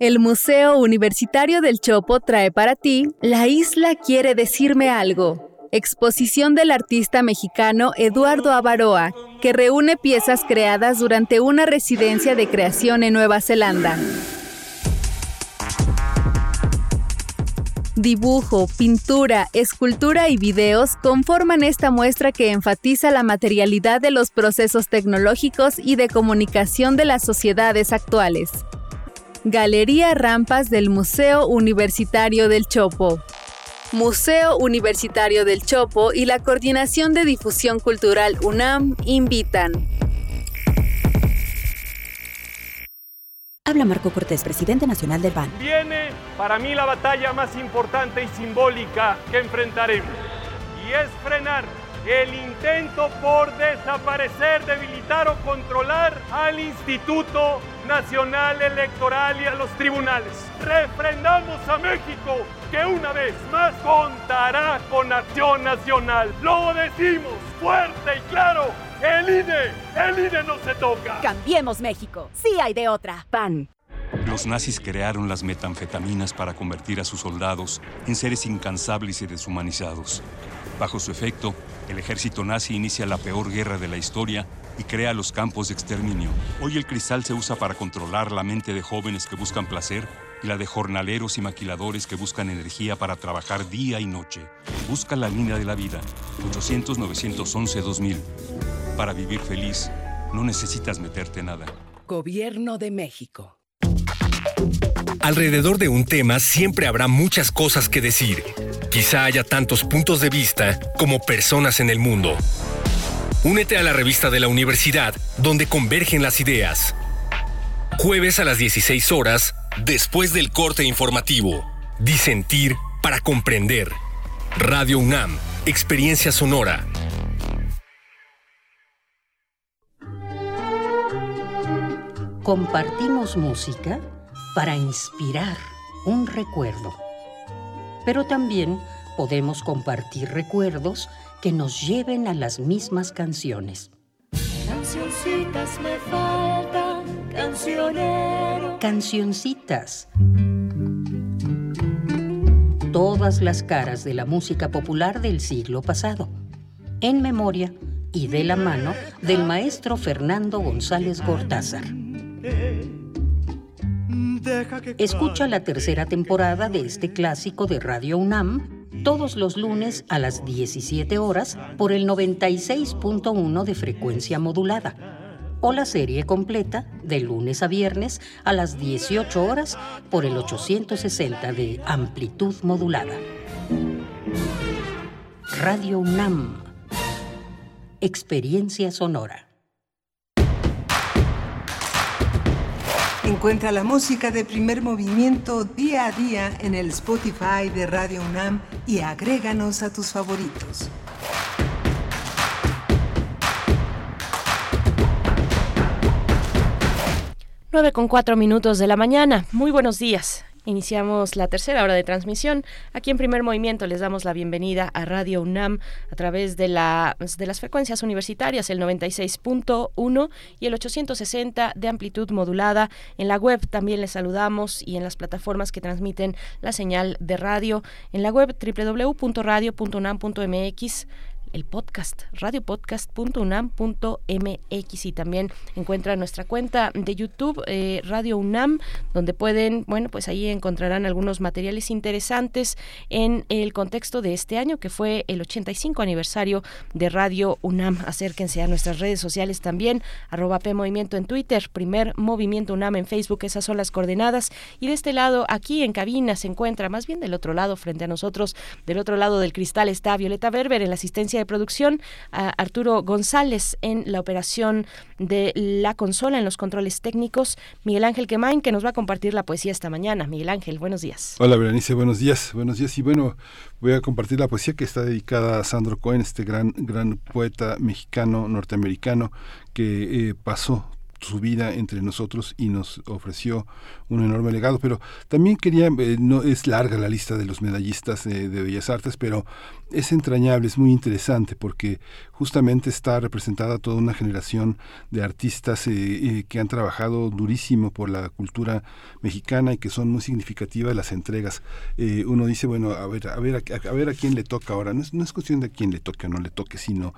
El Museo Universitario del Chopo trae para ti La isla quiere decirme algo. Exposición del artista mexicano Eduardo Avaroa, que reúne piezas creadas durante una residencia de creación en Nueva Zelanda. Dibujo, pintura, escultura y videos conforman esta muestra que enfatiza la materialidad de los procesos tecnológicos y de comunicación de las sociedades actuales. Galería Rampas del Museo Universitario del Chopo. Museo Universitario del Chopo y la Coordinación de Difusión Cultural UNAM invitan.
Habla Marco Cortés, presidente nacional del BAN.
Viene para mí la batalla más importante y simbólica que enfrentaremos. Y es frenar el intento por desaparecer, debilitar o controlar al Instituto Nacional Electoral y a los tribunales. Refrendamos a México que una vez más contará con acción nacional. Lo decimos fuerte y claro. El INE, el INE no se toca.
Cambiemos México. Sí hay de otra. PAN.
Los nazis crearon las metanfetaminas para convertir a sus soldados en seres incansables y deshumanizados. Bajo su efecto, el ejército nazi inicia la peor guerra de la historia y crea los campos de exterminio. Hoy el cristal se usa para controlar la mente de jóvenes que buscan placer y la de jornaleros y maquiladores que buscan energía para trabajar día y noche. Busca la línea de la vida. 800-911-2000. Para vivir feliz, no necesitas meterte nada.
Gobierno de México.
Alrededor de un tema siempre habrá muchas cosas que decir. Quizá haya tantos puntos de vista como personas en el mundo. Únete a la revista de la universidad donde convergen las ideas. Jueves a las 16 horas, después del corte informativo. Disentir para comprender. Radio UNAM, Experiencia Sonora.
Compartimos música para inspirar un recuerdo. Pero también podemos compartir recuerdos que nos lleven a las mismas canciones.
Cancioncitas me faltan, cancionero.
Cancioncitas. Todas las caras de la música popular del siglo pasado. En memoria y de la mano del maestro Fernando González Gortázar. Escucha la tercera temporada de este clásico de Radio UNAM todos los lunes a las 17 horas por el 96.1 de frecuencia modulada o la serie completa de lunes a viernes a las 18 horas por el 860 de amplitud modulada. Radio UNAM. Experiencia sonora.
Encuentra la música de primer movimiento día a día en el Spotify de Radio UNAM y agréganos a tus favoritos.
9 con 4 minutos de la mañana. Muy buenos días. Iniciamos la tercera hora de transmisión. Aquí en Primer Movimiento les damos la bienvenida a Radio UNAM a través de, la, de las frecuencias universitarias, el 96.1 y el 860 de amplitud modulada. En la web también les saludamos y en las plataformas que transmiten la señal de radio. En la web www.radio.unam.mx el podcast, radiopodcast.unam.mx y también encuentran nuestra cuenta de YouTube, eh, Radio UNAM, donde pueden, bueno, pues ahí encontrarán algunos materiales interesantes en el contexto de este año, que fue el 85 aniversario de Radio UNAM. Acérquense a nuestras redes sociales también, arroba P Movimiento en Twitter, primer Movimiento UNAM en Facebook, esas son las coordenadas. Y de este lado, aquí en cabina, se encuentra, más bien del otro lado, frente a nosotros, del otro lado del cristal está Violeta Berber en la asistencia producción, a Arturo González en la operación de la consola, en los controles técnicos, Miguel Ángel Quemain, que nos va a compartir la poesía esta mañana. Miguel Ángel, buenos días.
Hola, Berenice, buenos días. Buenos días. Y bueno, voy a compartir la poesía que está dedicada a Sandro Cohen, este gran, gran poeta mexicano, norteamericano, que eh, pasó su vida entre nosotros y nos ofreció un enorme legado. Pero también quería, eh, no es larga la lista de los medallistas de Bellas Artes, pero es entrañable, es muy interesante porque justamente está representada toda una generación de artistas eh, eh, que han trabajado durísimo por la cultura mexicana y que son muy significativas las entregas. uno dice, bueno, a ver, a ver, a, ver a quién le toca ahora. No es, no es cuestión de a quién le toque o no le toque, sino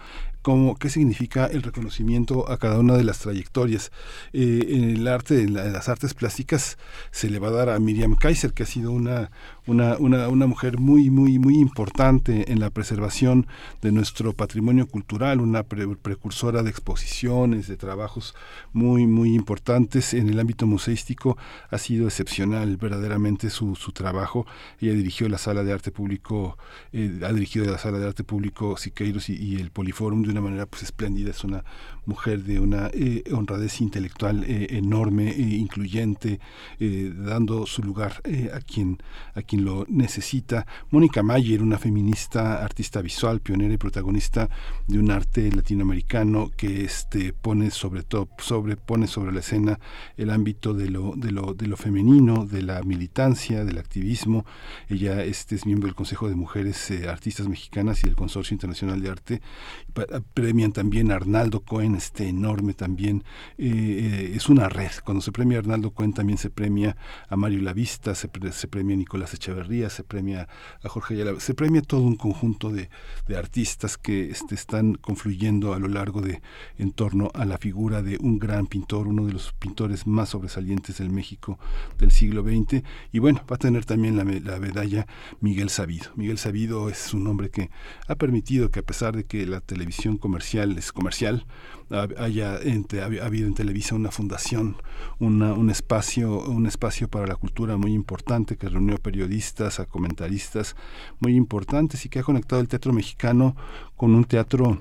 cómo, qué significa el reconocimiento a cada una de las trayectorias. en el arte, en las artes plásticas, se le va a dar a Miriam Kaiser, que ha sido una, una, una, una mujer muy, muy, muy importante en la preservación de nuestro patrimonio cultural, una precursora de exposiciones, de trabajos muy, muy importantes en el ámbito museístico. Ha sido excepcional verdaderamente su, su trabajo. Ella dirigió la sala de arte público, eh, ha dirigido la sala de arte público Siqueiros y, y, el Poliforum de una manera pues espléndida. Es una mujer de una eh, honradez intelectual eh, enorme, e incluyente, dando su lugar a quien a quien lo necesita. Mónica Mayer, una feminista, artista visual, pionera y protagonista de un arte latinoamericano que este pone sobre todo sobre pone sobre la escena el ámbito de lo de lo de lo femenino, de la militancia, del activismo. Ella este es miembro del Consejo de Mujeres eh, Artistas Mexicanas y del Consorcio Internacional de Arte. Premian también a Arnaldo Cohen, este enorme también eh, eh, es una red. Cuando se premia a Arnaldo Cohen también se premia a Mario Lavista, se, se premia a Nicolás Echeverría, se premia a Jorge Ayala, se premia todo un conjunto de, artistas que este, están confluyendo a lo largo de en torno a la figura de un gran pintor, uno de los pintores más sobresalientes del México del siglo XX. Y bueno, va a tener también la, medalla Miguel Sabido. Miguel Sabido es un hombre que ha permitido que a pesar de que la televisión comercial es comercial, haya ha habido en Televisa una fundación, un espacio, un espacio para la cultura muy importante que reunió periodistas, a comentaristas muy importantes y que ha conectado el teatro mexicano con un teatro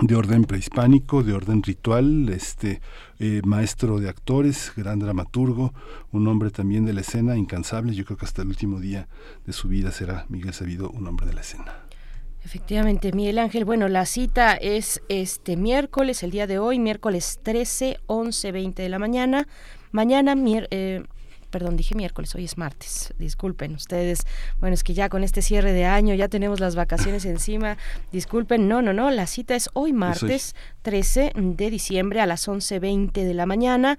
de orden prehispánico, de orden ritual, este eh, maestro de actores, gran dramaturgo, un hombre también de la escena, incansable. Yo creo que hasta el último día de su vida será Miguel Sabido un hombre de la escena.
Efectivamente, Miguel Ángel. Bueno, la cita es este miércoles, el día de hoy, miércoles 13, 11, 20 de la mañana. Mañana, eh, perdón, dije miércoles, hoy es martes. Disculpen ustedes. Bueno, es que ya con este cierre de año ya tenemos las vacaciones encima. Disculpen, no, no, no. La cita es hoy martes 13 de diciembre a las 11.20 de la mañana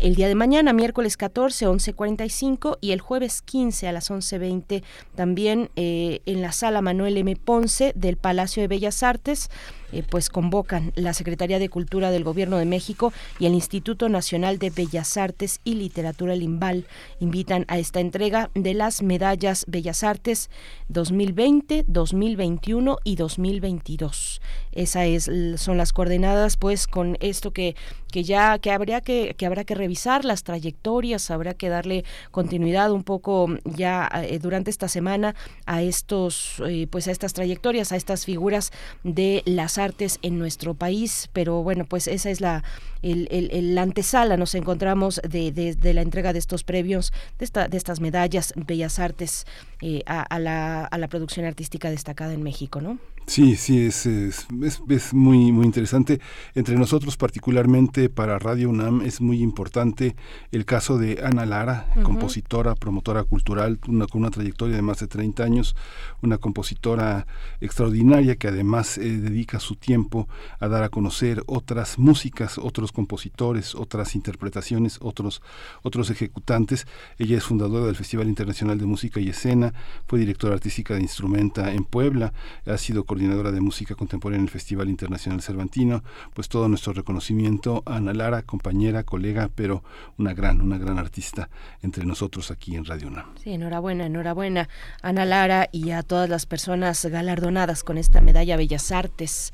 el día de mañana, miércoles 14, 11.45 y el jueves 15 a las 11.20 también eh, en la sala Manuel M. Ponce del Palacio de Bellas Artes. Eh, pues convocan la Secretaría de Cultura del Gobierno de México y el Instituto Nacional de Bellas Artes y Literatura Limbal invitan a esta entrega de las medallas Bellas Artes 2020, 2021 y 2022. Esas es, son las coordenadas, pues, con esto que, que ya que habría que, que habrá que revisar las trayectorias, habrá que darle continuidad un poco ya eh, durante esta semana a estos, eh, pues, a estas trayectorias, a estas figuras de las artes en nuestro país, pero bueno, pues esa es la, el, antesala, nos encontramos de, de, la entrega de estos previos, de, esta, de estas medallas Bellas Artes eh, a, la, a la producción artística destacada en México, ¿no?
Sí, sí, es, es, es, muy, muy interesante. Entre nosotros, particularmente para Radio UNAM, es muy importante el caso de Ana Lara, compositora, promotora cultural, una, con una trayectoria de más de 30 años, una compositora extraordinaria que además eh, dedica su tiempo a dar a conocer otras músicas, otros compositores, otras interpretaciones, otros, otros ejecutantes. Ella es fundadora del Festival Internacional de Música y Escena, fue directora artística de Instrumenta en Puebla, ha sido coordinadora de música contemporánea en el Festival Internacional Cervantino, pues todo nuestro reconocimiento a Ana Lara, compañera, colega, pero una gran, una gran artista entre nosotros aquí en Radio UNAM.
Sí, enhorabuena, enhorabuena Ana Lara y a todas las personas galardonadas con esta medalla Bellas Artes.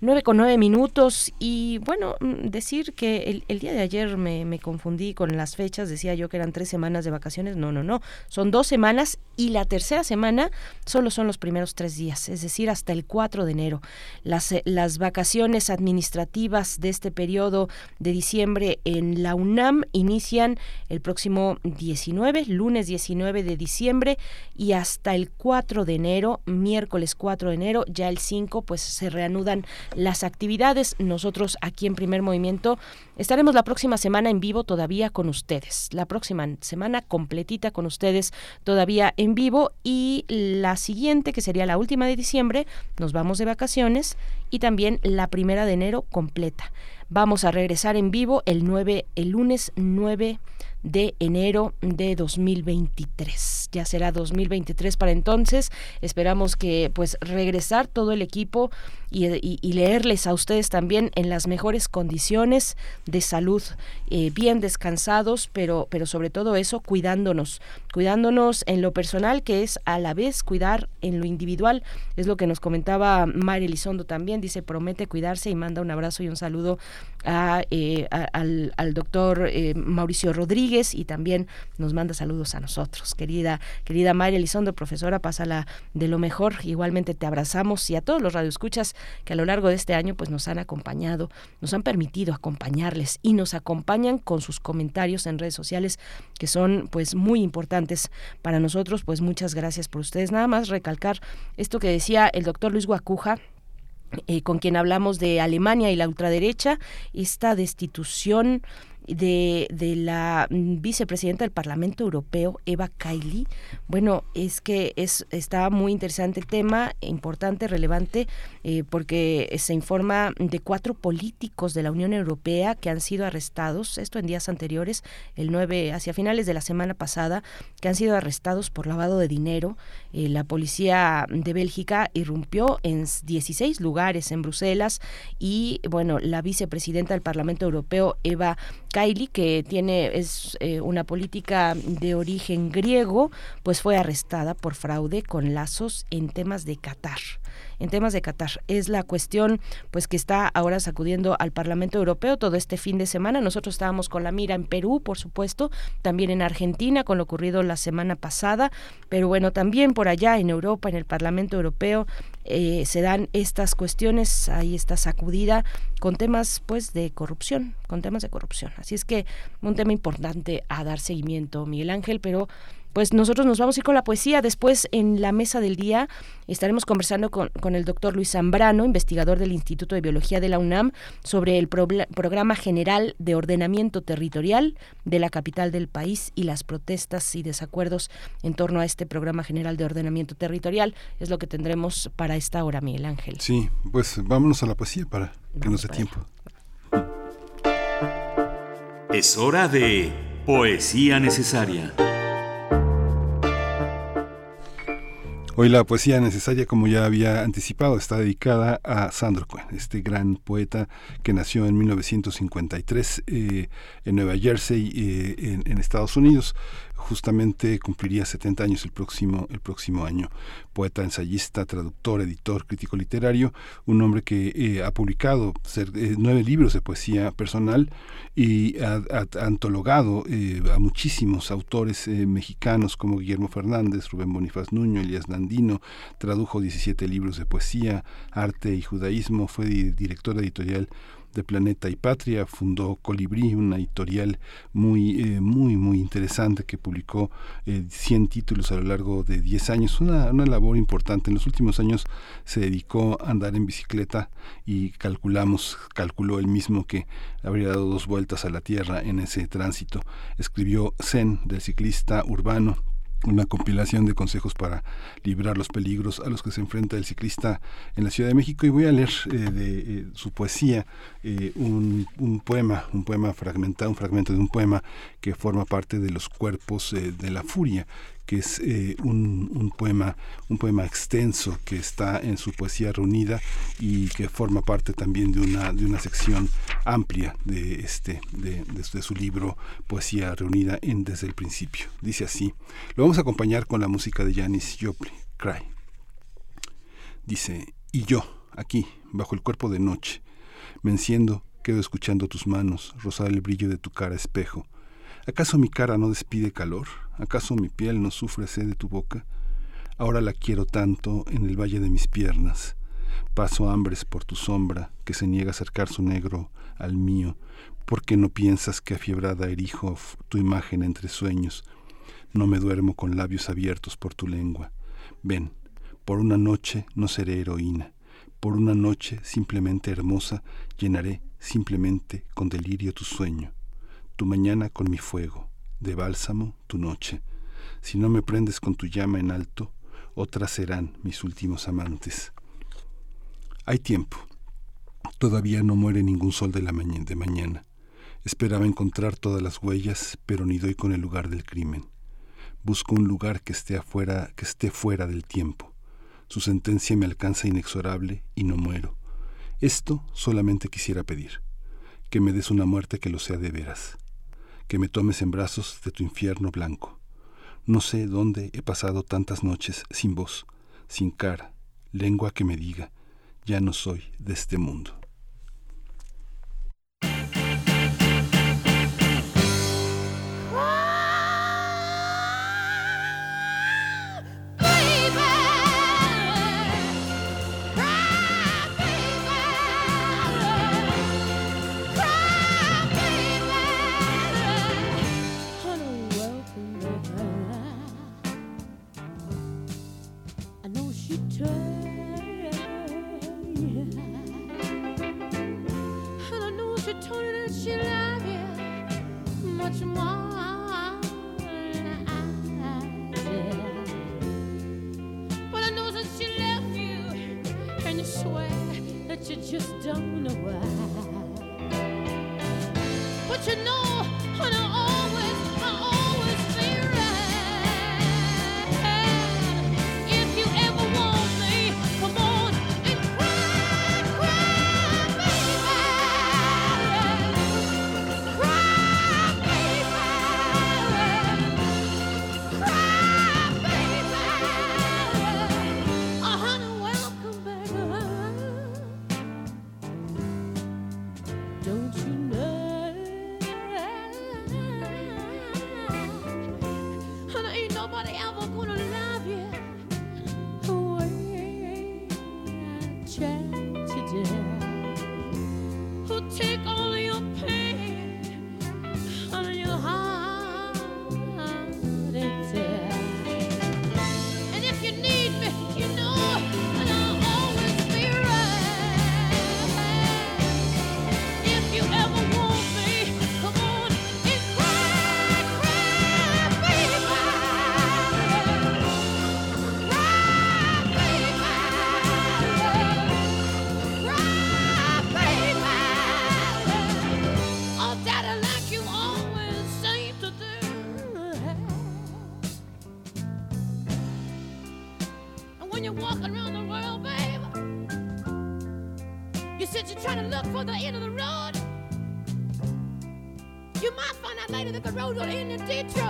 9 con 9 minutos y bueno, mm, decir que el, día de ayer me, me, confundí con las fechas, decía yo que eran tres semanas de vacaciones, no, no, no, son dos semanas y la tercera semana solo son los primeros tres días, es decir, hasta el 4 de enero. Las, eh, las vacaciones administrativas de este periodo de diciembre en la UNAM inician el próximo 19, lunes 19 de diciembre y hasta el 4 de enero, miércoles 4 de enero, ya el 5 pues se reanudan las actividades. Nosotros aquí en Primer Movimiento estaremos la próxima semana en vivo todavía con ustedes. La próxima semana completita con ustedes todavía en vivo y la siguiente, que sería la última de diciembre, nos vamos de vacaciones y también la primera de enero completa. Vamos a regresar en vivo el 9, el lunes 9 de enero de 2023. Ya será 2023 para entonces. Esperamos que pues regresar todo el equipo y, leerles a ustedes también en las mejores condiciones de salud, eh, bien descansados, pero, pero sobre todo eso, cuidándonos, cuidándonos en lo personal, que es a la vez cuidar en lo individual. Es lo que nos comentaba María Elizondo también, dice, promete cuidarse y manda un abrazo y un saludo a, eh, al, al, doctor eh, Mauricio Rodríguez y también nos manda saludos a nosotros. Querida, querida María Elizondo, profesora, pásala de lo mejor. Igualmente te abrazamos y a todos los radioescuchas que a lo largo de este año pues nos han acompañado, nos han permitido acompañarles y nos acompañan con sus comentarios en redes sociales que son pues muy importantes para nosotros, pues muchas gracias por ustedes. Nada más recalcar esto que decía el doctor Luis Guacuja, eh, con quien hablamos de Alemania y la ultraderecha, esta destitución de, de la vicepresidenta del Parlamento Europeo, Eva Kaili. Bueno, es que es, está muy interesante el tema, importante, relevante, eh, porque se informa de cuatro políticos de la Unión Europea que han sido arrestados, esto en días anteriores, el 9, hacia finales de la semana pasada, que han sido arrestados por lavado de dinero. Eh, la policía de Bélgica irrumpió en 16 lugares en Bruselas y, bueno, la vicepresidenta del Parlamento Europeo, Eva Kylie, que tiene es eh, una política de origen griego, pues fue arrestada por fraude con lazos en temas de Qatar en temas de Qatar. Es la cuestión pues que está ahora sacudiendo al Parlamento Europeo todo este fin de semana. Nosotros estábamos con la mira en Perú, por supuesto, también en Argentina con lo ocurrido la semana pasada, pero bueno, también por allá en Europa, en el Parlamento Europeo, eh, se dan estas cuestiones, hay esta sacudida con temas pues de corrupción, con temas de corrupción. Así es que un tema importante a dar seguimiento, Miguel Ángel, pero pues nosotros nos vamos a ir con la poesía. Después, en la mesa del día, estaremos conversando con, el doctor Luis Zambrano, investigador del Instituto de Biología de la UNAM, sobre el programa general de ordenamiento territorial de la capital del país y las protestas y desacuerdos en torno a este programa general de ordenamiento territorial. Es lo que tendremos para esta hora, Miguel Ángel.
Sí, pues vámonos a la poesía para que nos dé tiempo.
Es hora de poesía necesaria.
Hoy la poesía necesaria, como ya había anticipado, está dedicada a Sandro Cohen, este gran poeta que nació en 1953 eh, en Nueva Jersey, eh, en, Estados Unidos justamente cumpliría 70 años el próximo, el próximo año. Poeta, ensayista, traductor, editor, crítico literario, un hombre que eh, ha publicado eh, nueve libros de poesía personal y ha, antologado eh, a muchísimos autores mexicanos como Guillermo Fernández, Rubén Bonifaz Nuño, Elías Nandino, tradujo 17 libros de poesía, arte y judaísmo, fue director editorial de Planeta y Patria, fundó Colibrí, una editorial muy, eh, muy, muy interesante que publicó eh, 100 títulos a lo largo de 10 años, una, labor importante. En los últimos años se dedicó a andar en bicicleta y calculamos, calculó él mismo que habría dado dos vueltas a la Tierra en ese tránsito. Escribió Zen del ciclista urbano, una compilación de consejos para librar los peligros a los que se enfrenta el ciclista en la Ciudad de México. Y voy a leer eh, de eh, su poesía eh, un, un, poema, un poema fragmentado, un fragmento de un poema que forma parte de los cuerpos de la furia que es eh, un, un, poema, un poema extenso que está en su poesía reunida y que forma parte también de una, de una sección amplia de, este, de, de, su libro Poesía reunida en Desde el principio. Dice así, lo vamos a acompañar con la música de Janis Joplin, Cry. Dice, y yo, aquí, bajo el cuerpo de noche, me enciendo, quedo escuchando tus manos, rozar el brillo de tu cara espejo, ¿Acaso mi cara no despide calor? ¿Acaso mi piel no sufre sed de tu boca? Ahora la quiero tanto en el valle de mis piernas. Paso hambres por tu sombra, que se niega a acercar su negro al mío, porque no piensas que afiebrada erijo tu imagen entre sueños. No me duermo con labios abiertos por tu lengua. Ven, por una noche no seré heroína. Por una noche simplemente hermosa llenaré simplemente con delirio tu sueño, tu mañana con mi fuego, de bálsamo tu noche. Si no me prendes con tu llama en alto, otras serán mis últimos amantes. Hay tiempo. Todavía no muere ningún sol de la mañana. Esperaba encontrar todas las huellas, pero ni doy con el lugar del crimen. Busco un lugar que esté afuera, que esté fuera del tiempo. Su sentencia me alcanza inexorable y no muero. Esto solamente quisiera pedir, que me des una muerte que lo sea de veras, que me tomes en brazos de tu infierno blanco. No sé dónde he pasado tantas noches sin voz, sin cara, lengua que me diga, ya no soy de este mundo.
And I know she told you that she loved you much more. Movimiento.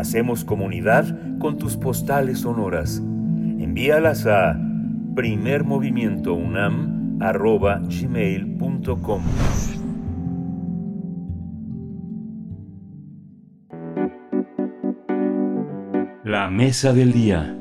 Hacemos comunidad con tus postales sonoras. Envíalas a primermovimientounam.gmail.com
La mesa del día.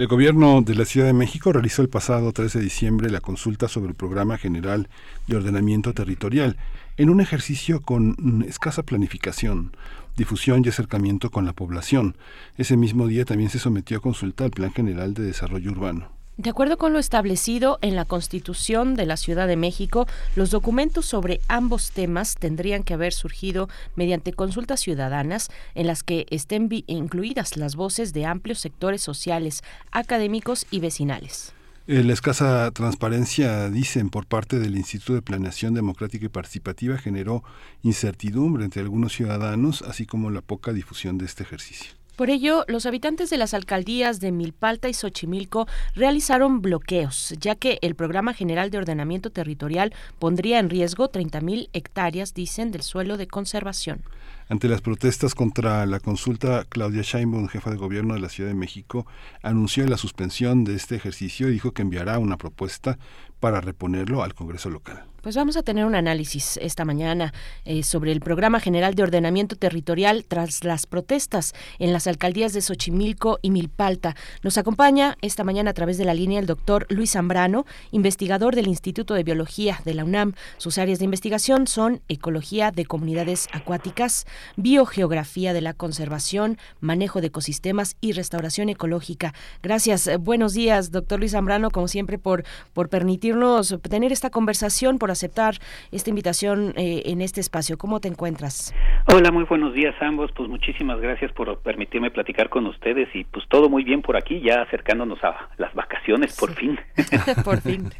El gobierno de la Ciudad de México realizó el pasado 13 de diciembre la consulta sobre el Programa General de Ordenamiento Territorial, en un ejercicio con mm, escasa planificación, difusión y acercamiento con la población. Ese mismo día también se sometió a consulta al Plan General de Desarrollo Urbano.
De acuerdo con lo establecido en la Constitución de la Ciudad de México, los documentos sobre ambos temas tendrían que haber surgido mediante consultas ciudadanas en las que estén incluidas las voces de amplios sectores sociales, académicos y vecinales.
Eh, la escasa transparencia, dicen, por parte del Instituto de Planeación Democrática y Participativa generó incertidumbre entre algunos ciudadanos, así como la poca difusión de este ejercicio.
Por ello, los habitantes de las alcaldías de Milpalta y Xochimilco realizaron bloqueos, ya que el Programa General de Ordenamiento Territorial pondría en riesgo 30.000 hectáreas, dicen, del suelo de conservación.
Ante las protestas contra la consulta, Claudia Sheinbaum, jefa de gobierno de la Ciudad de México, anunció la suspensión de este ejercicio y dijo que enviará una propuesta para reponerlo al Congreso local.
Pues vamos a tener un análisis esta mañana eh, sobre el Programa General de Ordenamiento Territorial tras las protestas en las alcaldías de Xochimilco y Milpalta. Nos acompaña esta mañana a través de la línea el doctor Luis Zambrano, investigador del Instituto de Biología de la UNAM. Sus áreas de investigación son ecología de comunidades acuáticas, biogeografía de la conservación, manejo de ecosistemas y restauración ecológica. Gracias. Buenos días, doctor Luis Zambrano, como siempre, por, por permitirnos tener esta conversación, por aceptar esta invitación eh, en este espacio. ¿Cómo te encuentras?
Hola, muy buenos días a ambos. Pues muchísimas gracias por permitirme platicar con ustedes y pues todo muy bien por aquí, ya acercándonos a las vacaciones, por fin.
por fin.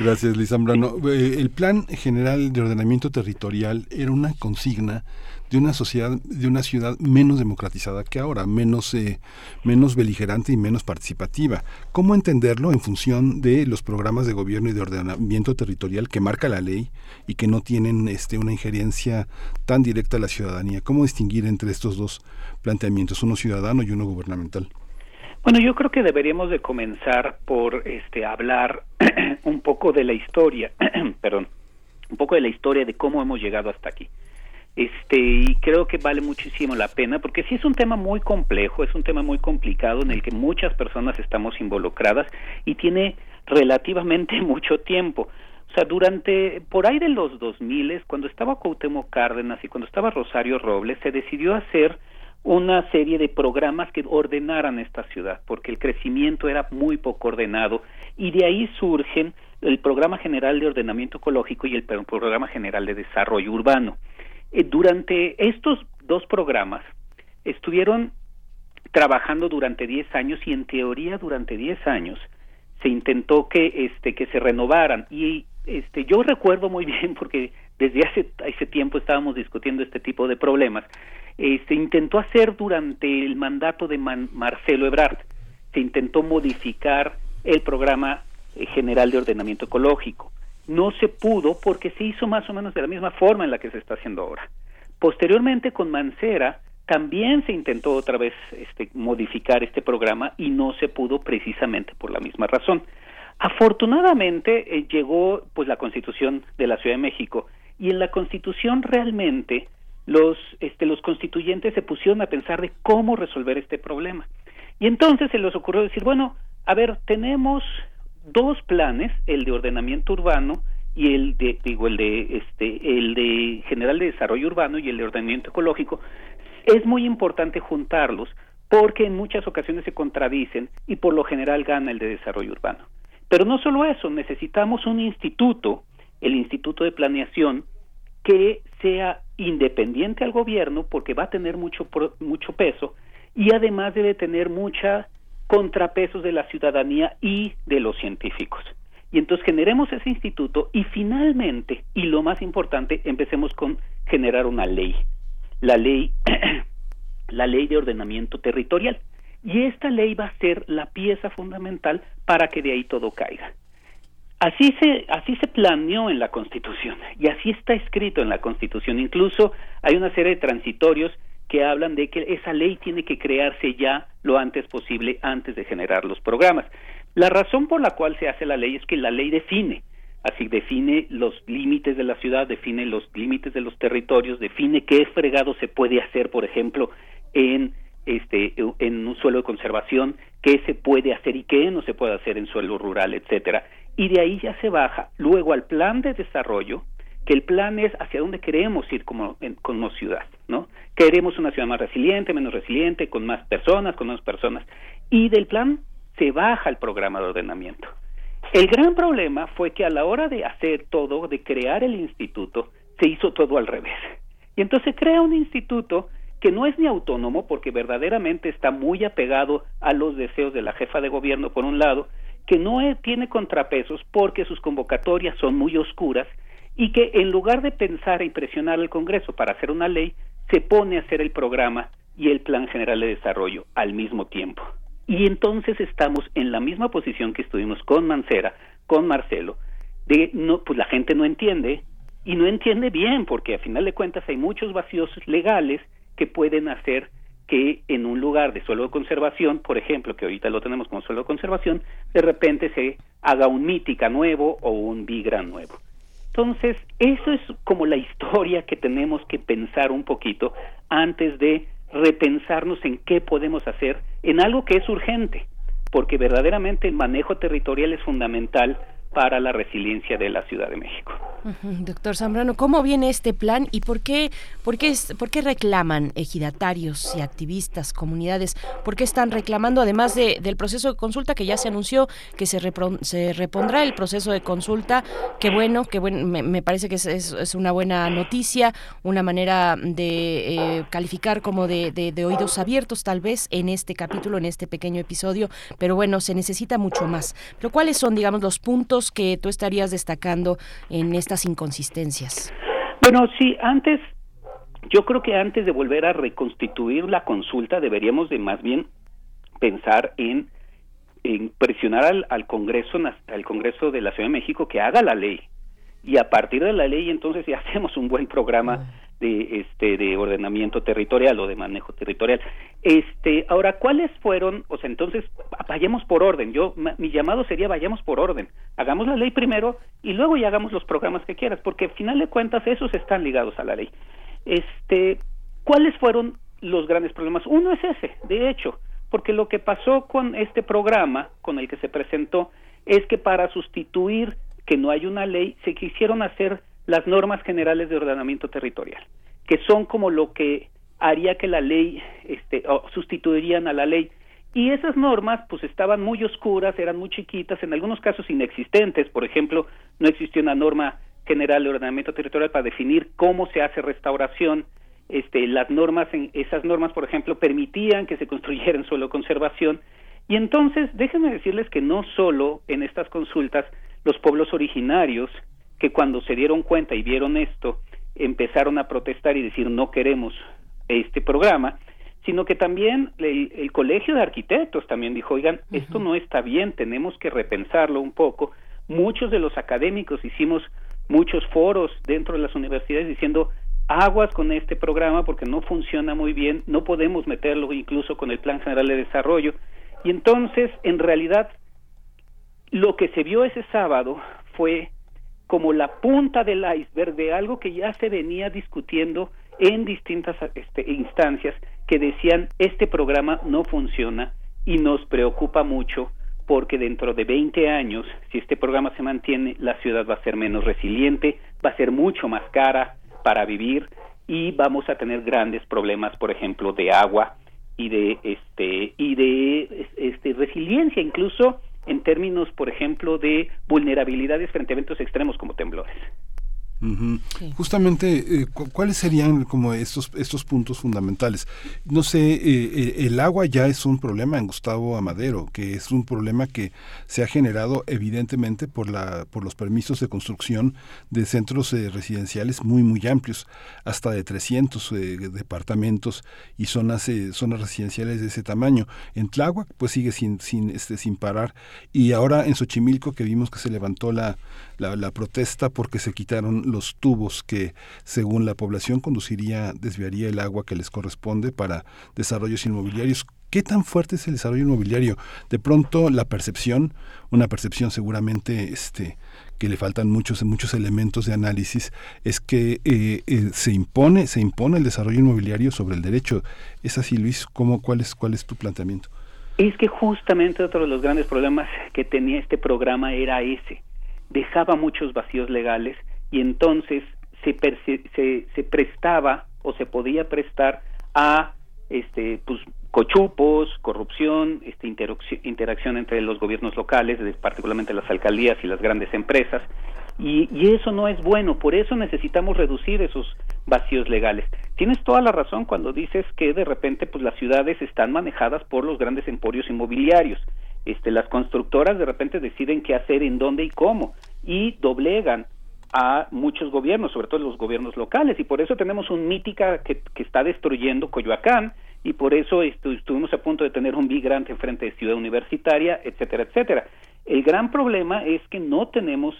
Gracias, Liz Zambrano. Eh, el Plan General de Ordenamiento Territorial era una consigna de una sociedad, de una ciudad menos democratizada que ahora, menos, eh, menos beligerante y menos participativa. ¿Cómo entenderlo en función de los programas de gobierno y de ordenamiento territorial que marca la ley y que no tienen este, una injerencia tan directa a la ciudadanía? ¿Cómo distinguir entre estos dos planteamientos, uno ciudadano y uno gubernamental?
Bueno, yo creo que deberíamos de comenzar por este hablar un poco de la historia, perdón, un poco de la historia de cómo hemos llegado hasta aquí. Este, y creo que vale muchísimo la pena porque sí es un tema muy complejo, es un tema muy complicado en el que muchas personas estamos involucradas y tiene relativamente mucho tiempo. O sea, durante, por ahí de los 2000, cuando estaba Cuauhtémoc Cárdenas y cuando estaba Rosario Robles, se decidió hacer una serie de programas que ordenaran esta ciudad, porque el crecimiento era muy poco ordenado, y de ahí surgen el Programa General de Ordenamiento Ecológico y el Programa General de Desarrollo Urbano. Eh, durante estos dos programas estuvieron trabajando durante 10 años y en teoría durante 10 años se intentó que este que se renovaran. Y este yo recuerdo muy bien porque desde hace ese tiempo estábamos discutiendo este tipo de problemas se intentó hacer durante el mandato de Marcelo Ebrard se intentó modificar el programa eh, general de ordenamiento ecológico no se pudo porque se hizo más o menos de la misma forma en la que se está haciendo ahora. Posteriormente con Mancera también se intentó otra vez este, modificar este programa y no se pudo precisamente por la misma razón. Afortunadamente eh, llegó pues la Constitución de la Ciudad de México y en la Constitución realmente los este, los constituyentes se pusieron a pensar de cómo resolver este problema. Y entonces se les ocurrió decir, bueno, a ver, tenemos dos planes, el de ordenamiento urbano y el de digo el de este el de general de desarrollo urbano y el de ordenamiento ecológico es muy importante juntarlos porque en muchas ocasiones se contradicen y por lo general gana el de desarrollo urbano. Pero no solo eso, necesitamos un instituto, el Instituto de Planeación, que sea independiente al gobierno porque va a tener mucho mucho peso y además debe tener mucha contrapesos de la ciudadanía y de los científicos. Y entonces generemos ese instituto y finalmente, y lo más importante, empecemos con generar una ley, la ley, la ley de ordenamiento territorial. Y esta ley va a ser la pieza fundamental para que de ahí todo caiga. Así se, así se planeó en la Constitución y así está escrito en la Constitución. Incluso hay una serie de transitorios que hablan de que esa ley tiene que crearse ya lo antes posible antes de generar los programas. La razón por la cual se hace la ley es que la ley define, así define los límites de la ciudad, define los límites de los territorios, define qué fregado se puede hacer, por ejemplo, en este en un suelo de conservación, qué se puede hacer y qué no se puede hacer en suelo rural, etcétera. Y de ahí ya se baja luego al plan de desarrollo, que el plan es hacia dónde queremos ir como, como ciudad, ¿no? Queremos una ciudad más resiliente, menos resiliente, con más personas, con menos personas. Y del plan se baja el programa de ordenamiento. El gran problema fue que a la hora de hacer todo, de crear el instituto, se hizo todo al revés. Y entonces crea un instituto que no es ni autónomo porque verdaderamente está muy apegado a los deseos de la jefa de gobierno por un lado, que no tiene contrapesos porque sus convocatorias son muy oscuras y que en lugar de pensar y presionar al Congreso para hacer una ley, se pone a hacer el programa y el Plan General de Desarrollo al mismo tiempo. Y entonces estamos en la misma posición que estuvimos con Mancera, con Marcelo, de no, pues la gente no entiende y no entiende bien, porque a final de cuentas hay muchos vacíos legales que pueden hacer que en un lugar de suelo de conservación, por ejemplo, que ahorita lo tenemos como suelo de conservación, de repente se haga un mítica nuevo o un vigra nuevo. Entonces, eso es como la historia que tenemos que pensar un poquito antes de repensarnos en qué podemos hacer en algo que es urgente, porque verdaderamente el manejo territorial es fundamental para la resiliencia de la Ciudad de México.
Doctor Zambrano, ¿cómo viene este plan y por qué, por qué, por qué reclaman ejidatarios y activistas, comunidades? ¿Por qué están reclamando, además de, del proceso de consulta que ya se anunció que se, se repondrá el proceso de consulta? Qué bueno, qué bueno me, parece que es, una buena noticia, una manera de eh, calificar como de oídos abiertos tal vez en este capítulo, en este pequeño episodio, pero bueno, se necesita mucho más. Pero ¿cuáles son, digamos, los puntos que tú estarías destacando en estas inconsistencias?
Bueno, sí, antes, yo creo que antes de volver a reconstituir la consulta deberíamos de más bien pensar en, en presionar al, al Congreso, al Congreso de la Ciudad de México que haga la ley y a partir de la ley entonces ya hacemos un buen programa de este de ordenamiento territorial o de manejo territorial. Este, ahora cuáles fueron, o sea, entonces vayamos por orden. Yo mi llamado sería vayamos por orden. Hagamos la ley primero y luego ya hagamos los programas que quieras, porque al final de cuentas esos están ligados a la ley. Este, ¿cuáles fueron los grandes problemas? Uno es ese, de hecho, porque lo que pasó con este programa con el que se presentó es que para sustituir que no hay una ley, se quisieron hacer las normas generales de ordenamiento territorial, que son como lo que haría que la ley, este, sustituirían a la ley. Y esas normas, pues estaban muy oscuras, eran muy chiquitas, en algunos casos inexistentes. Por ejemplo, no existía una norma general de ordenamiento territorial para definir cómo se hace restauración. Este, las normas, en, esas normas, por ejemplo, permitían que se construyera en suelo conservación. Y entonces, déjenme decirles que no solo en estas consultas los pueblos originarios que cuando se dieron cuenta y vieron esto, empezaron a protestar y decir no queremos este programa, sino que también el, Colegio de Arquitectos también dijo, oigan, esto no está bien, tenemos que repensarlo un poco. Muchos de los académicos hicimos muchos foros dentro de las universidades diciendo aguas con este programa porque no funciona muy bien, no podemos meterlo incluso con el Plan General de Desarrollo. Y entonces, en realidad, lo que se vio ese sábado fue como la punta del iceberg de algo que ya se venía discutiendo en distintas este, instancias que decían este programa no funciona y nos preocupa mucho porque dentro de 20 años, si este programa se mantiene, la ciudad va a ser menos resiliente, va a ser mucho más cara para vivir y vamos a tener grandes problemas, por ejemplo, de agua y de este y de este resiliencia incluso en términos, por ejemplo, de vulnerabilidades frente a eventos extremos como temblores.
Justamente, eh, ¿cuáles serían como estos, estos puntos fundamentales? No sé, eh, eh, el agua ya es un problema en Gustavo Amadero, que es un problema que se ha generado evidentemente por, la, por los permisos de construcción de centros residenciales muy, muy amplios, hasta de 300 departamentos y zonas, zonas residenciales de ese tamaño. En Tláhuac, pues sigue sin, sin, este, sin parar. Y ahora en Xochimilco, que vimos que se levantó la, la, la protesta porque se quitaron los tubos que, según la población, conduciría, desviaría el agua que les corresponde para desarrollos inmobiliarios. ¿Qué tan fuerte es el desarrollo inmobiliario? De pronto la percepción, una percepción seguramente este, que le faltan muchos, muchos elementos de análisis, es que eh, eh, se impone, se impone el desarrollo inmobiliario sobre el derecho. ¿Es así, Luis? ¿Cómo, cuál, es, ¿Cuál es tu planteamiento?
Es que justamente otro de los grandes problemas que tenía este programa era ese. Dejaba muchos vacíos legales y entonces se, se, se prestaba o se podía prestar a este pues cochupos, corrupción, este, interacción entre los gobiernos locales, particularmente las alcaldías y las grandes empresas, y, y, eso no es bueno, por eso necesitamos reducir esos vacíos legales. Tienes toda la razón cuando dices que de repente pues las ciudades están manejadas por los grandes emporios inmobiliarios. Este, las constructoras de repente deciden qué hacer, en dónde y cómo, y doblegan a muchos gobiernos, sobre todo los gobiernos locales, y por eso tenemos un mítica que, está destruyendo Coyoacán, y por eso estuvimos a punto de tener un migrante enfrente de Ciudad Universitaria, etcétera, etcétera. El gran problema es que no tenemos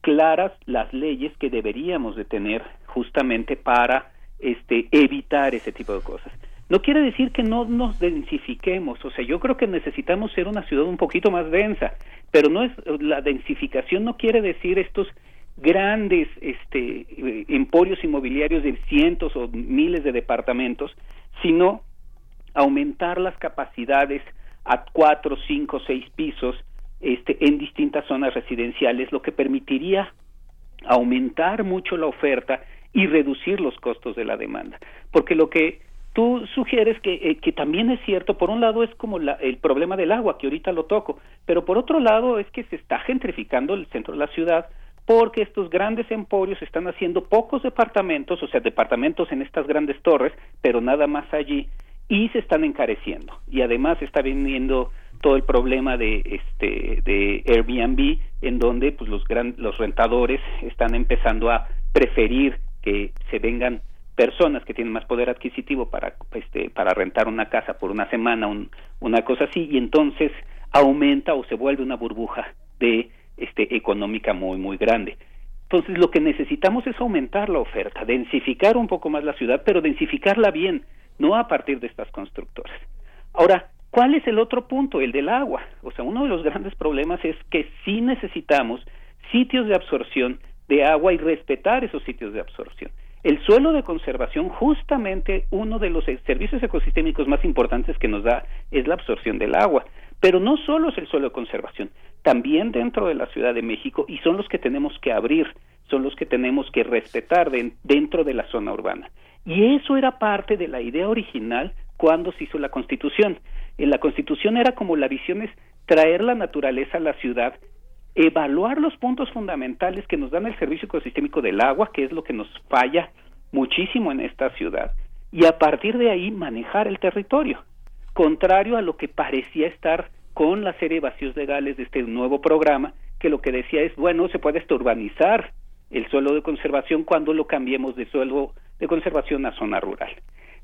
claras las leyes que deberíamos de tener justamente para este evitar ese tipo de cosas. No quiere decir que no nos densifiquemos, o sea, yo creo que necesitamos ser una ciudad un poquito más densa, pero no es la densificación no quiere decir estos grandes este emporios inmobiliarios de cientos o miles de departamentos, sino aumentar las capacidades a cuatro, cinco, seis pisos este, en distintas zonas residenciales, lo que permitiría aumentar mucho la oferta y reducir los costos de la demanda. Porque lo que tú sugieres que, eh, que también es cierto, por un lado es como el problema del agua, que ahorita lo toco, pero por otro lado es que se está gentrificando el centro de la ciudad porque estos grandes emporios están haciendo pocos departamentos, o sea, departamentos en estas grandes torres, pero nada más allí, y se están encareciendo. Y además está viniendo todo el problema de este de Airbnb en donde pues los gran, los rentadores están empezando a preferir que se vengan personas que tienen más poder adquisitivo para este para rentar una casa por una semana un, una cosa así y entonces aumenta o se vuelve una burbuja de este económica muy muy grande entonces lo que necesitamos es aumentar la oferta densificar un poco más la ciudad pero densificarla bien no a partir de estas constructoras ahora ¿Cuál es el otro punto? El del agua. O sea, uno de los grandes problemas es que sí necesitamos sitios de absorción de agua y respetar esos sitios de absorción. El suelo de conservación, justamente uno de los servicios ecosistémicos más importantes que nos da es la absorción del agua. Pero no solo es el suelo de conservación, también dentro de la Ciudad de México y son los que tenemos que abrir, son los que tenemos que respetar dentro de la zona urbana. Y eso era parte de la idea original cuando se hizo la Constitución en la Constitución era como la visión es traer la naturaleza a la ciudad, evaluar los puntos fundamentales que nos dan el servicio ecosistémico del agua, que es lo que nos falla muchísimo en esta ciudad, y a partir de ahí manejar el territorio, contrario a lo que parecía estar con la serie de vacíos legales de este nuevo programa, que lo que decía es, bueno, se puede urbanizar el suelo de conservación cuando lo cambiemos de suelo de conservación a zona rural.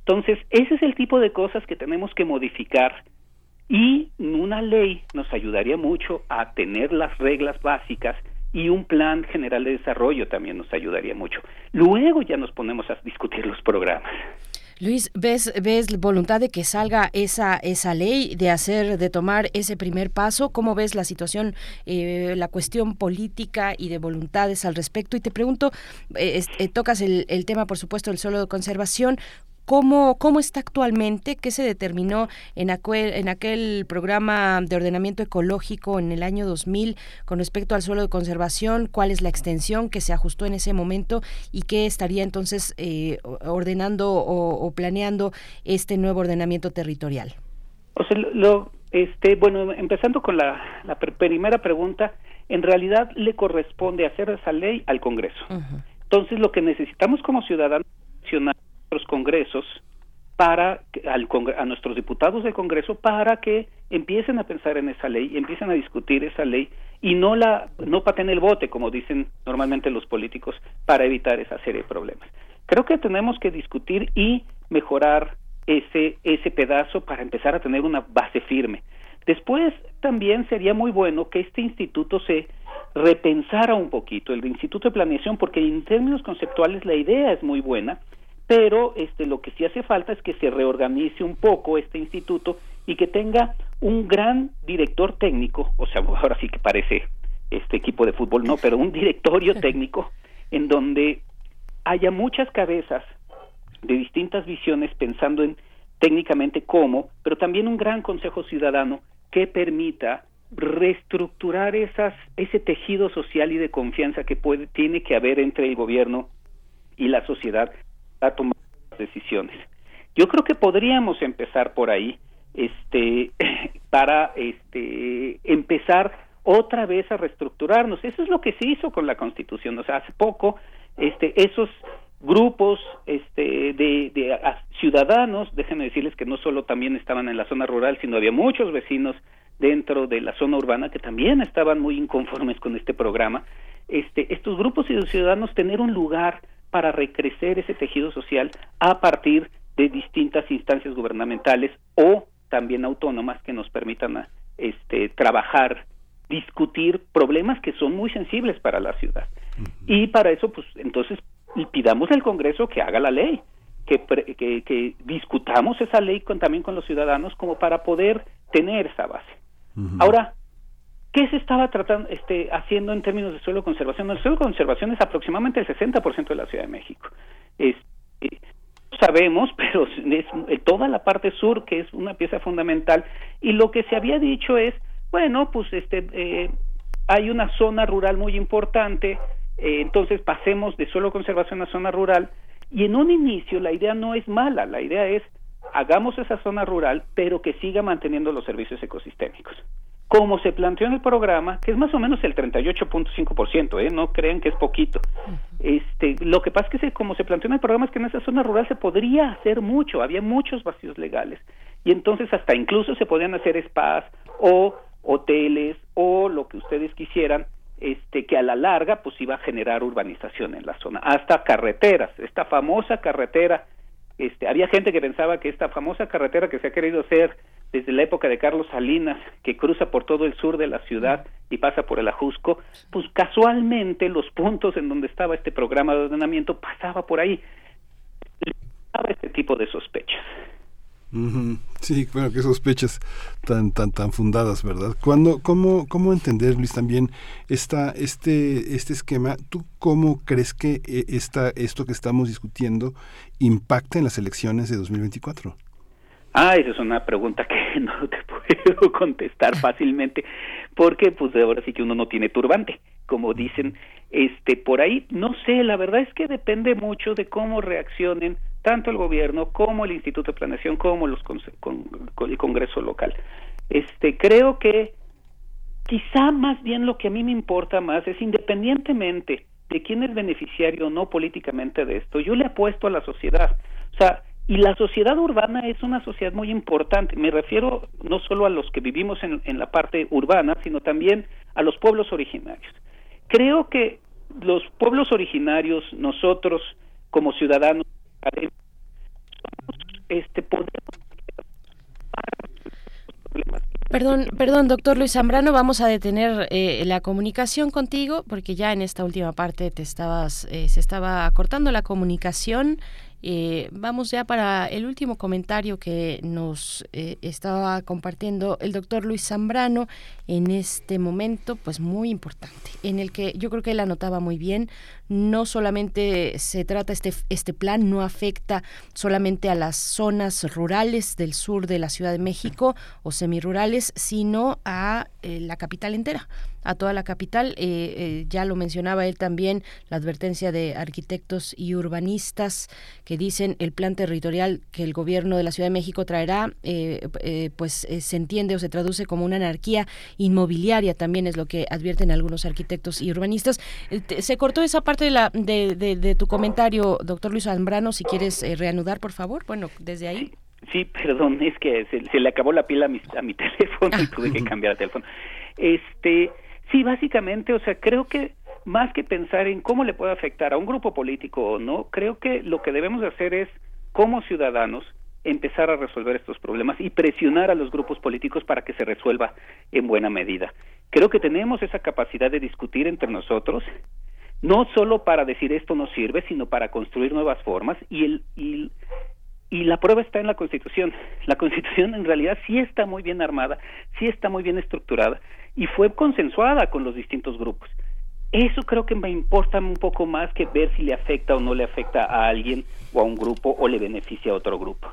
Entonces, ese es el tipo de cosas que tenemos que modificar y una ley nos ayudaría mucho a tener las reglas básicas y un plan general de desarrollo también nos ayudaría mucho. Luego ya nos ponemos a discutir los programas.
Luis, ¿ves, ves voluntad de que salga esa, esa ley, de hacer, de tomar ese primer paso? ¿Cómo ves la situación, eh, la cuestión política y de voluntades al respecto? Y te pregunto, eh, eh, tocas el, el, tema, por supuesto, del suelo de conservación. ¿Cómo, ¿Cómo está actualmente? ¿Qué se determinó en aquel, en aquel programa de ordenamiento ecológico en el año 2000 con respecto al suelo de conservación? ¿Cuál es la extensión que se ajustó en ese momento y qué estaría entonces eh, ordenando o, planeando este nuevo ordenamiento territorial?
O sea, lo, este, bueno, empezando con la, primera pregunta, en realidad le corresponde hacer esa ley al Congreso. Entonces, lo que necesitamos como ciudadanos nuestros congresos para al, a nuestros diputados del Congreso para que empiecen a pensar en esa ley, empiecen a discutir esa ley y no la no paten el bote como dicen normalmente los políticos para evitar esa serie de problemas. Creo que tenemos que discutir y mejorar ese ese pedazo para empezar a tener una base firme. Después también sería muy bueno que este instituto se repensara un poquito, el Instituto de Planeación, porque en términos conceptuales la idea es muy buena, pero este lo que sí hace falta es que se reorganice un poco este instituto y que tenga un gran director técnico, o sea, ahora sí que parece este equipo de fútbol, no, pero un directorio técnico en donde haya muchas cabezas de distintas visiones pensando en técnicamente cómo, pero también un gran consejo ciudadano que permita reestructurar esas, ese tejido social y de confianza que puede, tiene que haber entre el gobierno y la sociedad a tomar decisiones. Yo creo que podríamos empezar por ahí, este, para este, empezar otra vez a reestructurarnos. Eso es lo que se hizo con la Constitución. O sea, hace poco, este, esos grupos este, de, de ciudadanos, déjenme decirles que no solo también estaban en la zona rural, sino había muchos vecinos dentro de la zona urbana que también estaban muy inconformes con este programa. Este, estos grupos y ciudadanos tener un lugar para recrecer ese tejido social a partir de distintas instancias gubernamentales o también autónomas que nos permitan este, trabajar, discutir problemas que son muy sensibles para la ciudad. Y para eso, pues entonces pidamos al Congreso que haga la ley, que, que, discutamos esa ley con, también con los ciudadanos como para poder tener esa base. Ahora, ¿qué se estaba tratando, este, haciendo en términos de suelo conservación? El suelo conservación es aproximadamente el 60% de la Ciudad de México. Es, eh, sabemos, pero es eh, toda la parte sur que es una pieza fundamental y lo que se había dicho es, bueno, pues este eh, hay una zona rural muy importante entonces pasemos de solo conservación a zona rural y en un inicio la idea no es mala, la idea es hagamos esa zona rural pero que siga manteniendo los servicios ecosistémicos. Como se planteó en el programa, que es más o menos el 38.5%, ¿eh? no crean que es poquito. Este, lo que pasa es que como se planteó en el programa es que en esa zona rural se podría hacer mucho, había muchos vacíos legales y entonces hasta incluso se podían hacer spas o hoteles o lo que ustedes quisieran este, que a la larga pues iba a generar urbanización en la zona, hasta carreteras, esta famosa carretera, este, había gente que pensaba que esta famosa carretera que se ha querido hacer desde la época de Carlos Salinas, que cruza por todo el sur de la ciudad y pasa por el Ajusco, pues casualmente los puntos en donde estaba este programa de ordenamiento pasaba por ahí. Este tipo de sospechas.
Sí, bueno, qué sospechas tan tan tan fundadas, ¿verdad? Cuando, cómo, ¿Cómo entender, Luis, también esta, este, este esquema? ¿Tú cómo crees que eh, esta, esto que estamos discutiendo impacta en las elecciones de 2024?
Ah, esa es una pregunta que no te puedo contestar fácilmente, porque pues ahora sí que uno no tiene turbante, como dicen, este, por ahí, no sé, la verdad es que depende mucho de cómo reaccionen tanto el gobierno como el Instituto de Planeación como los con, el Congreso local. Este, creo que quizá más bien lo que a mí me importa más es independientemente de quién es beneficiario o no políticamente de esto, yo le apuesto a la sociedad. O sea, y la sociedad urbana es una sociedad muy importante. Me refiero no solo a los que vivimos en, en la parte urbana, sino también a los pueblos originarios. Creo que los pueblos originarios, nosotros como ciudadanos, este,
Perdón, perdón, doctor Luis Zambrano, vamos a detener eh, la comunicación contigo porque ya en esta última parte te estabas, eh, se estaba cortando la comunicación. Eh, vamos ya para el último comentario que nos eh, estaba compartiendo el doctor Luis Zambrano en este momento, pues muy importante, en el que yo creo que él anotaba muy bien, no solamente se trata este, este plan, no afecta solamente a las zonas rurales del sur de la Ciudad de México o semirurales, sino a eh, la capital entera a toda la capital. Eh, eh, ya lo mencionaba él también, la advertencia de arquitectos y urbanistas que dicen el plan territorial que el gobierno de la Ciudad de México traerá, eh, pues se entiende o se traduce como una anarquía inmobiliaria, también es lo que advierten algunos arquitectos y urbanistas. se cortó esa parte de, la, de, tu comentario, doctor Luis Zambrano, si quieres reanudar, por favor. Bueno, desde ahí.
Sí, perdón, es que se, le acabó la pila a mi, a mi teléfono y tuve que cambiar el teléfono. Este, Sí, básicamente, o sea, creo que más que pensar en cómo le puede afectar a un grupo político o no, creo que lo que debemos hacer es, como ciudadanos, empezar a resolver estos problemas y presionar a los grupos políticos para que se resuelva en buena medida. Creo que tenemos esa capacidad de discutir entre nosotros, no solo para decir esto no sirve, sino para construir nuevas formas y el y, y la prueba está en la Constitución. La Constitución en realidad sí está muy bien armada, sí está muy bien estructurada y fue consensuada con los distintos grupos. Eso creo que me importa un poco más que ver si le afecta o no le afecta a alguien o a un grupo o le beneficia a otro grupo.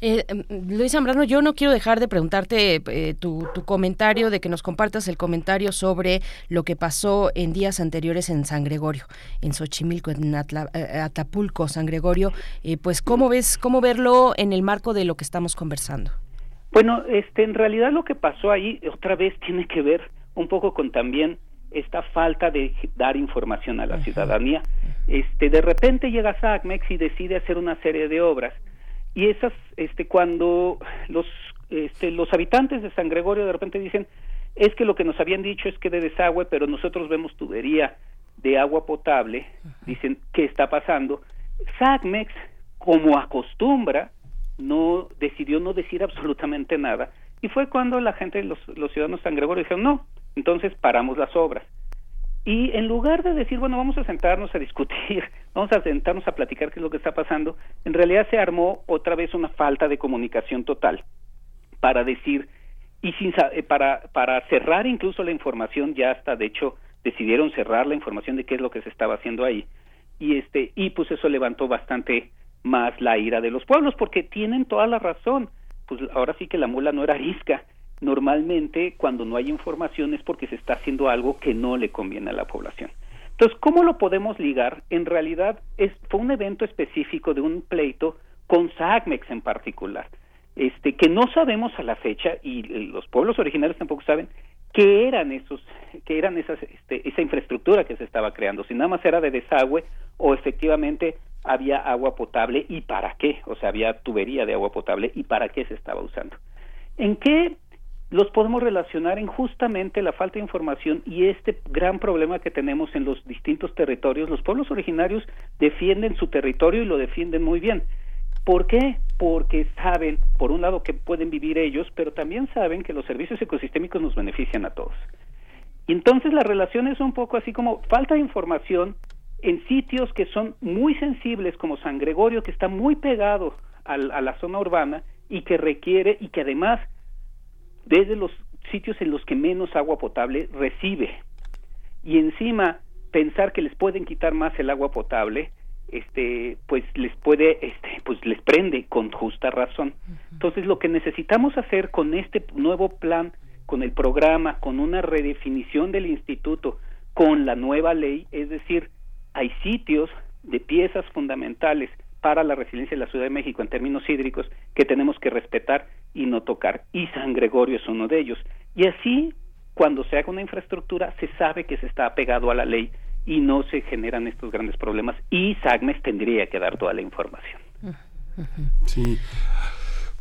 Eh, em, Luis Zambrano, yo no quiero dejar de preguntarte eh, tu, comentario, de que nos compartas el comentario sobre lo que pasó en días anteriores en San Gregorio, en Xochimilco, en eh, Atapulco, San Gregorio. pues, ¿cómo ves, cómo verlo en el marco de lo que estamos conversando?
Bueno, este, en realidad lo que pasó ahí otra vez tiene que ver un poco con también esta falta de dar información a la ciudadanía. Este, de repente llega SACMEX y decide hacer una serie de obras y esas, este, cuando los, este, los habitantes de San Gregorio de repente dicen es que lo que nos habían dicho es que de desagüe, pero nosotros vemos tubería de agua potable, dicen qué está pasando. SACMEX, como acostumbra, no decidió no decir absolutamente nada y fue cuando la gente, los, los ciudadanos de San Gregorio dijeron no, entonces paramos las obras. Y en lugar de decir, bueno, vamos a sentarnos a discutir, vamos a sentarnos a platicar qué es lo que está pasando, en realidad se armó otra vez una falta de comunicación total para decir y sin eh, para para cerrar incluso la información ya hasta de hecho decidieron cerrar la información de qué es lo que se estaba haciendo ahí. Y este y pues eso levantó bastante más la ira de los pueblos porque tienen toda la razón. Pues ahora sí que la mula no era arisca normalmente cuando no hay información es porque se está haciendo algo que no le conviene a la población. Entonces, ¿cómo lo podemos ligar? En realidad es, fue un evento específico de un pleito con SACMEX en particular, este, que no sabemos a la fecha y los pueblos originarios tampoco saben qué eran esos, qué eran esas, este, esa infraestructura que se estaba creando, si nada más era de desagüe o efectivamente había agua potable y para qué, o sea, había tubería de agua potable y para qué se estaba usando. ¿En qué los podemos relacionar en justamente la falta de información y este gran problema que tenemos en los distintos territorios. Los pueblos originarios defienden su territorio y lo defienden muy bien. ¿Por qué? Porque saben, por un lado, que pueden vivir ellos, pero también saben que los servicios ecosistémicos nos benefician a todos. Y entonces la relación es un poco así como falta de información en sitios que son muy sensibles, como San Gregorio, que está muy pegado a la zona urbana y que requiere y que además desde los sitios en los que menos agua potable recibe. Y encima pensar que les pueden quitar más el agua potable, este, pues les puede, este, pues les prende con justa razón. Entonces lo que necesitamos hacer con este nuevo plan, con el programa, con una redefinición del instituto, con la nueva ley, es decir, hay sitios de piezas fundamentales para la resiliencia de la Ciudad de México en términos hídricos que tenemos que respetar y no tocar. Y San Gregorio es uno de ellos. Y así, cuando se haga una infraestructura, se sabe que se está apegado a la ley y no se generan estos grandes problemas. Y SAGMES tendría que dar toda la información.
Sí.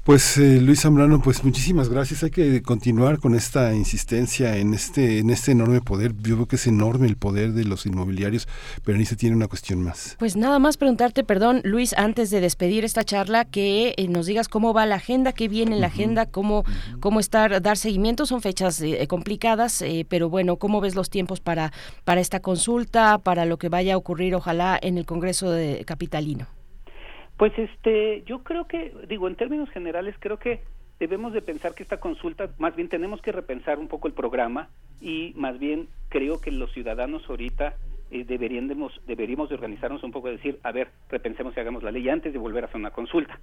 Pues eh, Luis Zambrano, pues muchísimas gracias. Hay que continuar con esta insistencia en este en este enorme poder. Yo creo que es enorme el poder de los inmobiliarios, pero ni se tiene una cuestión más.
Pues nada más preguntarte, perdón, Luis, antes de despedir esta charla, que eh, nos digas cómo va la agenda, qué viene en la agenda, cómo cómo estar dar seguimiento. Son fechas eh, complicadas, pero bueno, cómo ves los tiempos para para esta consulta, para lo que vaya a ocurrir, ojalá en el Congreso de Capitalino.
Pues este, yo creo que, digo, en términos generales, creo que debemos de pensar que esta consulta, más bien tenemos que repensar un poco el programa y más bien creo que los ciudadanos ahorita eh, deberíamos, deberíamos de organizarnos un poco y decir, a ver, repensemos y hagamos la ley antes de volver a hacer una consulta.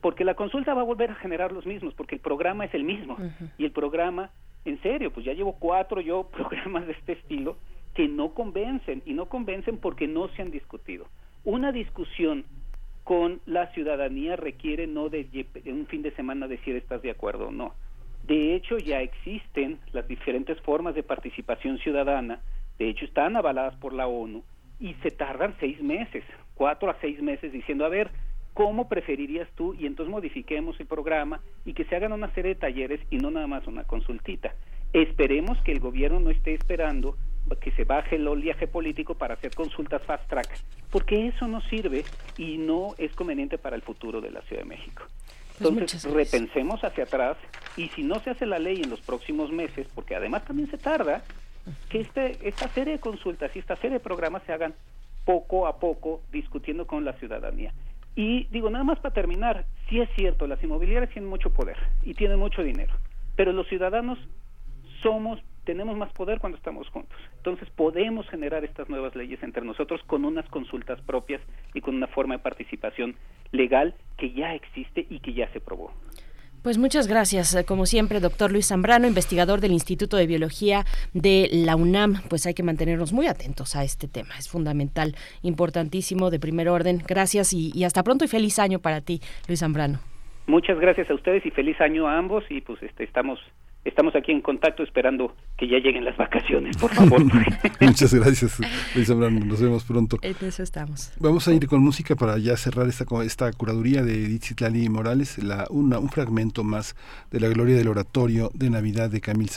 Porque la consulta va a volver a generar los mismos, porque el programa es el mismo. Y el programa, en serio, pues ya llevo cuatro yo programas de este estilo que no convencen, y no convencen porque no se han discutido. Una discusión con la ciudadanía requiere no de un fin de semana decir estás de acuerdo o no. De hecho, ya existen las diferentes formas de participación ciudadana, de hecho están avaladas por la ONU y se tardan seis meses, cuatro a seis meses diciendo, a ver, ¿cómo preferirías tú? Y entonces modifiquemos el programa y que se hagan una serie de talleres y no nada más una consultita. Esperemos que el gobierno no esté esperando que se baje el oleaje político para hacer consultas fast track, porque eso no sirve y no es conveniente para el futuro de la Ciudad de México. Pues Entonces, repensemos hacia atrás y si no se hace la ley en los próximos meses, porque además también se tarda, que este, esta serie de consultas y esta serie de programas se hagan poco a poco discutiendo con la ciudadanía. Y digo, nada más para terminar, sí es cierto, las inmobiliarias tienen mucho poder y tienen mucho dinero, pero los ciudadanos somos tenemos más poder cuando estamos juntos. Entonces podemos generar estas nuevas leyes entre nosotros con unas consultas propias y con una forma de participación legal que ya existe y que ya se probó.
Pues muchas gracias, eh, como siempre, doctor Luis Zambrano, investigador del Instituto de Biología de la UNAM. Pues hay que mantenernos muy atentos a este tema, es fundamental, importantísimo, de primer orden. Gracias y, y hasta pronto y feliz año para ti, Luis Zambrano.
Muchas gracias a ustedes y feliz año a ambos y pues este, estamos estamos aquí en contacto esperando que ya lleguen las vacaciones, por favor.
Muchas gracias, Luis Zambrano. Nos vemos pronto.
En eso estamos.
Vamos a ir con música para ya cerrar esta, esta curaduría de Edith Morales, la, una, un fragmento más de la gloria del oratorio de Navidad de Camille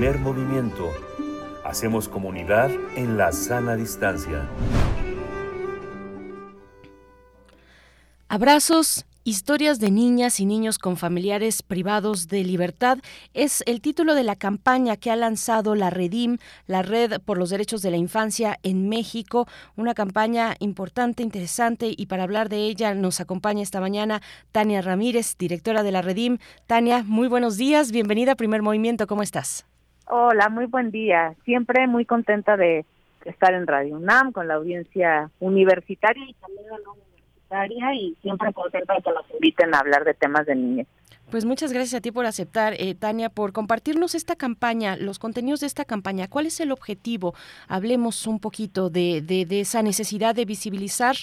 Saint-Saëns.
movimiento. Hacemos comunidad en la sana distancia.
Abrazos, Historias de niñas y niños con familiares privados de libertad es el título de la campaña que ha lanzado la Redim, la Red por los Derechos de la Infancia en México, una campaña importante, interesante y para hablar de ella nos acompaña esta mañana Tania Ramírez, directora de la Redim. Tania, muy buenos días, bienvenida a Primer Movimiento, ¿cómo estás?
Hola, muy buen día. Siempre muy contenta de estar en Radio UNAM con la audiencia universitaria y también no universitaria y siempre contenta de que nos inviten a hablar de temas de niñez.
Pues muchas gracias a ti por aceptar, eh, Tania, por compartirnos esta campaña, los contenidos de esta campaña. ¿Cuál es el objetivo? Hablemos un poquito de, de, esa necesidad de visibilizar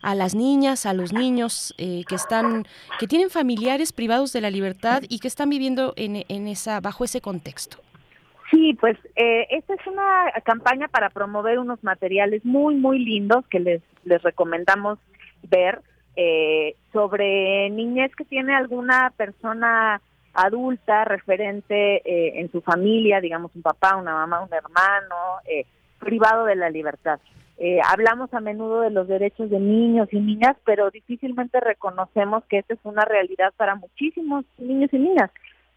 a las niñas, a los niños eh, que están, que tienen familiares privados de la libertad y que están viviendo en, en esa, bajo ese contexto.
Sí, pues eh, esta es una campaña para promover unos materiales muy, muy lindos que les, les recomendamos ver eh, sobre niñez que tiene alguna persona adulta referente eh, en su familia, digamos un papá, una mamá, un hermano, eh, privado de la libertad. Eh, hablamos a menudo de los derechos de niños y niñas, pero difícilmente reconocemos que esta es una realidad para muchísimos niños y niñas.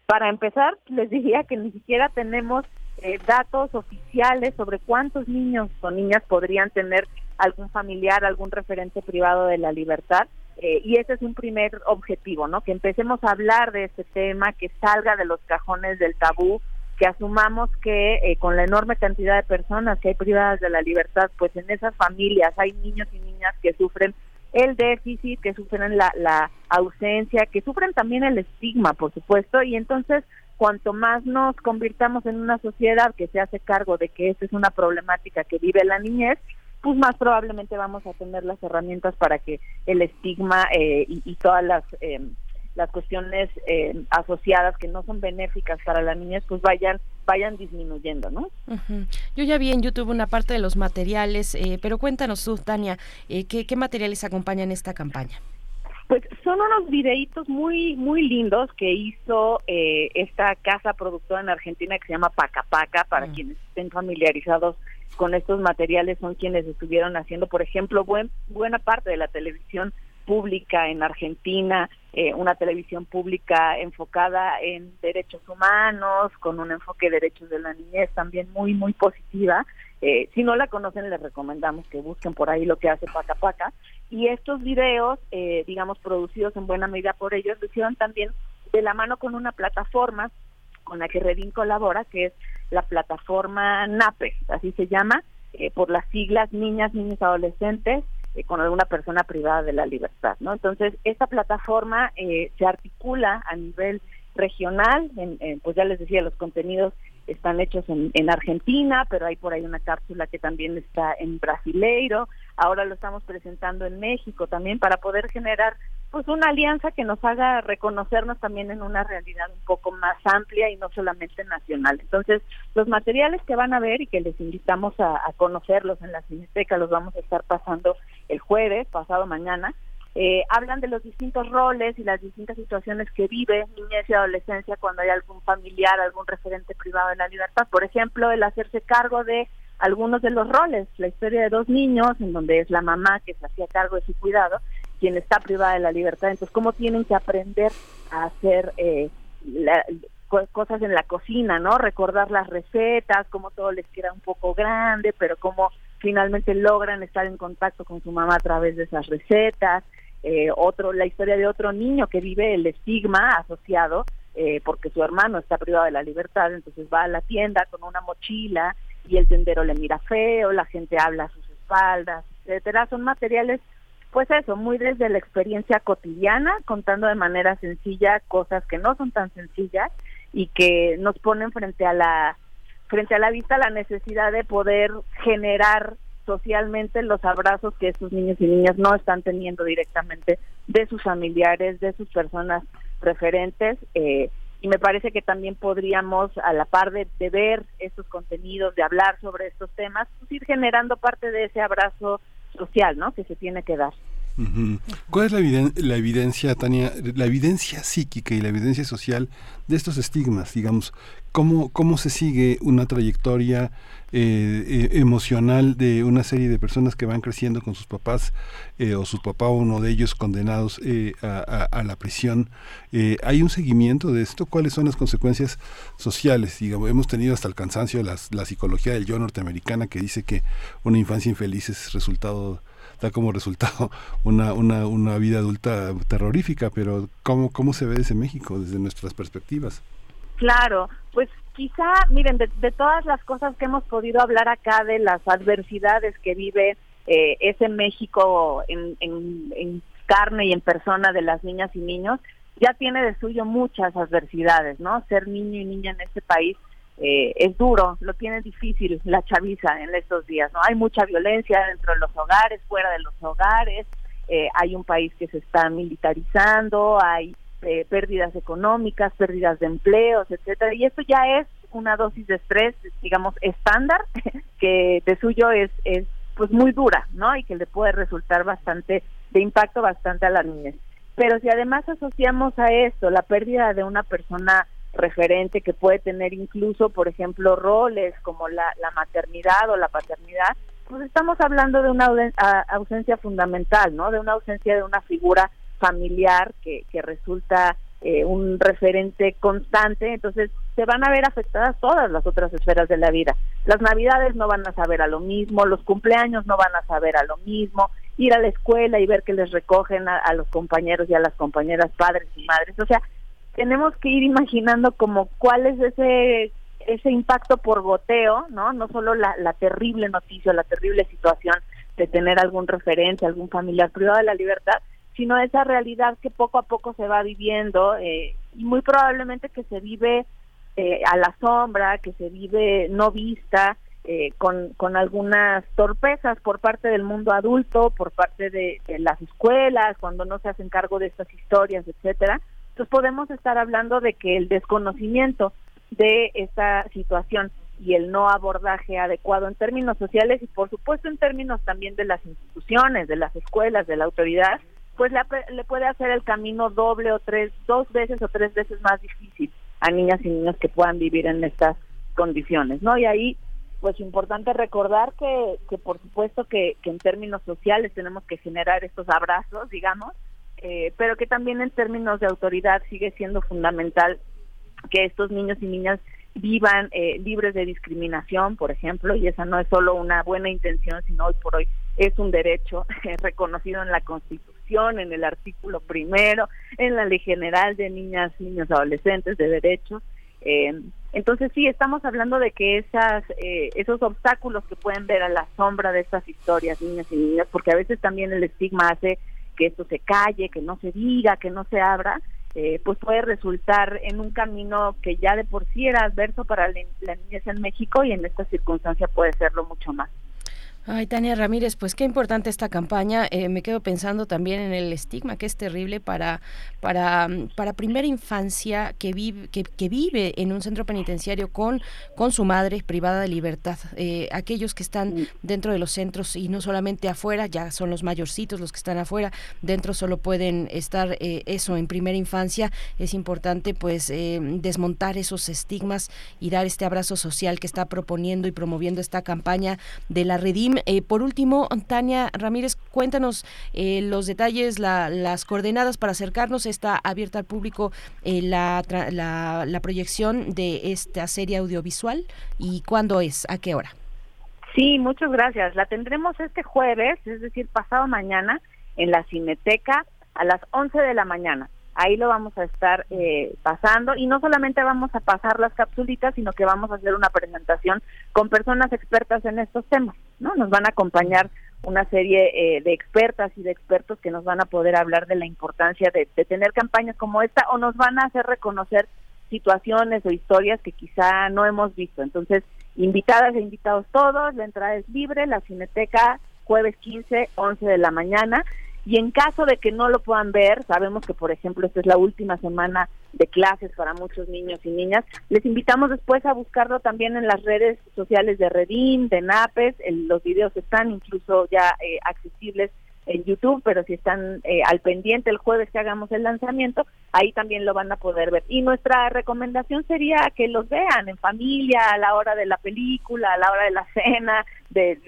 Para empezar, les diría que ni siquiera tenemos eh, datos oficiales sobre cuántos niños o niñas podrían tener algún familiar, algún referente privado de la libertad. Eh, y ese es un primer objetivo, ¿no? Que empecemos a hablar de este tema, que salga de los cajones del tabú, que asumamos que eh, con la enorme cantidad de personas que hay privadas de la libertad, pues en esas familias hay niños y niñas que sufren el déficit, que sufren la, la ausencia, que sufren también el estigma, por supuesto, y entonces cuanto más nos convirtamos en una sociedad que se hace cargo de que esta es una problemática que vive la niñez, pues más probablemente vamos a tener las herramientas para que el estigma eh, y, todas las eh, las cuestiones eh, asociadas que no son benéficas para la niñez pues vayan vayan disminuyendo, ¿no?
Yo ya vi en YouTube una parte de los materiales, pero cuéntanos tú, Tania, ¿qué, ¿qué materiales acompañan esta campaña?
Pues son unos videitos muy muy lindos que hizo esta casa productora en Argentina que se llama Paca Paca, para mm. quienes estén familiarizados con estos materiales son quienes estuvieron haciendo, por ejemplo, buen, buena parte de la televisión pública en Argentina, eh, una televisión pública enfocada en derechos humanos, con un enfoque de derechos de la niñez también muy, muy positiva. Eh, si no la conocen, les recomendamos que busquen por ahí lo que hace Paca Paca. Y estos videos, eh, digamos, producidos en buena medida por ellos, lo también de la mano con una plataforma con la que Redin colabora, que es la plataforma NAPE, así se llama, eh, por las siglas Niñas, Niños, Adolescentes eh, con alguna persona privada de la libertad, ¿no? Entonces, esta plataforma eh, se articula a nivel regional, en, pues ya les decía, los contenidos están hechos en, Argentina, pero hay por ahí una cápsula que también está en Brasileiro, ahora lo estamos presentando en México también para poder generar pues una alianza que nos haga reconocernos también en una realidad un poco más amplia y no solamente nacional. Entonces, los materiales que van a ver y que les invitamos a, conocerlos en la Cineteca los vamos a estar pasando el jueves, pasado mañana, eh, hablan de los distintos roles y las distintas situaciones que vive niñez y adolescencia cuando hay algún familiar, algún referente privado de la libertad. Por ejemplo, el hacerse cargo de algunos de los roles, la historia de dos niños, en donde es la mamá que se hacía cargo de su cuidado, quien está privada de la libertad. Entonces, ¿cómo tienen que aprender a hacer eh, cosas en la cocina, ¿no? Recordar las recetas, cómo todo les queda un poco grande, pero cómo finalmente logran estar en contacto con su mamá a través de esas recetas. Eh, otro, la historia de otro niño que vive el estigma asociado eh, porque su hermano está privado de la libertad, entonces va a la tienda con una mochila y el tendero le mira feo, la gente habla a sus espaldas, etcétera. Son materiales pues eso, muy desde la experiencia cotidiana, contando de manera sencilla cosas que no son tan sencillas y que nos ponen frente a la frente a la vista la necesidad de poder generar socialmente los abrazos que estos niños y niñas no están teniendo directamente de sus familiares, de sus personas referentes. Eh, y me parece que también podríamos, a la par de, de, ver estos contenidos, de hablar sobre estos temas, pues ir generando parte de ese abrazo social, ¿no? Que se tiene que dar.
¿Cuál es la, la, evidencia, Tania, la evidencia psíquica y la evidencia social de estos estigmas? Digamos, ¿cómo, cómo se sigue una trayectoria eh, eh, emocional de una serie de personas que van creciendo con sus papás eh, o su papá o uno de ellos condenados a, a, la prisión? ¿Hay un seguimiento de esto? ¿Cuáles son las consecuencias sociales? Digamos, hemos tenido hasta el cansancio la, la psicología del yo norteamericana que dice que una infancia infeliz es resultado da como resultado una, una, una vida adulta terrorífica, pero ¿cómo, ¿cómo se ve desde México, desde nuestras perspectivas?
Claro, pues quizá, miren, de, todas las cosas que hemos podido hablar acá, de las adversidades que vive eh, ese México en, en, en carne y en persona de las niñas y niños, ya tiene de suyo muchas adversidades, ¿no? Ser niño y niña en este país eh, es duro, lo tiene difícil la chaviza en estos días, ¿no? Hay mucha violencia dentro de los hogares, fuera de los hogares, eh, hay un país que se está militarizando, hay eh, pérdidas económicas, pérdidas de empleos, etcétera, y esto ya es una dosis de estrés, digamos, estándar, que de suyo es, es pues muy dura, ¿no? Y que le puede resultar bastante, de impacto bastante a la niñez. Pero si además asociamos a esto la pérdida de una persona referente que puede tener incluso, por ejemplo, roles como la, maternidad o la paternidad, pues estamos hablando de una ausencia fundamental, ¿no? De una ausencia de una figura familiar que, que resulta eh, un referente constante, entonces se van a ver afectadas todas las otras esferas de la vida. Las navidades no van a saber a lo mismo, los cumpleaños no van a saber a lo mismo, ir a la escuela y ver que les recogen a, los compañeros y a las compañeras padres y madres. O sea, tenemos que ir imaginando como cuál es ese ese impacto por goteo, ¿no? No solo la, la terrible noticia, la terrible situación de tener algún referente, algún familiar privado de la libertad, sino esa realidad que poco a poco se va viviendo eh, y muy probablemente que se vive eh, a la sombra, que se vive no vista, eh, con, con algunas torpezas por parte del mundo adulto, por parte de, las escuelas, cuando no se hacen cargo de estas historias, etcétera. Entonces podemos estar hablando de que el desconocimiento de esta situación y el no abordaje adecuado en términos sociales y por supuesto en términos también de las instituciones, de las escuelas, de la autoridad, pues le puede hacer el camino doble o tres, dos veces o tres veces más difícil a niñas y niños que puedan vivir en estas condiciones, ¿no? Y ahí, pues importante recordar que, que por supuesto que, que en términos sociales tenemos que generar estos abrazos, digamos, eh, pero que también en términos de autoridad sigue siendo fundamental que estos niños y niñas vivan eh, libres de discriminación, por ejemplo, y esa no es solo una buena intención, sino hoy por hoy es un derecho reconocido en la Constitución, en el artículo primero, en la Ley General de Niñas, Niños, Adolescentes de Derechos. Eh, entonces sí, estamos hablando de que esas, eh, esos obstáculos que pueden ver a la sombra de estas historias, niñas y niñas, porque a veces también el estigma hace que esto se calle, que no se diga, que no se abra, eh, pues puede resultar en un camino que ya de por sí era adverso para la niñez en México y en esta circunstancia puede serlo mucho más.
Ay, Tania Ramírez, pues qué importante esta campaña. Eh, me quedo pensando también en el estigma que es terrible para, para, para primera infancia que vive, que, vive en un centro penitenciario con, con su madre privada de libertad. Eh, aquellos que están dentro de los centros y no solamente afuera, ya son los mayorcitos los que están afuera, dentro solo pueden estar eh, eso en primera infancia. Es importante pues desmontar esos estigmas y dar este abrazo social que está proponiendo y promoviendo esta campaña de la Redim eh, por último, Tania Ramírez, cuéntanos eh, los detalles, las coordenadas para acercarnos. Está abierta al público eh, la, la, proyección de esta serie audiovisual y cuándo es, a qué hora.
Sí, muchas gracias. La tendremos este jueves, es decir, pasado mañana, en la Cineteca a las 11 de la mañana. Ahí lo vamos a estar eh, pasando y no solamente vamos a pasar las capsulitas, sino que vamos a hacer una presentación con personas expertas en estos temas, ¿no? Nos van a acompañar una serie eh, de expertas y de expertos que nos van a poder hablar de la importancia de, tener campañas como esta o nos van a hacer reconocer situaciones o historias que quizá no hemos visto. Entonces, invitadas e invitados todos, la entrada es libre, la Cineteca jueves 15, 11 de la mañana y en caso de que no lo puedan ver, sabemos que por ejemplo esta es la última semana de clases para muchos niños y niñas, les invitamos después a buscarlo también en las redes sociales de Redim, de NAPES, los videos están incluso ya eh, accesibles en YouTube, pero si están eh, al pendiente el jueves que hagamos el lanzamiento, ahí también lo van a poder ver. Y nuestra recomendación sería que los vean en familia, a la hora de la película, a la hora de la cena, de,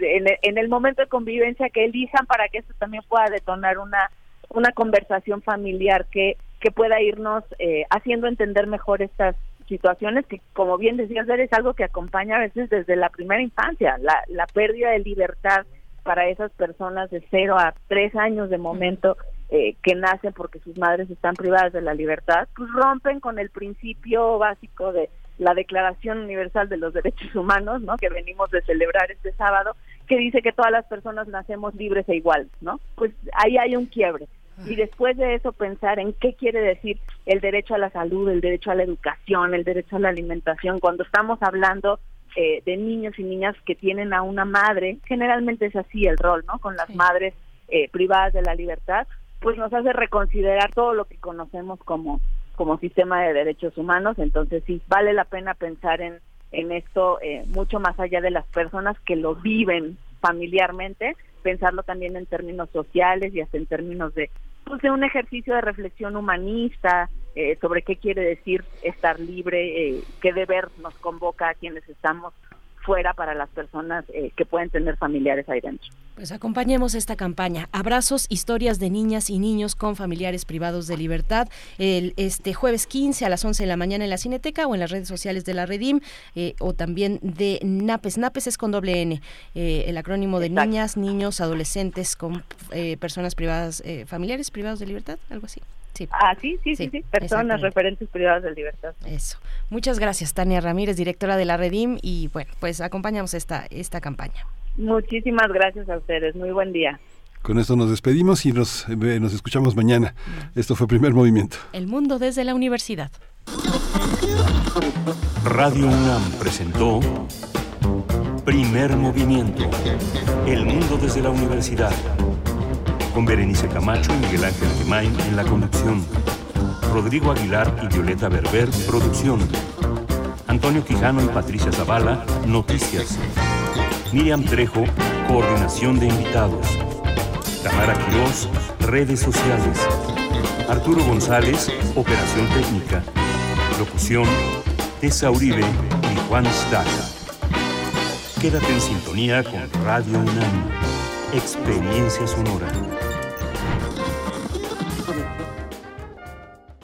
en, el momento de convivencia que elijan para que esto también pueda detonar una, una conversación familiar que, que pueda irnos eh, haciendo entender mejor estas situaciones que, como bien decías, es algo que acompaña a veces desde la primera infancia, la, la pérdida de libertad para esas personas de cero a tres años de momento eh, que nacen porque sus madres están privadas de la libertad, pues rompen con el principio básico de la Declaración Universal de los Derechos Humanos, ¿no? Que venimos de celebrar este sábado, que dice que todas las personas nacemos libres e iguales, ¿no? Pues ahí hay un quiebre. Y después de eso pensar en qué quiere decir el derecho a la salud, el derecho a la educación, el derecho a la alimentación, cuando estamos hablando eh, de niños y niñas que tienen a una madre, generalmente es así el rol, ¿no? Con las madres eh, privadas de la libertad, pues nos hace reconsiderar todo lo que conocemos como, como sistema de derechos humanos. Entonces sí, vale la pena pensar en, en esto eh, mucho más allá de las personas que lo viven familiarmente, pensarlo también en términos sociales y hasta en términos de, pues, de un ejercicio de reflexión humanista, eh, sobre qué quiere decir estar libre, eh, qué deber nos convoca a quienes estamos fuera para las personas eh, que pueden tener familiares ahí dentro.
Pues acompañemos esta campaña. Abrazos, historias de niñas y niños con familiares privados de libertad. El, este jueves 15 a las 11 de la mañana en la Cineteca o en las redes sociales de la Redim eh, o también de NAPES. NAPES es con doble N, eh, el acrónimo de niñas, niños, adolescentes con personas privadas, familiares privados de libertad, algo así.
Sí. Ah, sí, sí, sí, sí. Personas referentes privadas de libertad.
Eso. Muchas gracias, Tania Ramírez, directora de la Redim, y bueno, pues acompañamos esta, esta campaña.
Muchísimas gracias a ustedes. Muy buen día.
Con esto nos despedimos y nos, eh, nos escuchamos mañana. Esto fue Primer Movimiento.
El mundo desde la universidad.
Radio UNAM presentó Primer Movimiento. El mundo desde la universidad con Berenice Camacho y Miguel Ángel Gemain en la conducción. Rodrigo Aguilar y Violeta Berber, producción. Antonio Quijano y Patricia Zavala, noticias. Miriam Trejo, coordinación de invitados. Tamara Quirós, redes sociales. Arturo González, operación técnica. Locución, Tessa Uribe y Juan Staca. Quédate en sintonía con Radio UNAM. Experiencia sonora.